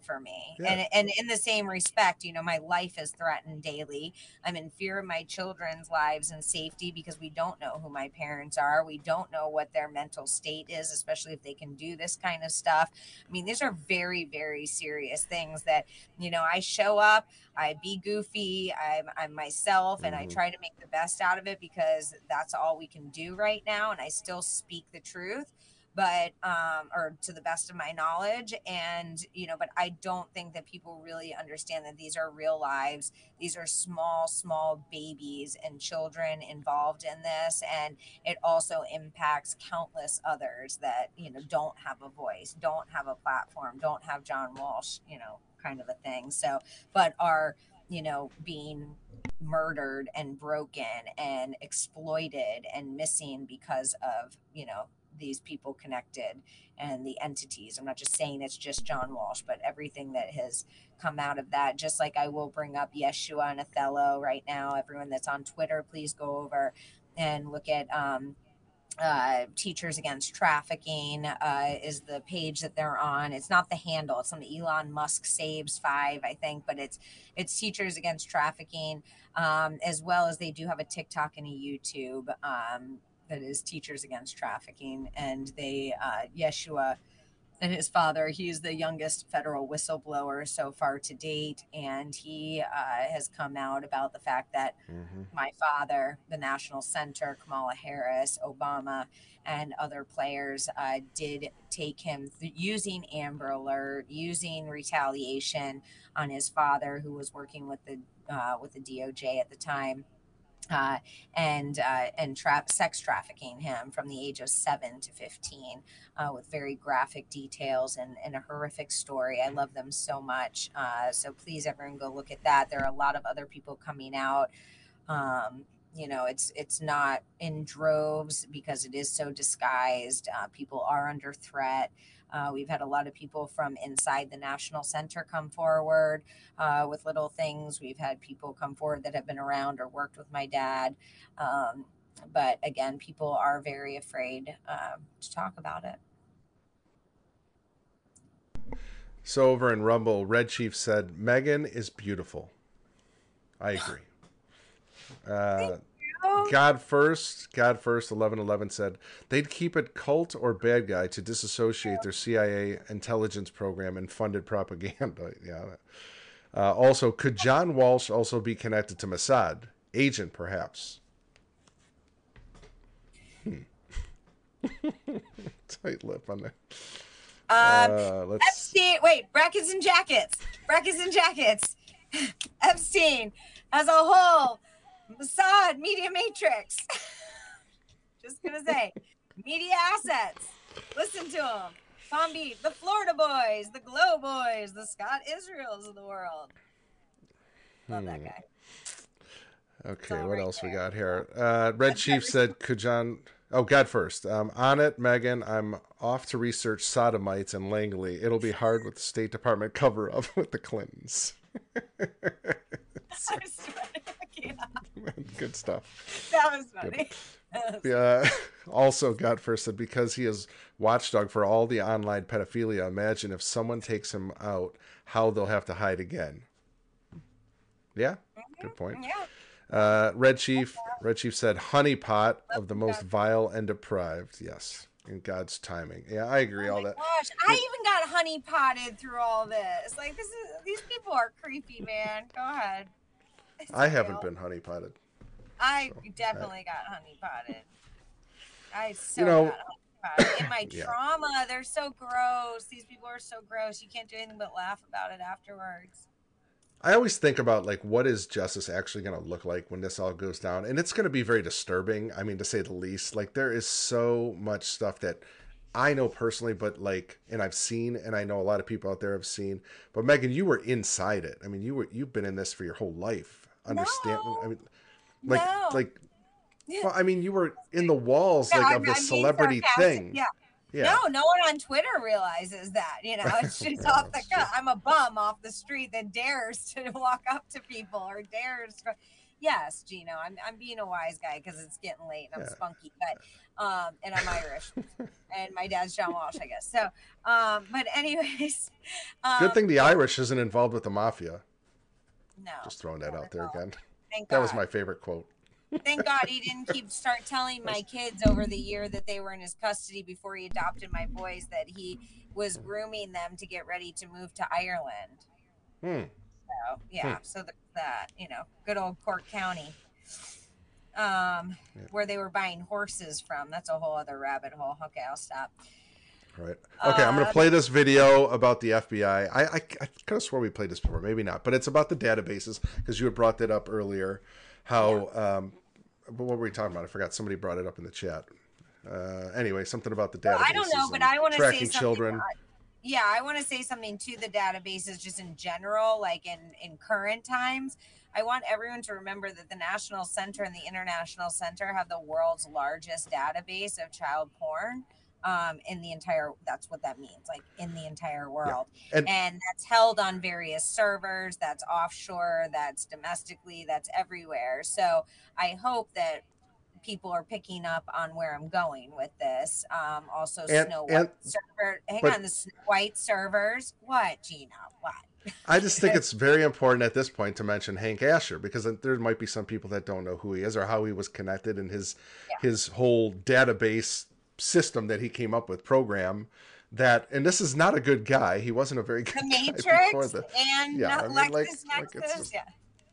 for me. Yeah. And and in the same respect, you know, my life is threatened daily. I'm in fear of my children's lives and safety because we don't know who my parents are. We don't know what their mental state is, especially if they can do this kind of stuff. I mean, these are very, very serious things that, you know, I show up, I be goofy, I'm, I'm myself, and I Mhm. try to make the best out of it because that's all we can do right now. And I still speak the truth but um or to the best of my knowledge and you know but i don't think that people really understand that these are real lives. These are small small babies and children involved in this and it also impacts countless others that you know don't have a voice don't have a platform don't have john walsh you know kind of a thing. So but are you know being murdered and broken and exploited and missing because of you know these people connected and the entities. I'm not just saying it's just John Walsh, but everything that has come out of that. Just like I will bring up Yeshua and Othello right now. Everyone that's on Twitter, please go over and look at um, uh, Teachers Against Trafficking uh, is the page that they're on. It's not the handle. It's on the Elon Musk Saves Five, I think, but it's it's Teachers Against Trafficking, um, as well as they do have a TikTok and a YouTube. Um, that is Teachers Against Trafficking, and they uh, Yeshua and his father. He's the youngest federal whistleblower so far to date, and he uh, has come out about the fact that mhm. my father, the National Center, Kamala Harris, Obama, and other players uh, did take him th- using Amber Alert, using retaliation on his father, who was working with the uh, with the DOJ at the time uh, and uh, and tra- sex trafficking him from the age of seven to fifteen, uh, with very graphic details and, and a horrific story. I love them so much. Uh, so please, everyone, go look at that. There are a lot of other people coming out. Um, you know, it's it's not in droves because it is so disguised. Uh, people are under threat. Uh, we've had a lot of people from inside the National Center come forward uh, with little things. We've had people come forward that have been around or worked with my dad. Um, but again, people are very afraid um, to talk about it. So over in Rumble, Red Chief said Meghan is beautiful. I agree. Uh, God first, God first, eleven eleven said they'd keep it cult or bad guy to disassociate their CIA intelligence program and funded propaganda. Yeah. Uh, also, could John Walsh also be connected to Mossad agent, perhaps? Hmm. Tight lip on there. Um, Uh, let's. Epstein, wait, brackets and jackets, brackets and jackets. Epstein as a whole, Mossad, Media Matrix. Just gonna say, media assets. Listen to them. Palm Beach, the Florida Boys, the Glow Boys, the Scott Israels of the world. Love that Hmm. guy. Okay, what right else we got here? Uh, Red Chief said, "Could John?" Oh, God first. Um, on it, Meghan. I'm off to research sodomites in Langley. It'll be hard with the State Department cover up with the Clintons. I swear, I can't. Good stuff. that was funny. Yeah. also, God first said because he is watchdog for all the online pedophilia. Imagine if someone takes him out, how they'll have to hide again. Yeah, good point. Yeah. Uh, Red Chief, Red Chief said, "Honeypot of the most vile and deprived." Yes, in God's timing. Yeah, I agree. Oh all that. gosh, I even got honey potted through all this. Like this is these people are creepy, man. Go ahead. I haven't been honeypotted. I definitely got honey potted. I so You know- got honey potted. In my Yeah. trauma, they're so gross. These people are so gross. You can't do anything but laugh about it afterwards. I always think about like what is justice actually going to look like when this all goes down, and it's going to be very disturbing. I mean, to say the least. Like there is so much stuff that I know personally, but like, and I've seen, and I know a lot of people out there have seen. But Meghan, you were inside it. I mean, you were you've been in this for your whole life. Understand? No. I mean, like No. like. Well, I mean, you were in the walls like I'm- of the celebrity thing. Yeah. Yeah. No, no one on Twitter realizes that. You know, it's just Yeah, off the cut. I'm a bum off the street that dares to walk up to people or dares. To, Yes, Gino. I'm I'm being a wise guy because it's getting late and I'm Yeah. spunky, but um, and I'm Irish, and my dad's John Walsh, I guess. So, um, but anyways, um, Good thing the Irish isn't involved with the mafia. No, Just throwing that out there all. again. Thank That was my favorite quote. Thank God he didn't keep start telling my kids over the year that they were in his custody before he adopted my boys that he was grooming them to get ready to move to Ireland. Hmm. So yeah, so there's that you know, good old Cork County, um, where they were buying horses from. That's a whole other rabbit hole. Okay, I'll stop. Right. Okay, I'm going to Uh, play this video about the FBI. I, I, I could have swore we played this before, maybe not, but it's about the databases because you had brought that up earlier. How, um, but what were we talking about? I forgot. Somebody brought it up in the chat. Uh, anyway, something about the databases. Well, I don't know, but I want to say tracking something. children. uh, yeah, I want to say something to the databases just in general, like in in current times. I want everyone to remember that the National Center and the International Center have the world's largest database of child porn um, in the entire. That's what that means, like in the entire world, And- and that's held on various servers. That's offshore. That's domestically. That's everywhere. So I hope that people are picking up on where I'm going with this. Um, also, And- Snow and- server. Hang but- on, the Snow White servers. What, Gina? What? I just think it's very important at this point to mention Hank Asher because there might be some people that don't know who he is or how he was connected and his his whole database system that he came up with program that and this is not a good guy. He wasn't a very good The guy before Matrix the and Yeah, not I mean, like- like just- yeah.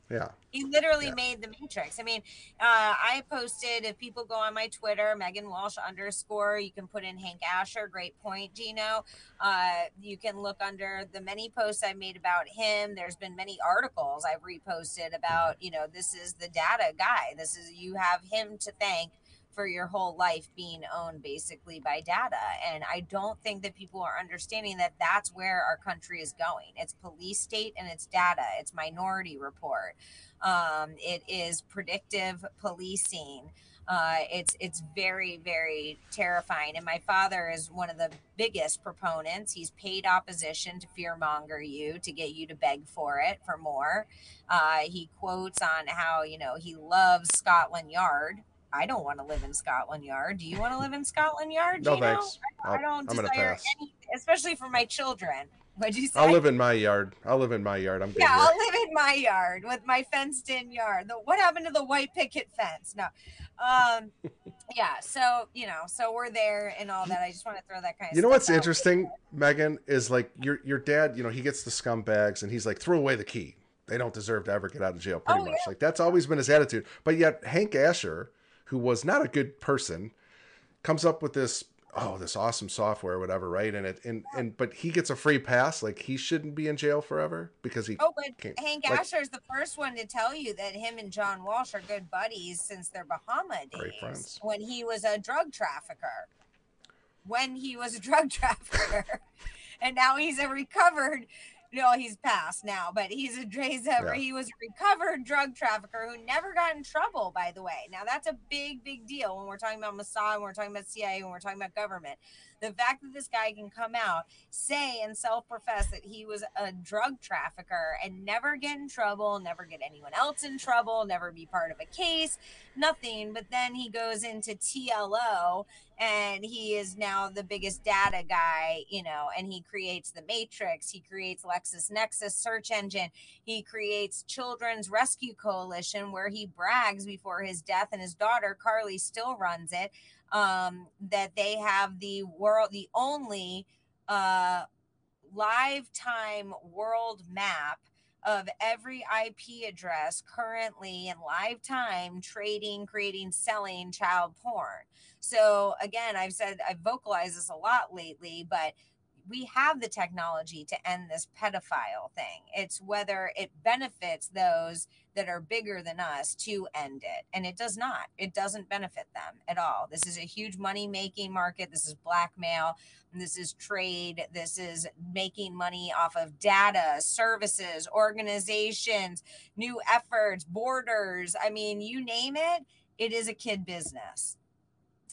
yeah. He literally Yeah. made the Matrix. I mean, uh, I posted, if people go on my Twitter, Meghan Walsh underscore, you can put in Hank Asher. Great point, Gino. Uh, you can look under the many posts I've made about him. There's been many articles I've reposted about, you know, this is the data guy. This is, you have him to thank for your whole life being owned basically by data. And I don't think that people are understanding that that's where our country is going. It's police state and it's data, it's minority report. Um, it is predictive policing. Uh, it's it's very very terrifying. And my father is one of the biggest proponents. He's paid opposition to fearmonger you to get you to beg for it for more. Uh, he quotes on how you know he loves Scotland Yard. I don't want to live in Scotland Yard. Do you want to live in Scotland Yard? No Gino? thanks. I I'll, don't I'm desire pass. any, especially for my children. What'd you say? I'll live in my yard. I'll live in my yard. I'm good Yeah, here. I'll live in my yard with my fenced in yard. The, what happened to the white picket fence? No. Um yeah, so you know, so we're there and all that. I just want to throw that kind of You know what's interesting, Meghan, is like your your dad. You know, he gets the scumbags, and he's like, throw away the key. They don't deserve to ever get out of jail. Pretty Oh, much, yeah. like that's always been his attitude. But yet, Hank Asher, who was not a good person, comes up with this oh this awesome software or whatever, right? And it and and but he gets a free pass. Like he shouldn't be in jail forever because he. Oh, but Can't- Hank like- Asher's the first one to tell you that him and John Walsh are good buddies since their Bahama days. Great friends. When he was a drug trafficker. When he was a drug trafficker. and now he's a recovered no, he's passed now, but he's a he's a, Yeah. he was a recovered drug trafficker who never got in trouble, by the way. Now that's a big, big deal when we're talking about Mossad, when we're talking about CIA, when we're talking about government. The fact that this guy can come out, say and self-profess that he was a drug trafficker and never get in trouble, never get anyone else in trouble, never be part of a case, nothing. But then he goes into TLO and he is now the biggest data guy, you know, and he creates the Matrix, he creates LexisNexis search engine, he creates Children's Rescue Coalition, where he brags before his death, and his daughter Carly still runs it. Um, that they have the world, the only uh, lifetime world map of every IP address currently in lifetime trading, creating, selling child porn. So again, I've said I've vocalized this a lot lately, but we have the technology to end this pedophile thing. It's whether it benefits those that are bigger than us to end it. And it does not. It doesn't benefit them at all. This is a huge money making market. This is blackmail. This is trade. This is making money off of data, services, organizations, new efforts, borders. I mean, you name it, it is a kid business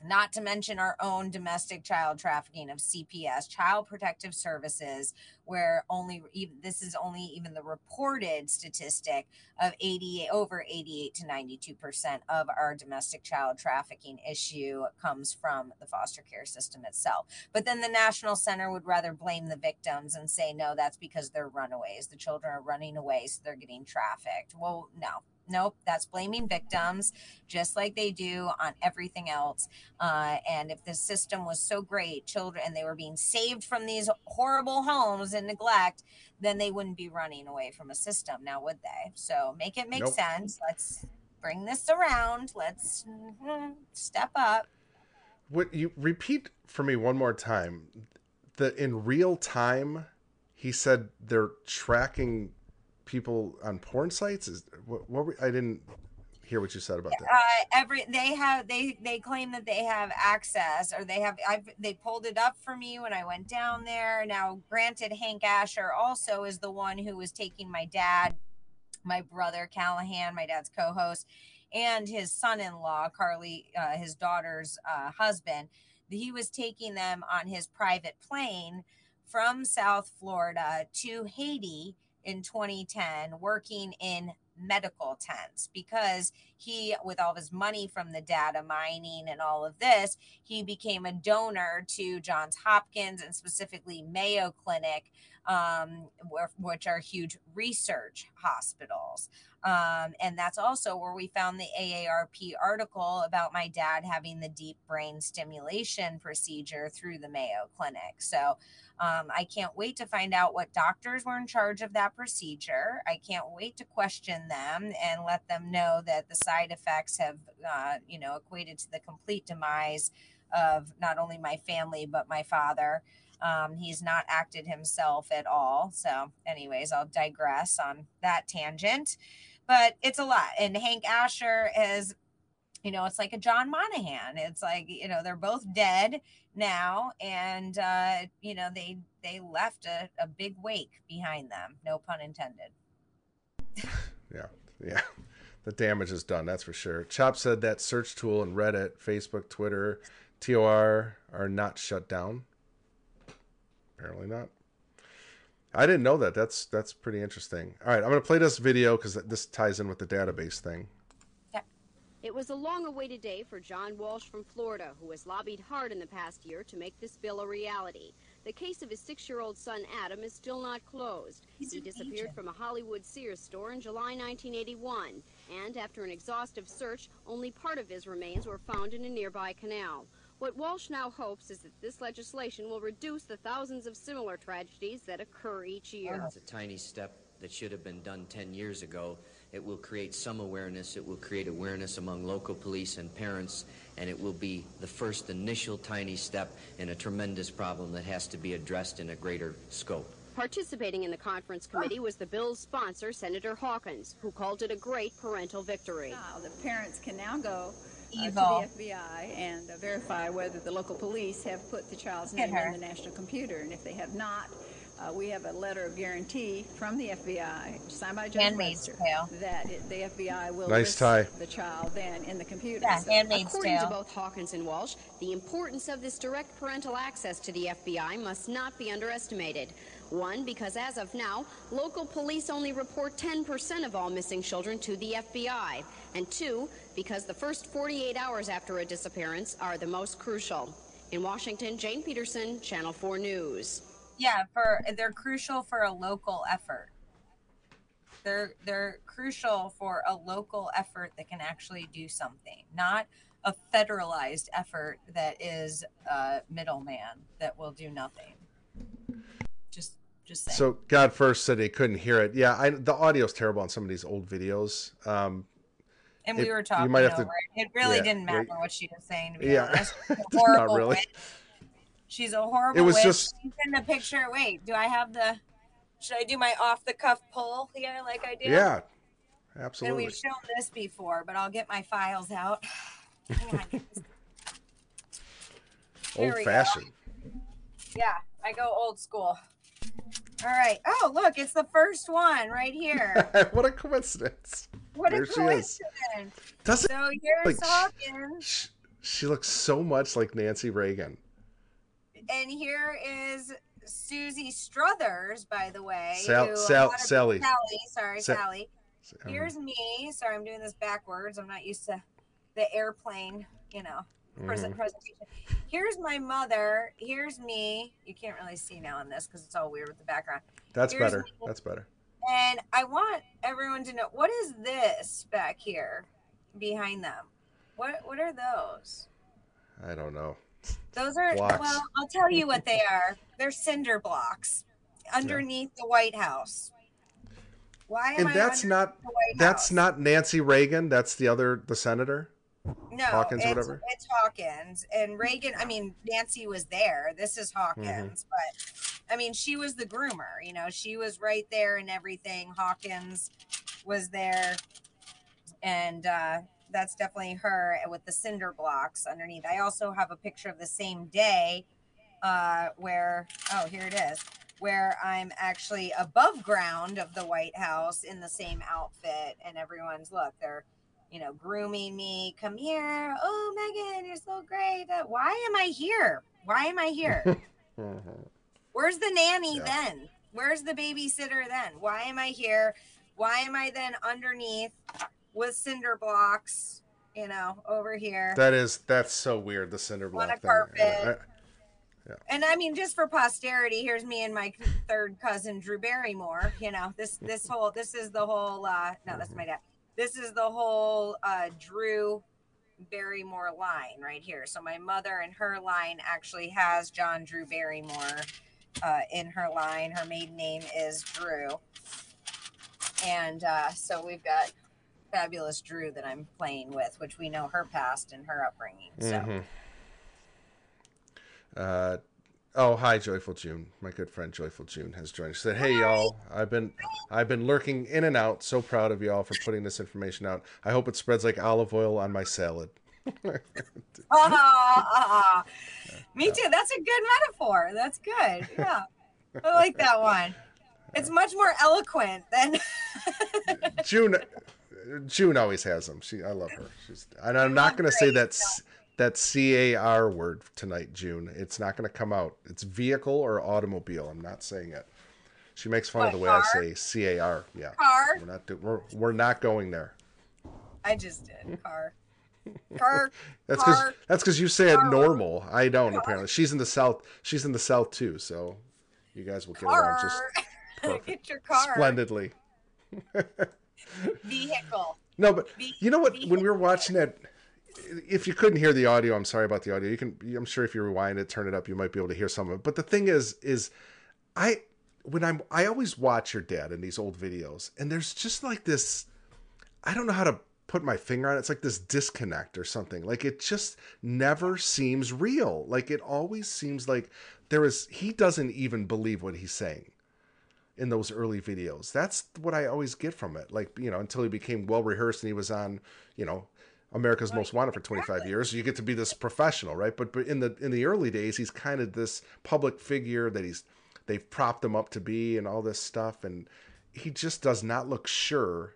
not to mention our own domestic child trafficking of CPS, Child Protective Services, where only this is only even the reported statistic of 88 over 88 to 92 percent of our domestic child trafficking issue comes from the foster care system itself. But then the National Center would rather blame the victims and say no, that's because they're runaways. The children are running away, so they're getting trafficked. Well, no, Nope, that's blaming victims, just like they do on everything else. Uh, and if the system was so great, children, and they were being saved from these horrible homes and neglect, then they wouldn't be running away from a system now, would they? So make it make Nope. sense. Let's bring this around. Let's mhm, step up. What you repeat for me one more time? The in real time, he said they're tracking people on porn sites. Is what? what were, I didn't hear what you said about that. uh, every they have they they claim that they have access or they have I've they pulled it up for me when I went down there. Now, granted, Hank Asher also is the one who was taking my dad, my brother Callahan, my dad's co-host, and his son-in-law Carly, uh, his daughter's uh, husband. He was taking them on his private plane from South Florida to Haiti in 2010, working in medical tents because he with all of his money from the data mining and all of this he became a donor to johns hopkins and specifically mayo clinic um, which are huge research hospitals. Um, and that's also where we found the aarp article about my dad having the deep brain stimulation procedure through the mayo clinic. So um, I can't wait to find out what doctors were in charge of that procedure. I can't wait to question them and let them know that the side effects have, uh, you know, equated to the complete demise of not only my family but my father. Um, he's not acted himself at all. So, anyways, I'll digress on that tangent. But it's a lot. And Hank Asher is you know it's like a john monahan it's like you know they're both dead now and uh you know they they left a, a big wake behind them no pun intended Yeah, yeah. The damage is done, that's for sure. Chop said that search tool and Reddit, Facebook, Twitter, TOR are not shut down. Apparently not. I didn't know that. That's that's pretty interesting. All right, I'm gonna play this video because this ties in with the database thing. It was a long awaited day for John Walsh from Florida, who has lobbied hard in the past year to make this bill a reality. The case of his six year old son Adam is still not closed. He's he disappeared agent. from a Hollywood Sears store in July 1981, and after an exhaustive search, only part of his remains were found in a nearby canal. What Walsh now hopes is that this legislation will reduce the thousands of similar tragedies that occur each year. It's a tiny step that should have been done 10 years ago. It will create some awareness. It will create awareness among local police and parents, and it will be the first initial tiny step in a tremendous problem that has to be addressed in a greater scope. Participating in the conference committee was the bill's sponsor, Senator Hawkins, who called it a great parental victory. Now, the parents can now go uh, to the FBI and uh, verify whether the local police have put the child's Hit name her. in the national computer. And if they have not, uh, we have a letter of guarantee from the FBI, signed by Judge Handmaid's Webster, Tale. that it, the FBI will Nice list tie. the child then in the computer. yeah So- handmaid's According to tale both Hawkins and Walsh, the importance of this direct parental access to the FBI must not be underestimated. One, because as of now, local police only report 10% of all missing children to the FBI. And two, because the first 48 hours after a disappearance are the most crucial. In Washington, Jane Peterson, Channel 4 News. Yeah for they're crucial for a local effort they're they're crucial for a local effort that can actually do something not a federalized effort that is a middleman that will do nothing just just saying. So God first said he couldn't hear it. Yeah, I, the audio's terrible on some of these old videos. Um, and we it- were you talking might have over to- it. It really yeah, didn't matter what she was saying. To be Yeah. honest, horrible really. She's a horrible. It was witch. just- She's in the picture. Wait, do I have the? Should I do my off the cuff poll here, like I did? yeah, absolutely. And we've shown this before, but I'll get my files out. Hang on. Here Old we go. fashioned. Yeah, I go old school. All right. Oh, look, it's the first one right here. what a coincidence. What There a she is. coincidence. Doesn't So here's Like, Hawkins, she, she looks so much like Nancy Reagan. And here is Susie Struthers, by the way. Sal- who Sal- lot Sally. Sally, sorry, Sa- Sally. Here's me. Sorry, I'm doing this backwards. I'm not used to the airplane, you know, present Mhm. presentation. Here's my mother. Here's me. You can't really see now in this because it's all weird with the background. That's here's better. me. That's better. And I want everyone to know what is this back here behind them? What what are those? I don't know. Those are Blocks. well, I'll tell you what they are. They're cinder blocks underneath the White House. Why am And that's not that's House? not Nancy Reagan. That's the other the senator. no Hawkins or it's, whatever? It's Hawkins and Reagan. I mean, Nancy was there. This is Hawkins, Mm-hmm. but I mean, she was the groomer. You know, she was right there and everything. Hawkins was there, and uh, that's definitely her with the cinder blocks underneath. I also have a picture of the same day uh, where oh here it is where I'm actually above ground of the White House in the same outfit, and everyone's look they're you know grooming me. Come here, oh Meghan, you're so great. Uh, Why am I here? Why am I here? Mhm. Where's the nanny Yeah. then? Where's the babysitter then? Why am I here? Why am I then underneath with cinder blocks? You know, over here. That is that's so weird. The cinder block On a thing. carpet. I- and I mean, just for posterity, here's me and my third cousin Drew Barrymore. You know, this this whole this is the whole. uh No, that's my dad. This is the whole uh Drew Barrymore line right here. So my mother and her line actually has John Drew Barrymore uh, in her line. Her maiden name is Drew, and uh, so we've got fabulous Drew that I'm playing with, which we know her past and her upbringing. So. Mhm. Uh, oh, hi, Joyful June. My good friend Joyful June has joined. She said, "Hey, y'all. I've been I've been lurking in and out. So proud of y'all for putting this information out. I hope it spreads like olive oil on my salad." Ah, me too. That's a good metaphor. That's good. Yeah. I like that one. It's much more eloquent than June June always has them. She I love her. She's and I'm not going to say that that C A R word tonight, June. It's not going to come out. It's vehicle or automobile. I'm not saying it. She makes fun of the way I say C A R. Yeah. car. We're not do- we're, we're not going there. I just did car. Car. That's because that's because you say it normal. I don't apparently. She's in the south. She's in the south too. So you guys will get along just perfect. Get your car. splendidly. Vehicle. No, but Ve- you know what? When we were watching that, if you couldn't hear the audio, I'm sorry about the audio. You can. I'm sure if you rewind it, turn it up, you might be able to hear some of it. But the thing is, is I when I'm I always watch your dad in these old videos, and there's just like this. I don't know how to put my finger on it. It's like this disconnect or something. Like it just never seems real. Like it always seems like there is. He doesn't even believe what he's saying in those early videos. That's what I always get from it. Like, you know, until he became well rehearsed and he was on, you know, America's Most Wanted for 25 years. You get to be this professional, right? But but in the in the early days, he's kind of this public figure that he's they've propped him up to be and all this stuff and he just does not look sure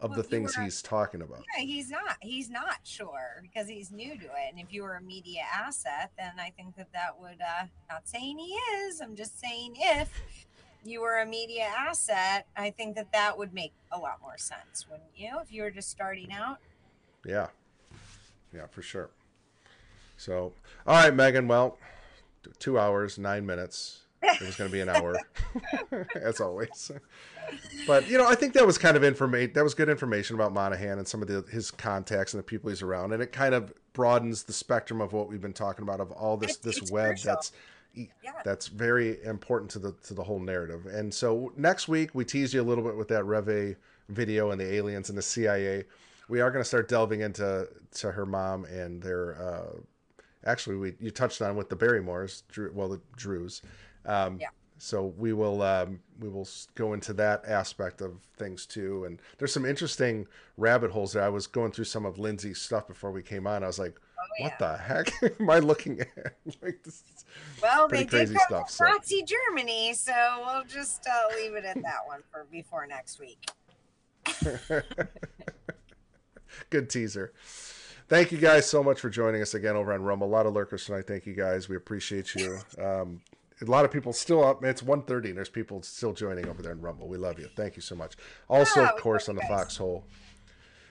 of Well, the things he's talking about. Yeah, he's not. He's not sure because he's new to it. And if you were a media asset, then I think that that would. uh Not saying he is. I'm just saying if you were a media asset, I think that that would make a lot more sense, wouldn't you? If you were just starting out. Yeah. Yeah, for sure. So, all right, Meghan. Well, two hours, nine minutes. It was going to be an hour, as always. But you know, I think that was kind of information. That was good information about Monahan and some of the, his contacts and the people he's around, and it kind of broadens the spectrum of what we've been talking about of all this It's- this it's web crucial. that's Yeah. that's very important to the to the whole narrative. And so next week we tease you a little bit with that Reve video and the aliens and the CIA. We are going to start delving into to her mom and their. Uh, actually, we you touched on with the Barrymores, Drew, well the Drews. Um, Yeah. So we will um, we will go into that aspect of things too. And there's some interesting rabbit holes there. I was going through some of Lindsay's stuff before we came on. I was like, Oh, what the heck am I looking at? like this is- Well, they did come stuff, so. Nazi Germany, so we'll just uh, leave it at that one for before next week. Good teaser. Thank you guys so much for joining us again over on Rumble. A lot of lurkers tonight. Thank you guys. We appreciate you. Um, a lot of people still up. It's 1.30 and there's people still joining over there in Rumble. We love you. Thank you so much. Also, Yeah, of course, on the guys. Foxhole,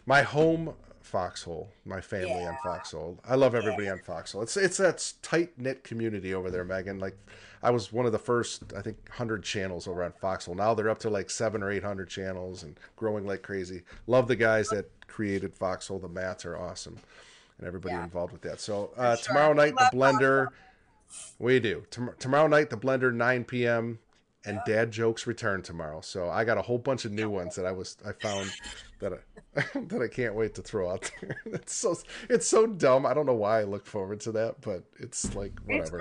my home Foxhole, my family on Foxhole. I love everybody on Foxhole. It's it's that tight knit community over there, Meghan. Like I was one of the first, I think, hundred channels over on Foxhole. Now they're up to like seven or eight hundred channels and growing like crazy. Love the guys that created Foxhole. The mats are awesome, and everybody Yeah. involved with that. So uh, sure. tomorrow night, the Blender. We do. Tom- tomorrow night, the Blender, 9 p.m. And dad jokes return tomorrow. So I got a whole bunch of new ones that I was I found that I that I can't wait to throw out there. It's so it's so dumb. I don't know why I look forward to that, but it's like whatever. It's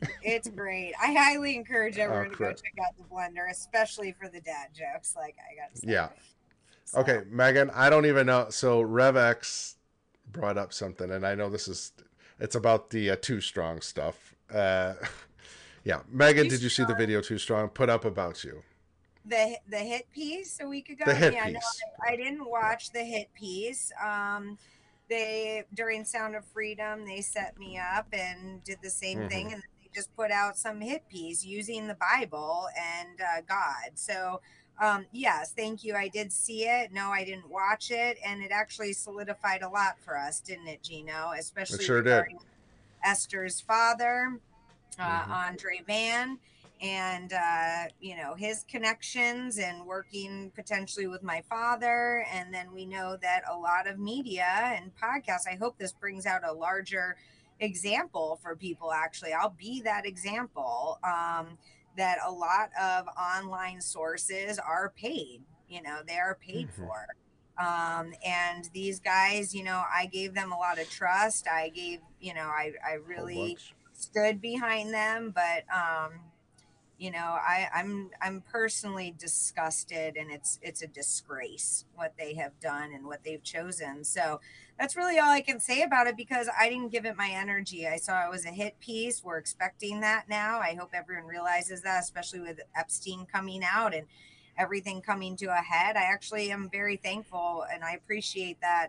great. It's great. I highly encourage everyone to go check out the blender, especially for the dad jokes. Like I gotta. Yeah. So, Okay, Meghan, I don't even know. So RevX brought up something, and I know this is it's about the uh, too strong stuff. Uh, yeah, Meghan, Too did you see the video too strong put up about you? The the hit piece a week ago. The hit yeah, piece. No, I, I didn't watch the hit piece. Um, they during Sound of Freedom they set me up and did the same Mm-hmm. thing, and they just put out some hit piece using the Bible and uh, God. So. Um, yes, thank you. I did see it. No, I didn't watch it, and it actually solidified a lot for us, didn't it, Gino? Especially sure did. Esther's father, uh, Mhm. Andre Van, and uh, you know his connections and working potentially with my father. And then we know that a lot of media and podcasts. I hope this brings out a larger example for people. Actually, I'll be that example. Um, that a lot of online sources are paid. You know, they are paid Mhm. for. Um, and these guys, you know, I gave them a lot of trust. I gave, you know, I, I really stood behind them, but um, you know, I, I'm I'm personally disgusted, and it's it's a disgrace what they have done and what they've chosen. So that's really all I can say about it because I didn't give it my energy. I saw it was a hit piece. We're expecting that now. I hope everyone realizes that, especially with Epstein coming out and everything coming to a head. I actually am very thankful and I appreciate that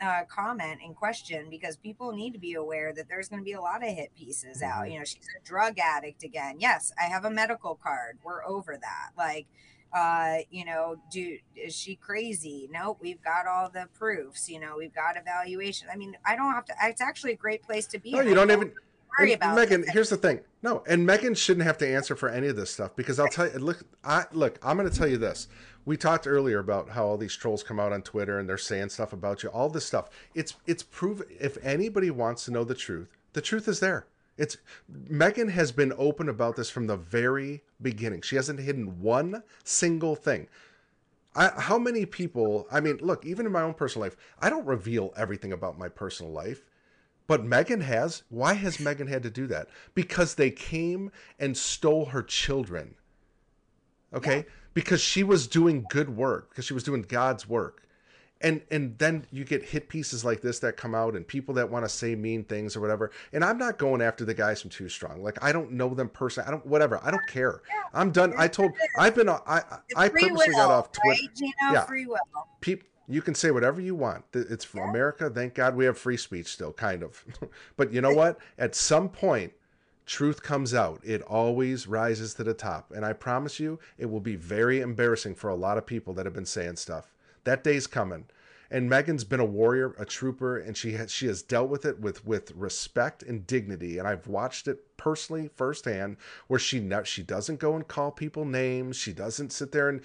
uh, comment in question because people need to be aware that there's going to be a lot of hit pieces out. Mhm. You know, she's a drug addict again. Yes, I have a medical card. We're over that. Like, uh, you know, do is she crazy? Nope, we've got all the proofs. You know, we've got evaluation. I mean, I don't have to. It's actually a great place to be. No, and you I don't even. worry and about Meghan. it. Here's the thing. No, and Meghan shouldn't have to answer for any of this stuff because I'll tell you. Look, I look. I'm going to tell you this. We talked earlier about how all these trolls come out on Twitter and they're saying stuff about you. All this stuff. It's it's proof. If anybody wants to know the truth, the truth is there. It's Meghan has been open about this from the very beginning. She hasn't hidden one single thing. I, how many people? I mean, look, even in my own personal life, I don't reveal everything about my personal life. But Meghan has. Why has Meghan had to do that? Because they came and stole her children. Okay? Because she was doing good work, because she was doing God's work. And and then you get hit pieces like this that come out and people that want to say mean things or whatever. And I'm not going after the guys from Too Strong. Like I don't know them personally. I don't whatever. I don't care. I'm done. I told I've been I I, I purposely will, got off Twitter. Right, Gino? Yeah. Free will. Peop you can say whatever you want. It's from America. Thank God we have free speech still, kind of. but you know what? At some point, truth comes out. It always rises to the top. And I promise you, it will be very embarrassing for a lot of people that have been saying stuff. That day's coming. And Meghan's been a warrior, a trooper, and she has she has dealt with it with with respect and dignity. And I've watched it personally firsthand, where she ne- she doesn't go and call people names. She doesn't sit there and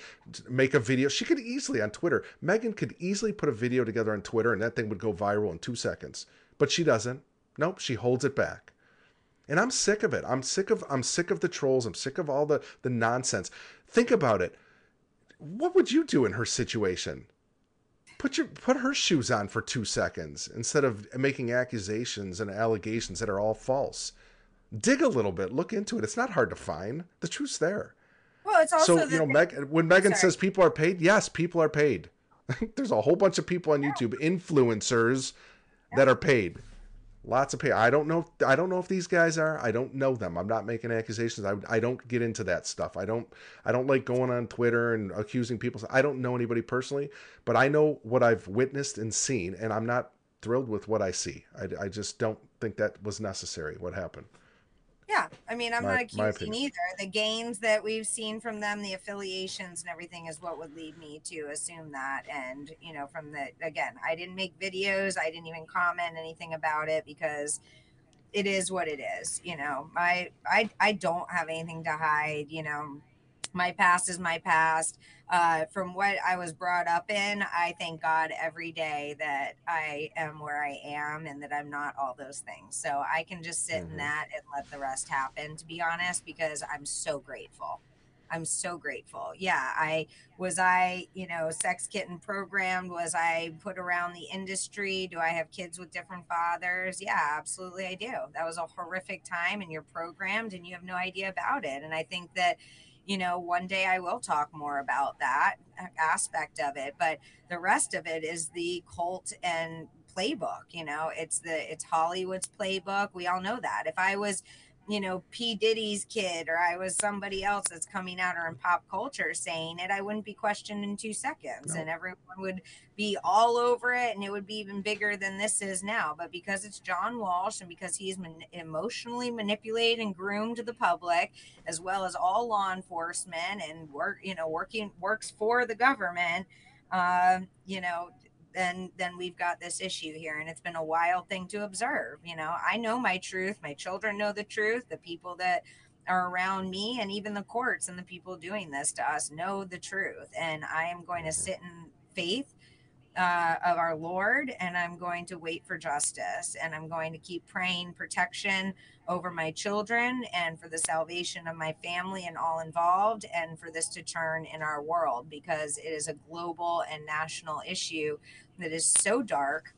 make a video. She could easily on Twitter. Meghan could easily put a video together on Twitter, and that thing would go viral in two seconds. But she doesn't. Nope, she holds it back. And I'm sick of it. I'm sick of I'm sick of the trolls. I'm sick of all the the nonsense. Think about it. What would you do in her situation? Put your put her shoes on for 2 seconds instead of making accusations and allegations that are all false. Dig a little bit, look into it. It's not hard to find. The truth's there. Well, it's also so, you know, Meg, when Meghan Sorry. says people are paid, yes, people are paid. There's a whole bunch of people on YouTube, influencers that are paid. Lots of pay. I don't know. I don't know if these guys are. I don't know them. I'm not making accusations. I, I don't get into that stuff. I don't. I don't like going on Twitter and accusing people. I don't know anybody personally, but I know what I've witnessed and seen, and I'm not thrilled with what I see. I, I just don't think that was necessary. What happened? Yeah, I mean, I'm My- not my accusing opinion. either. The gains that we've seen from them, the affiliations and everything, is what would lead me to assume that. And you know, from the again, I didn't make videos. I didn't even comment anything about it because it is what it is. You know, my I I don't have anything to hide. You know, my past is my past. Uh, from what I was brought up in, I thank God every day that I am where I am and that I'm not all those things. So I can just sit Mhm. in that and let the rest happen, to be honest, because I'm so grateful. I'm so grateful. Yeah, I was I, you know, sex kitten programmed. Was I put around the industry? Do I have kids with different fathers? Yeah, absolutely, I do. That was a horrific time, and you're programmed, and you have no idea about it. And I think that you know, one day I will talk more about that aspect of it, but the rest of it is the cult and playbook, you know, it's the it's Hollywood's playbook. We all know that. If I was, you know, P Diddy's kid or I was somebody else that's coming out or in pop culture saying it, I wouldn't be questioned in 2 seconds No. and everyone would be all over it and it would be even bigger than this is now. But because it's John Walsh and because he's man- emotionally manipulated and groomed the public, as well as all law enforcement and work, you know, working works for the government, uh, you know, then then we've got this issue here, and it's been a wild thing to observe. You know, I know my truth. My children know the truth. The people that are around me and even the courts and the people doing this to us know the truth and i am going to sit in faith uh, of our Lord, and I'm going to wait for justice, and I'm going to keep praying protection over my children and for the salvation of my family and all involved, and for this to turn in our world because it is a global and national issue that is so dark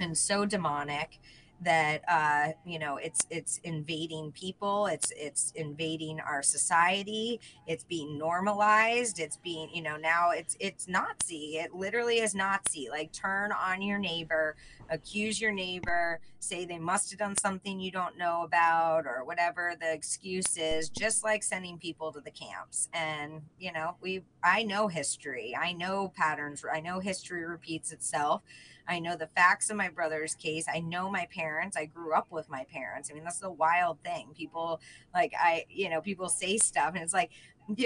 and so demonic that uh you know it's it's invading people it's it's invading our society it's being normalized it's being you know now it's it's nazi it literally is nazi like turn on your neighbor accuse your neighbor say they must have done something you don't know about or whatever the excuse is just like sending people to the camps. And you know we i know history i know patterns i know history repeats itself I know the facts of my brother's case. I know my parents. I grew up with my parents. I mean, that's the wild thing. People like I, you know, people say stuff and it's like,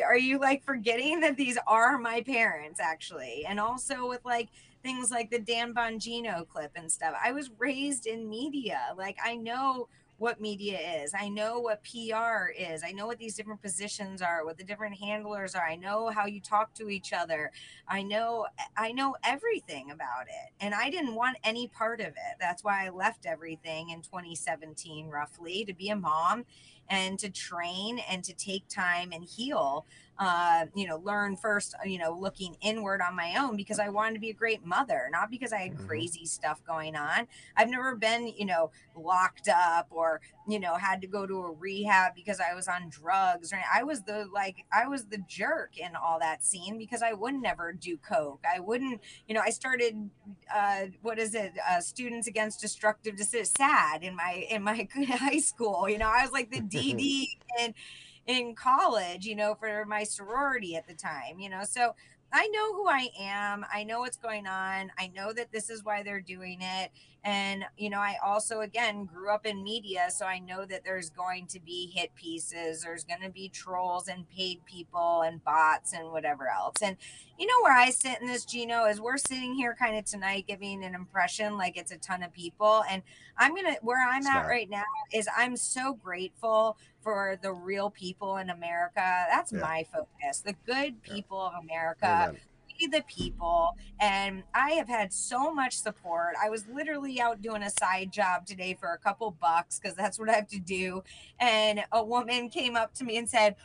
are you like forgetting that these are my parents actually? And also with like things like the Dan Bongino clip and stuff. I was raised in media. Like I know what media is. I know what PR is. I know what these different positions are, what the different handlers are. I know how you talk to each other. I know I know everything about it. And I didn't want any part of it. That's why I left everything in 2017 roughly to be a mom and to train and to take time and heal uh, you know, learn first, you know, looking inward on my own because I wanted to be a great mother, not because I had Mhm. crazy stuff going on. I've never been, you know, locked up or, you know, had to go to a rehab because I was on drugs. Right? I was the like, I was the jerk in all that scene because I would never do coke. I wouldn't, you know, I started, uh, what is it, uh, Students Against Destructive Decision, SAD in my in my high school. You know, I was like the DD and in college, you know, for my sorority at the time, you know. So I know who I am. I know what's going on. I know that this is why they're doing it. And, you know, I also, again, grew up in media. So I know that there's going to be hit pieces, there's going to be trolls and paid people and bots and whatever else. And, you know, where I sit in this, Gino, is we're sitting here kind of tonight giving an impression like it's a ton of people. And I'm going to, where I'm It's at not. right now is I'm so grateful for the real people in America. That's Yeah. my focus. The good Yeah. people of America, Amen. be the people. And I have had so much support. I was literally out doing a side job today for a couple bucks because that's what I have to do. And a woman came up to me and said,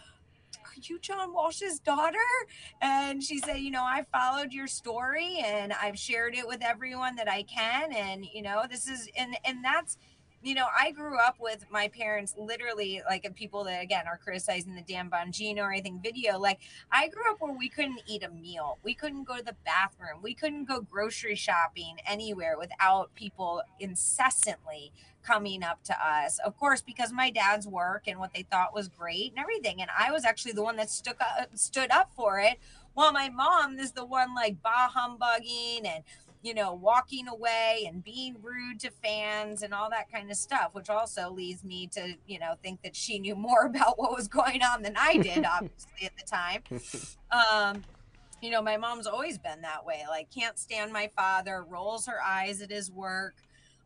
are you John Walsh's daughter? And she said, you know, I followed your story and I've shared it with everyone that I can. And, you know, this is, and, and that's, you know, I grew up with my parents literally like people that again are criticizing the Dan Bongino or anything video. Like I grew up where we couldn't eat a meal. We couldn't go to the bathroom. We couldn't go grocery shopping anywhere without people incessantly coming up to us. Of course, because my dad's work and what they thought was great and everything. And I was actually the one that stuck up, stood up for it. While my mom is the one like bah humbugging and you know, walking away and being rude to fans and all that kind of stuff, which also leads me to, you know, think that she knew more about what was going on than I did, obviously, at the time. Um, you know, my mom's always been that way. Like, can't stand my father, rolls her eyes at his work,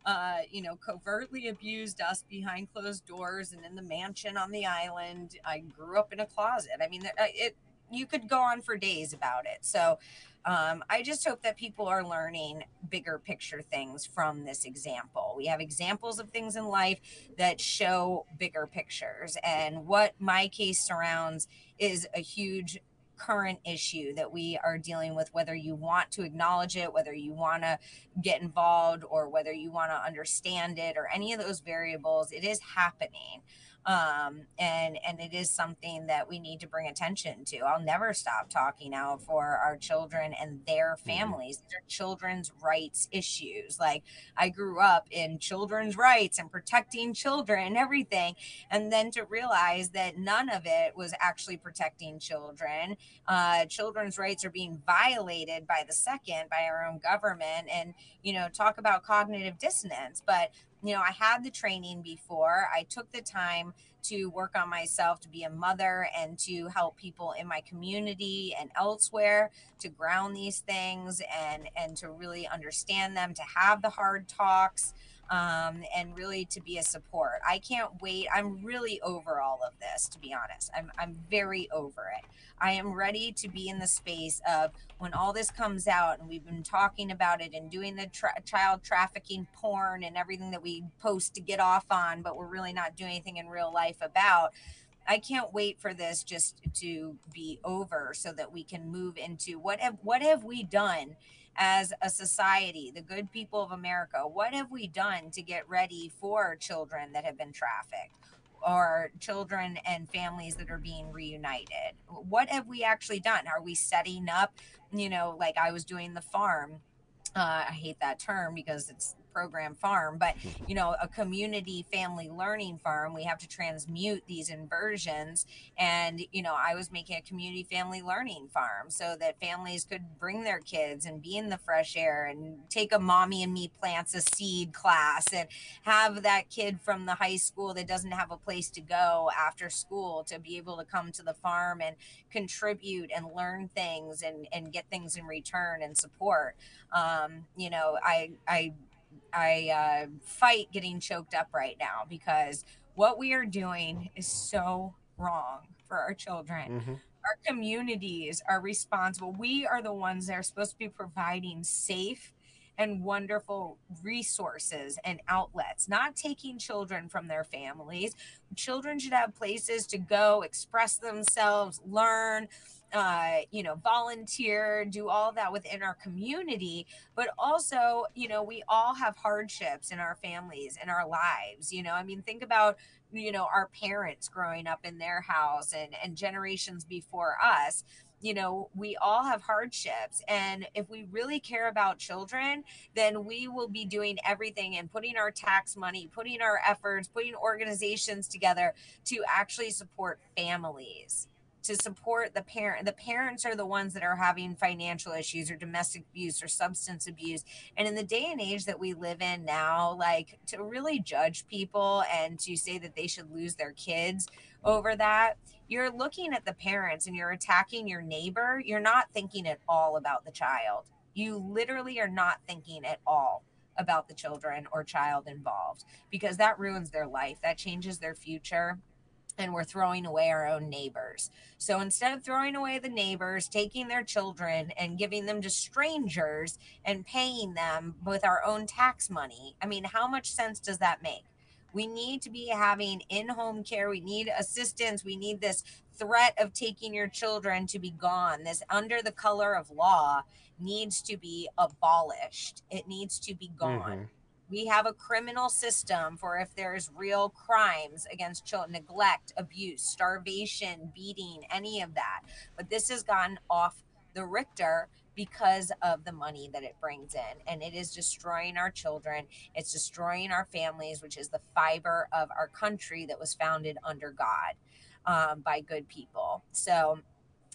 uh, you know, covertly abused us behind closed doors and in the mansion on the island. I grew up in a closet. I mean, it, you could go on for days about it. So, um, I just hope that people are learning bigger picture things from this example. We have examples of things in life that show bigger pictures. And what my case surrounds is a huge current issue that we are dealing with, whether you want to acknowledge it, whether you want to get involved, or whether you want to understand it, or any of those variables, it is happening um, and and it is something that we need to bring attention to. I'll never stop talking out for our children and their mm-hmm. families. Mm-hmm. They're children's rights issues. Like I grew up in children's rights and protecting children and everything, and then to realize that none of it was actually protecting children. Uh, children's rights are being violated by the second by our own government, and you know talk about cognitive dissonance, but you know, I had the training before. I took the time to work on myself to be a mother and to help people in my community and elsewhere to ground these things and and to really understand them, to have the hard talks um, and really to be a support. I can't wait. I'm really over all of this, to be honest. I'm, I'm very over it. I am ready to be in the space of when all this comes out and we've been talking about it and doing the tra- child trafficking porn and everything that we post to get off on, but we're really not doing anything in real life about. I can't wait for this just to be over so that we can move into what have what have we done as a society, the good people of America, what have we done to get ready for children that have been trafficked? or children and families that are being reunited what have we actually done are we setting up you know like i was doing the farm uh, I hate that term because it's program farm, but you know, a community family learning farm, we have to transmute these inversions. And, you know, I was making a community family learning farm so that families could bring their kids and be in the fresh air and take a mommy and me plants a seed class and have that kid from the high school that doesn't have a place to go after school to be able to come to the farm and contribute and learn things and, and get things in return and support. Um, you know, I, I, I uh, fight getting choked up right now because what we are doing is so wrong for our children. Mm-hmm. Our communities are responsible. We are the ones that are supposed to be providing safe and wonderful resources and outlets, not taking children from their families. Children should have places to go, express themselves, learn, uh, you know, volunteer, do all that within our community. But also, you know, we all have hardships in our families, in our lives. You know, I mean, think about, you know, our parents growing up in their house and, and generations before us you know, we all have hardships. And if we really care about children, then we will be doing everything and putting our tax money, putting our efforts, putting organizations together to actually support families to support the parent the parents are the ones that are having financial issues or domestic abuse or substance abuse. And in the day and age that we live in now like to really judge people and to say that they should lose their kids over that you're looking at the parents and you're attacking your neighbor you're not thinking at all about the child. You literally are not thinking at all about the children or child involved because that ruins their life. That changes their future and we're throwing away our own neighbors. So instead of throwing away the neighbors, taking their children and giving them to strangers and paying them with our own tax money, I mean, how much sense does that make? We need to be having in home care. We need assistance. We need this threat of taking your children to be gone. This under the color of law needs to be abolished. It needs to be gone. Mm-hmm we have a criminal system for if there's real crimes against children, neglect, abuse, starvation, beating, any of that. But this has gotten off the Richter because of the money that it brings in. And it is destroying our children. It's destroying our families, which is the fiber of our country that was founded under God um, by good people. So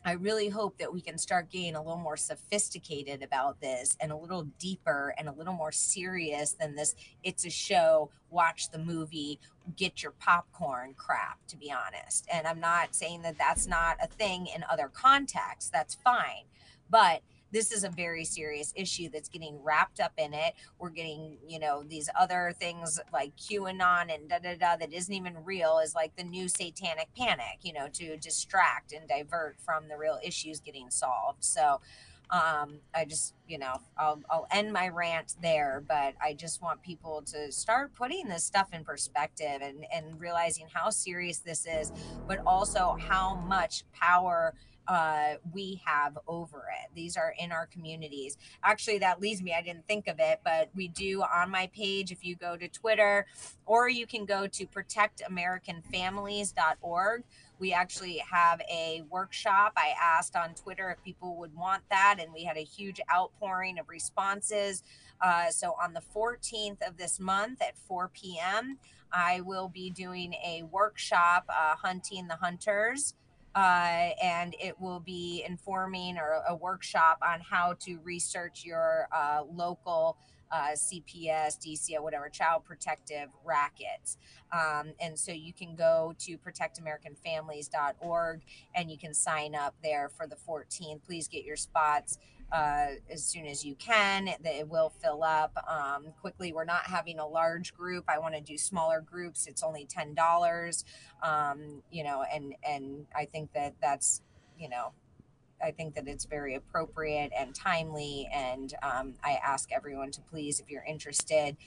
I really hope that we can start getting a little more sophisticated about this and a little deeper and a little more serious than this. It's a show, watch the movie, get your popcorn crap, to be honest. And I'm not saying that that's not a thing in other contexts, that's fine. But this is a very serious issue that's getting wrapped up in it. We're getting, you know, these other things like QAnon and da da da that isn't even real is like the new satanic panic, you know, to distract and divert from the real issues getting solved. So, um, I just, you know, I'll, I'll end my rant there, but I just want people to start putting this stuff in perspective and, and realizing how serious this is, but also how much power uh, we have over it. These are in our communities. Actually, that leads me, I didn't think of it, but we do on my page, if you go to Twitter, or you can go to protectamericanfamilies.org. We actually have a workshop. I asked on Twitter if people would want that, and we had a huge outpouring of responses. Uh, so on the 14th of this month at 4 p.m., I will be doing a workshop, uh, Hunting the Hunters uh, and it will be informing or a workshop on how to research your uh, local uh, CPS, DCO, whatever, child protective rackets. Um, and so you can go to protectamericanfamilies.org and you can sign up there for the 14th. Please get your spots uh, as soon as you can. It will fill up um, quickly. We're not having a large group. I want to do smaller groups. It's only ten dollars, um, you know, and and I think that that's you know. I think that it's very appropriate and timely. And um, I ask everyone to please, if you're interested,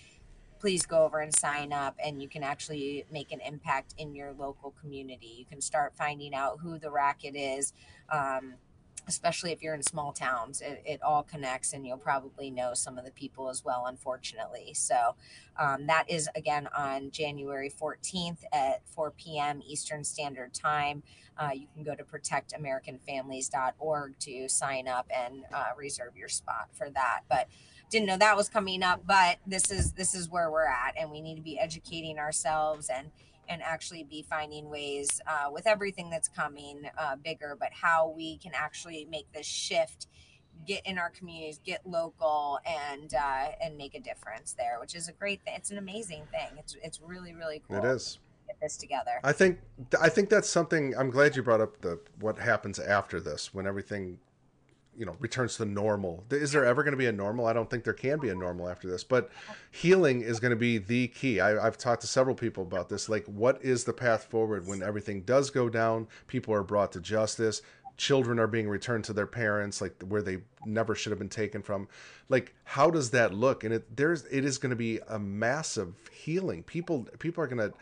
please go over and sign up and you can actually make an impact in your local community. You can start finding out who the racket is. Um, especially if you're in small towns it, it, all connects and you'll probably know some of the people as well unfortunately. So um, that is again on january 14th at 4 p.m eastern standard time. Uh, you can go to protectamericanfamilies.org to sign up and uh, reserve your spot for that. But didn't know that was coming up but this is this is where we're at and we need to be educating ourselves and and actually be finding ways uh, with everything that's coming uh, bigger, but how we can actually make this shift, get in our communities, get local, and uh, and make a difference there, which is a great thing. It's an amazing thing. It's it's really really cool. It is. Get this together. I think I think that's something. I'm glad you brought up the what happens after this when everything you know returns to normal. Is there ever going to be a normal? I don't think there can be a normal after this but healing is going to be the key. I, have talked to several people about this like what is the path forward when everything does go down? People are brought to justice. Children are being returned to their parents like where they never should have been taken from. Like how does that look? And it there's it is going to be a massive healing. People people are going to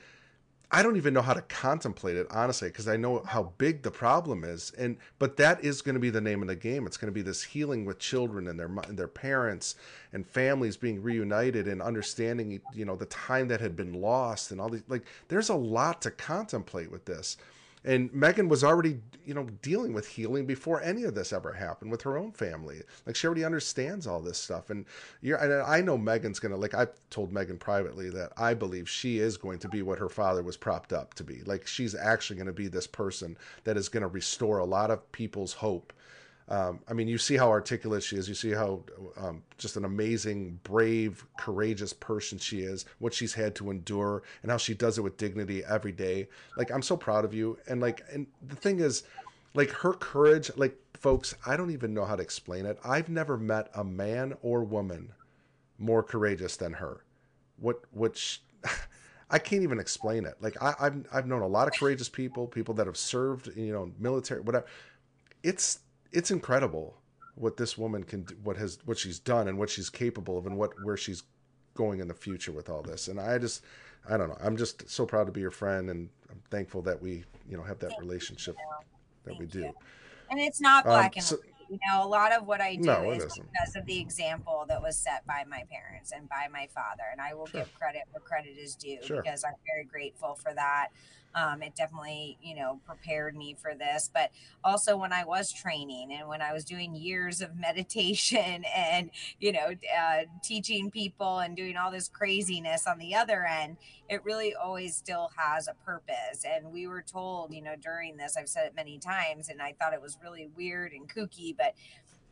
I don't even know how to contemplate it honestly because I know how big the problem is and but that is going to be the name of the game. It's going to be this healing with children and their and their parents and families being reunited and understanding you know the time that had been lost and all these like there's a lot to contemplate with this and Meghan was already, you know, dealing with healing before any of this ever happened with her own family. Like she already understands all this stuff. And you're, and I know Meghan's gonna like. I've told Meghan privately that I believe she is going to be what her father was propped up to be. Like she's actually going to be this person that is going to restore a lot of people's hope um, I mean, you see how articulate she is. You see how um, just an amazing, brave, courageous person she is. What she's had to endure, and how she does it with dignity every day. Like I'm so proud of you. And like, and the thing is, like her courage. Like folks, I don't even know how to explain it. I've never met a man or woman more courageous than her. What which. I can't even explain it. Like I, have I've known a lot of courageous people, people that have served, you know, military, whatever. It's it's incredible what this woman can do, what has what she's done and what she's capable of and what where she's going in the future with all this. And i just i don't know. I'm just so proud to be your friend and i'm thankful that we you know have that Thank relationship that Thank we do. you. and it's not um, black um, and so, white. You know a lot of what i do no, is because of the example that was set by my parents and by my father. And i will sure. give credit where credit is due sure. because i'm very grateful for that um, it definitely you know prepared me for this but also when i was training and when i was doing years of meditation and you know uh, teaching people and doing all this craziness on the other end it really always still has a purpose. And we were told you know during this i've said it many times and i thought it was really weird and kooky but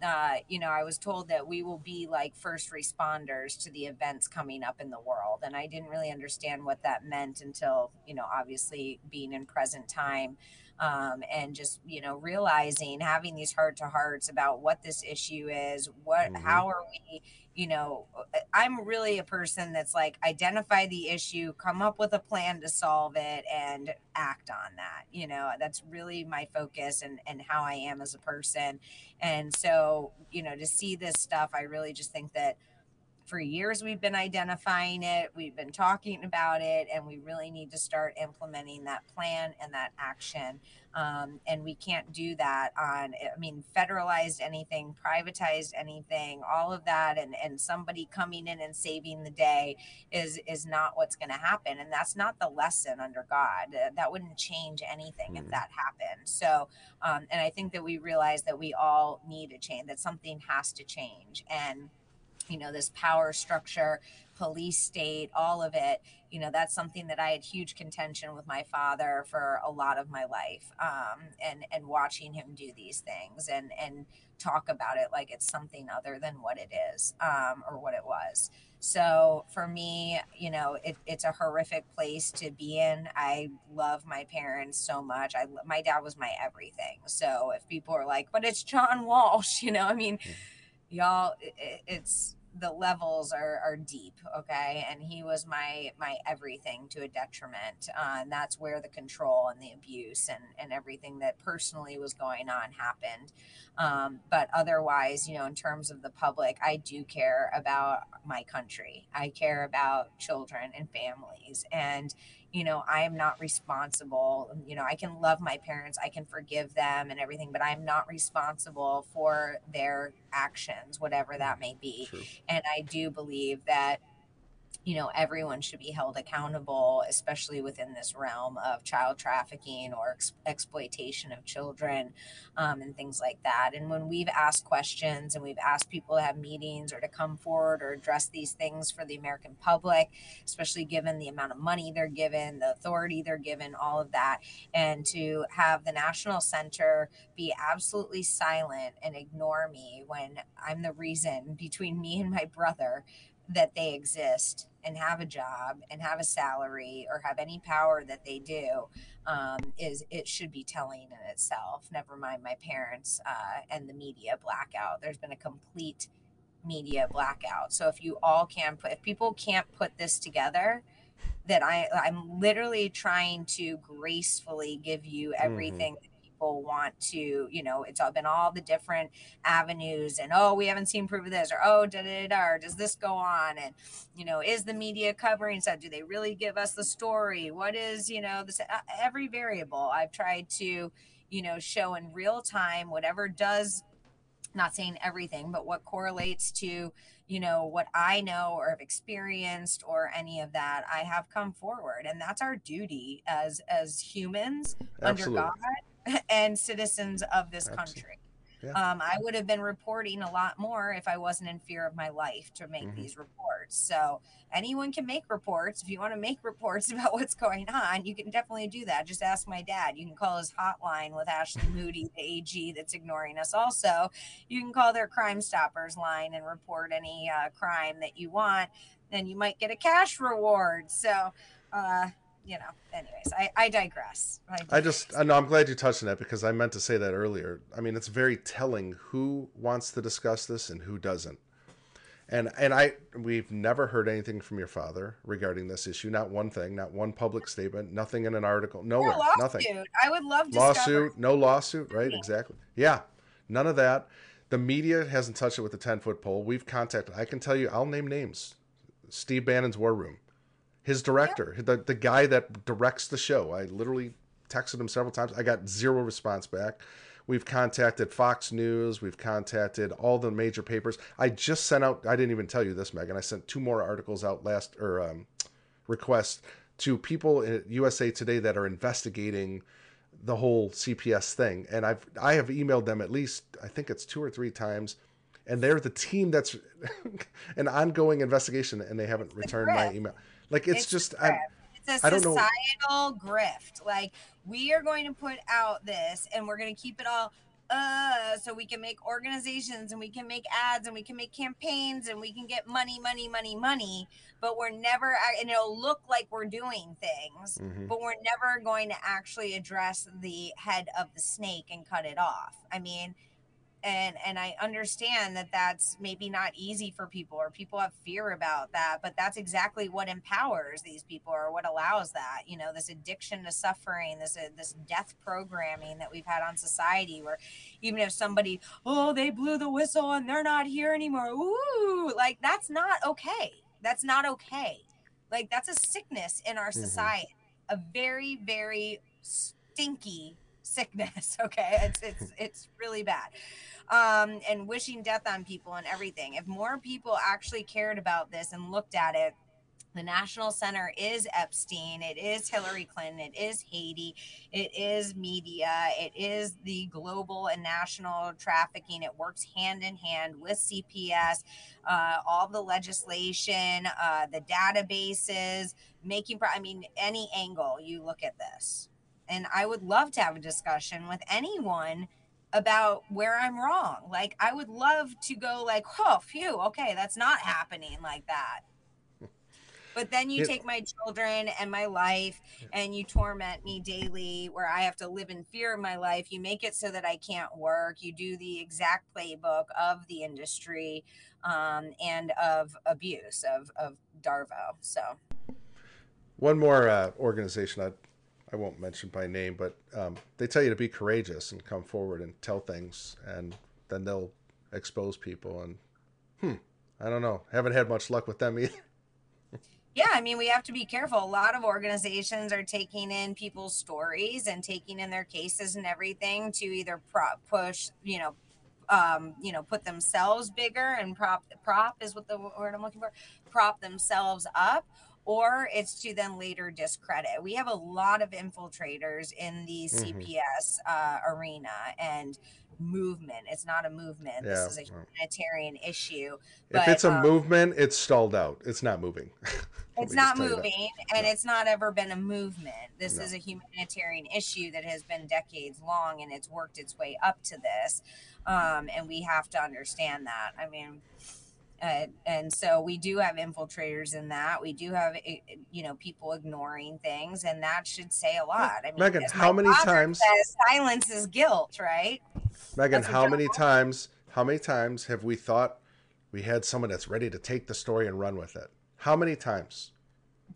uh, you know, I was told that we will be like first responders to the events coming up in the world. And I didn't really understand what that meant until, you know, obviously being in present time um, and just, you know, realizing having these heart to hearts about what this issue is, what, mm-hmm. how are we, you know, uh, I'm really a person that's like identify the issue, come up with a plan to solve it, and act on that. You know, that's really my focus and and how I am as a person. And so, you know, to see this stuff, I really just think that for years we've been identifying it, we've been talking about it, and we really need to start implementing that plan and that action. Um, and we can't do that on, I mean, federalized anything, privatized anything, all of that, and and somebody coming in and saving the day is is not what's going to happen. And that's not the lesson under God. That wouldn't change anything mm. if that happened. So, um, and I think that we realize that we all need a change. That something has to change, and you know this power structure police state all of it you know that's something that i had huge contention with my father for a lot of my life um, and and watching him do these things and and talk about it like it's something other than what it is um, or what it was. So for me you know it, it's a horrific place to be in. I love my parents so much. I my dad was my everything. So if people are like but it's john walsh you know i mean mm-hmm y'all it, it's the levels are, are deep okay? And he was my my everything to a detriment uh, and that's where the control and the abuse and and everything that personally was going on happened. Um, but otherwise you know in terms of the public i do care about my country. I care about children and families. And you know, I am not responsible. You know, I can love my parents, I can forgive them and everything, but I'm not responsible for their actions, whatever that may be. True. And I do believe that you know everyone should be held accountable especially within this realm of child trafficking or ex- exploitation of children um, and things like that. And when we've asked questions and we've asked people to have meetings or to come forward or address these things for the american public especially given the amount of money they're given the authority they're given all of that and to have the national center be absolutely silent and ignore me when i'm the reason between me and my brother that they exist and have a job and have a salary or have any power that they do um, is it should be telling in itself. Never mind my parents uh, and the media blackout. There's been a complete media blackout. So if you all can put if people can't put this together that i i'm literally trying to gracefully give you mm-hmm. everything mm-hmm people want to, you know, it's all been all the different avenues and oh, we haven't seen proof of this or oh, da da da, or does this go on? And, you know, is the media covering stuff? Do they really give us the story? What is, you know, this uh, every variable I've tried to, you know, show in real time, whatever does not saying everything, but what correlates to, you know, what I know or have experienced or any of that, I have come forward. And that's our duty as as humans Absolutely. under God and citizens of this country. Yeah. Um, I would have been reporting a lot more if I wasn't in fear of my life to make mm-hmm. these reports. So anyone can make reports. If you want to make reports about what's going on, you can definitely do that. Just ask my dad. You can call his hotline with Ashley Moody, the AG that's ignoring us. Also, you can call their Crime Stoppers line and report any uh, crime that you want. Then you might get a cash reward. So, uh, you know, anyways, I, I digress. I, digress. I just, I know, I'm glad you touched on that because I meant to say that earlier. I mean, it's very telling who wants to discuss this and who doesn't. And and I we've never heard anything from your father regarding this issue. Not one thing, not one public statement, nothing in an article, nowhere, nothing. I would love to lawsuit, no lawsuit, right? Exactly. Yeah, none of that. The media hasn't touched it with a ten foot pole. We've contacted. I can tell you, I'll name names. Steve Bannon's War Room his director, yeah. the the guy that directs the show. I literally texted him several times. I got zero response back. We've contacted Fox News. We've contacted all the major papers. I just sent out. I didn't even tell you this, Meghan. I sent two more articles out last or um, requests to people at USA Today that are investigating the whole CPS thing, and I've I have emailed them at least I think it's two or three times, and they're the team that's an ongoing investigation, and they haven't returned my email. Like it's, It's just a I. It's a I don't know. societal grift. Like we are going to put out this, and we're going to keep it all. Uh, so we can make organizations and we can make ads and we can make campaigns and we can get money, money, money, money. But we're never, and it'll look like we're doing things, Mhm. but we're never going to actually address the head of the snake and cut it off. I mean, and and I understand that that's maybe not easy for people or people have fear about that but that's exactly what empowers these people or what allows that you know this addiction to suffering this uh, this death programming that we've had on society where even if somebody oh they blew the whistle and they're not here anymore. Ooh like that's not okay. That's not okay. Like that's a sickness in our Mhm. society a very very stinky sickness okay? It's it's it's really bad. Um and wishing death on people and everything. If more people actually cared about this and looked at it the national center is epstein it is hillary clinton it is haiti it is media it is the global and national trafficking. It works hand in hand with cps uh, all the legislation uh, the databases making pro- i mean any angle you look at this and I would love to have a discussion with anyone about where I'm wrong. Like I would love to go like, "Oh, phew, okay, that's not happening like that." But then you take my children and my life and you torment me daily where I have to live in fear of my life. You make it so that I can't work. You do the exact playbook of the industry um, and of abuse of, of Darvo. So One more uh, organization I I won't mention by name, but um, they tell you to be courageous and come forward and tell things, and then they'll expose people. And hmm, I don't know. Haven't had much luck with them either. Yeah, I mean, we have to be careful. A lot of organizations are taking in people's stories and taking in their cases and everything to either prop push, you know, um, you know, put themselves bigger and prop prop is what the word I'm looking for, prop themselves up, or it's to then later discredit. We have a lot of infiltrators in the Mhm. CPS uh, arena and movement. It's not a movement. Yeah, This is a humanitarian issue. if it's a um, movement, it's stalled out. It's not moving. It's not tell you that. moving and No. it's not ever been a movement this No. is a humanitarian issue that has been decades long and it's worked its way up to this um, and we have to understand that i mean uh, and so we do have infiltrators in that we do have eh, eh, you know people ignoring things and that should say a lot i mean Meghan, how many times- says, silence is guilt right Meghan, That's how many times? How many times have we thought we had someone that's ready to take the story and run with it? How many times?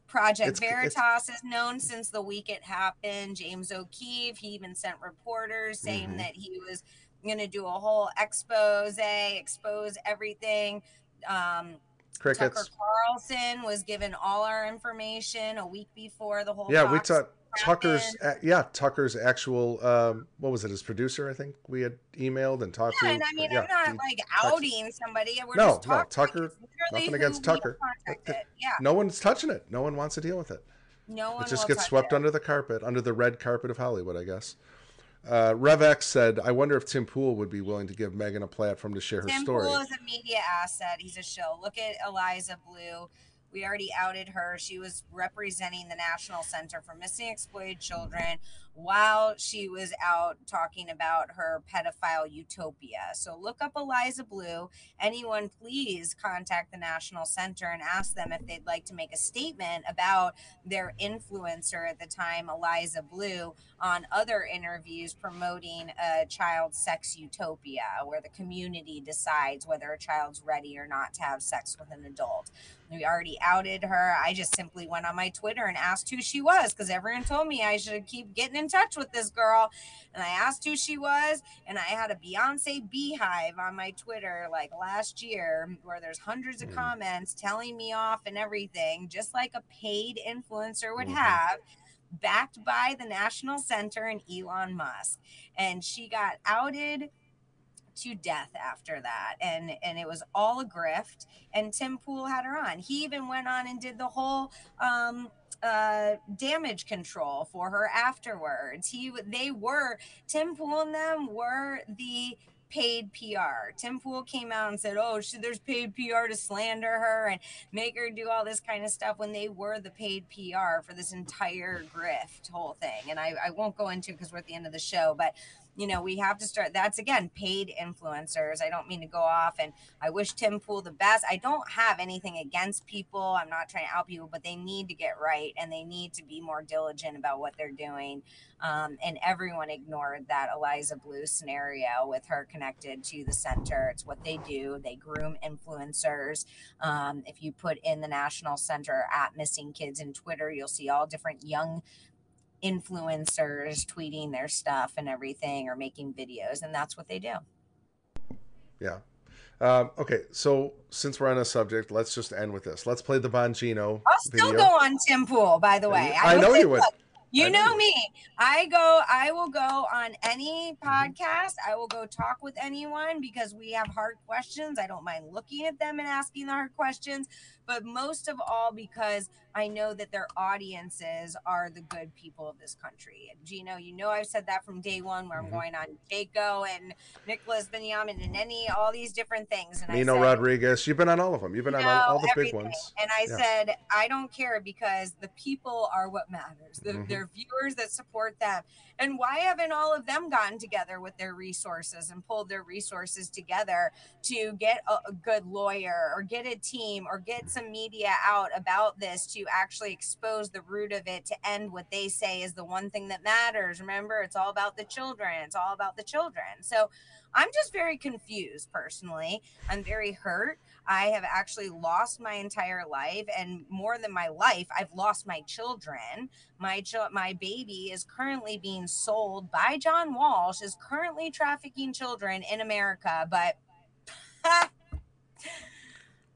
Project It's- it's- Veritas is known since the week it happened. James O'Keefe, he even sent reporters saying Mhm. that he was going to do a whole expose, expose everything. Um, Tucker Crickets. Carlson was given all our information a week before the whole. Yeah, we thought Tucker's. uh, Yeah, Tucker's actual. Um, what was it? His producer, I think we had emailed and talked Yeah, to. and I mean, yeah, I'm not like outing somebody. We're No, just no. Tucker- nothing against Tucker. Yeah, No one's touching it. No one wants to deal with it. no one It just gets swept it. under the carpet, under the red carpet of Hollywood, I guess. Uh, RevX said, "I wonder if Tim Pool would be willing to give Meghan a platform to share her story." Tim. Pool is a media asset. He's a show. Look at Eliza Bleu. We already outed her. She was representing the National Center for Missing Exploited Children while she was out talking about her pedophile utopia. So look up Eliza Bleu. Anyone, please contact the National Center and ask them if they'd like to make a statement about their influencer at the time, Eliza Bleu, on other interviews promoting a child sex utopia where the community decides whether a child's ready or not to have sex with an adult. We already outed her. I just simply went on my Twitter and asked who she was because everyone told me I should keep getting in touch with this girl. And I asked who she was, and I had a Beyonce beehive on my Twitter like last year where there's hundreds of Mm. comments telling me off and everything, just like a paid influencer would Mhm. have backed by the National Center and Elon Musk. And she got outed to death after that. And and it was all a grift. And tim pool had her on. He even went on and did the whole um uh damage control for her afterwards. He they were tim pool and them were the paid PR. Tim Pool came out and said, "Oh, she, there's paid PR to slander her and make her do all this kind of stuff." When they were the paid PR for this entire grift whole thing, and I, I won't go into because we're at the end of the show, but you know, we have to start. That's again paid influencers. I don't mean to go off, and I wish Tim Pool the best. I don't have anything against people. I'm not trying to out people, but they need to get right and they need to be more diligent about what they're doing. Um, and everyone ignored that Eliza Bleu scenario with her connected to the center. It's what they do. They groom influencers. Um, if you put in the National Center at Missing Kids in Twitter, you'll see all different young influencers tweeting their stuff and everything or making videos and that's what they do yeah um, okay so since we're on a subject let's just end with this let's play the bongino i'll still video. go on tim pool by the way i, I know you would you know me. I go, I will go on any mm-hmm. podcast. I will go talk with anyone because we have hard questions. I don't mind looking at them and asking the hard questions but most of all because I know that their audiences are the good people of this country. And Gino, you know I've said that from day one where I'm mm-hmm. going on Jaco and Nicholas Veniamin and any all these different things. And Nino said, Rodriguez, you've been on all of them. You've been on all, all, the everything. big ones. And I yeah. said I don't care because the people are what matters. The, mm-hmm. They're viewers that support them. And why haven't all of them gotten together with their resources and pulled their resources together to get a, a good lawyer or get a team or get some media out about this to actually expose the root of it to end what they say is the one thing that matters? Remember, it's all about the children. It's all about the children. So I'm just very confused personally. I'm very hurt. I have actually lost my entire life, and more than my life, I've lost my children. My ch- my baby is currently being sold by John Walsh. Is currently trafficking children in America, but.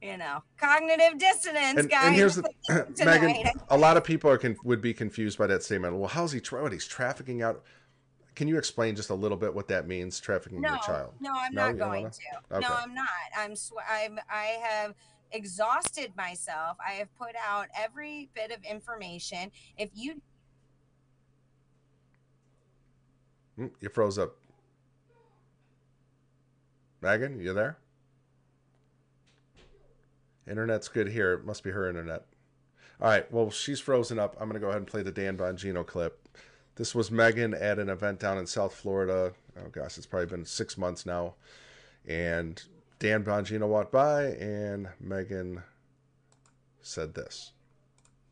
you know, cognitive dissonance, and, guys. And here's the Meghan. A lot of people are would be confused by that statement. Well, how's he? Tra- what, he's trafficking out can you explain just a little bit what that means, trafficking no, your child? No, I'm no, not going to. Okay. No, I'm not. I'm. Sw- I'm. I have exhausted myself. I have put out every bit of information. If you. Mm, you froze up. Meghan, you there? Internet's good here. It must be her internet. All right. Well, she's frozen up. I'm going to go ahead and play the Dan Bongino clip. This was Meghan at an event down in South Florida. Oh gosh, it's probably been six months now. And Dan Bongino walked by, and Meghan said this.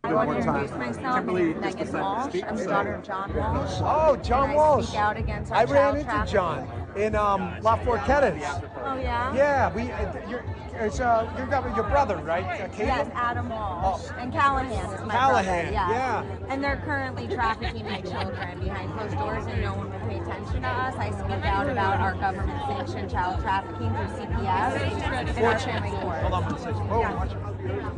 I want to introduce myself. Kimberly Meghan Walsh. I'm the daughter of John Walsh. Oh, John and Walsh. I speak out against I ran into John in um, LaForte Kennedy. Oh yeah. Yeah, we. Uh, you're, it's uh, you got your brother, right? Uh, yes, Adam Walsh. Oh. And Callahan is my Callahan, brother. Yeah. And they're currently trafficking my children behind closed doors, and no one will pay attention to us. I speak out about our government-sanctioned child trafficking through CPS and our family court. Hold on one second. Oh, yeah.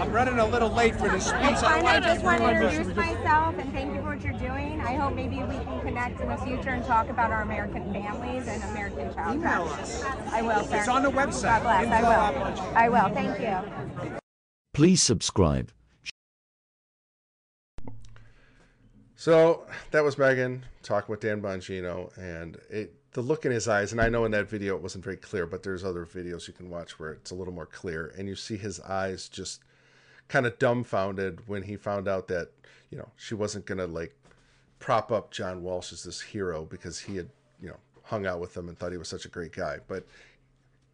I'm running a little late for this speech. It's fine. I just want to introduce myself and thank you for what you're doing. I hope maybe we can connect in the future and talk about our American families and American child Email us. I will, sir. It's on the website. God bless. I will. I will. Thank you. Please subscribe. So that was Meghan talking with Dan Bongino, and it the look in his eyes, and I know in that video it wasn't very clear, but there's other videos you can watch where it's a little more clear, and you see his eyes just kind of dumbfounded when he found out that you know she wasn't gonna like prop up John Walsh as this hero because he had you know hung out with him and thought he was such a great guy. But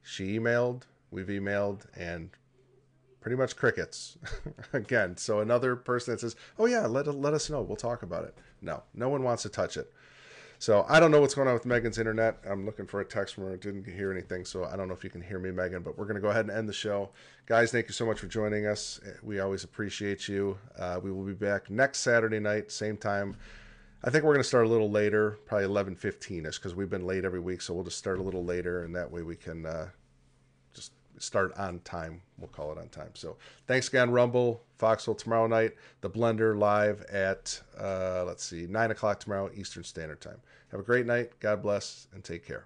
she emailed, we've emailed, and pretty much crickets again. So another person that says, "Oh yeah, let let us know. We'll talk about it." No, no one wants to touch it. So I don't know what's going on with Meghan's internet. I'm looking for a text from her. Didn't hear anything, so I don't know if you can hear me, Meghan. But we're going to go ahead and end the show, guys. Thank you so much for joining us. We always appreciate you. Uh, we will be back next Saturday night, same time. I think we're going to start a little later, probably 11:15 ish, because we've been late every week. So we'll just start a little later, and that way we can uh, start on time. We'll call it on time. So thanks again, Rumble, Foxhole tomorrow night, the Blender live at uh, let's see, nine o'clock tomorrow Eastern Standard Time. Have a great night. God bless and take care.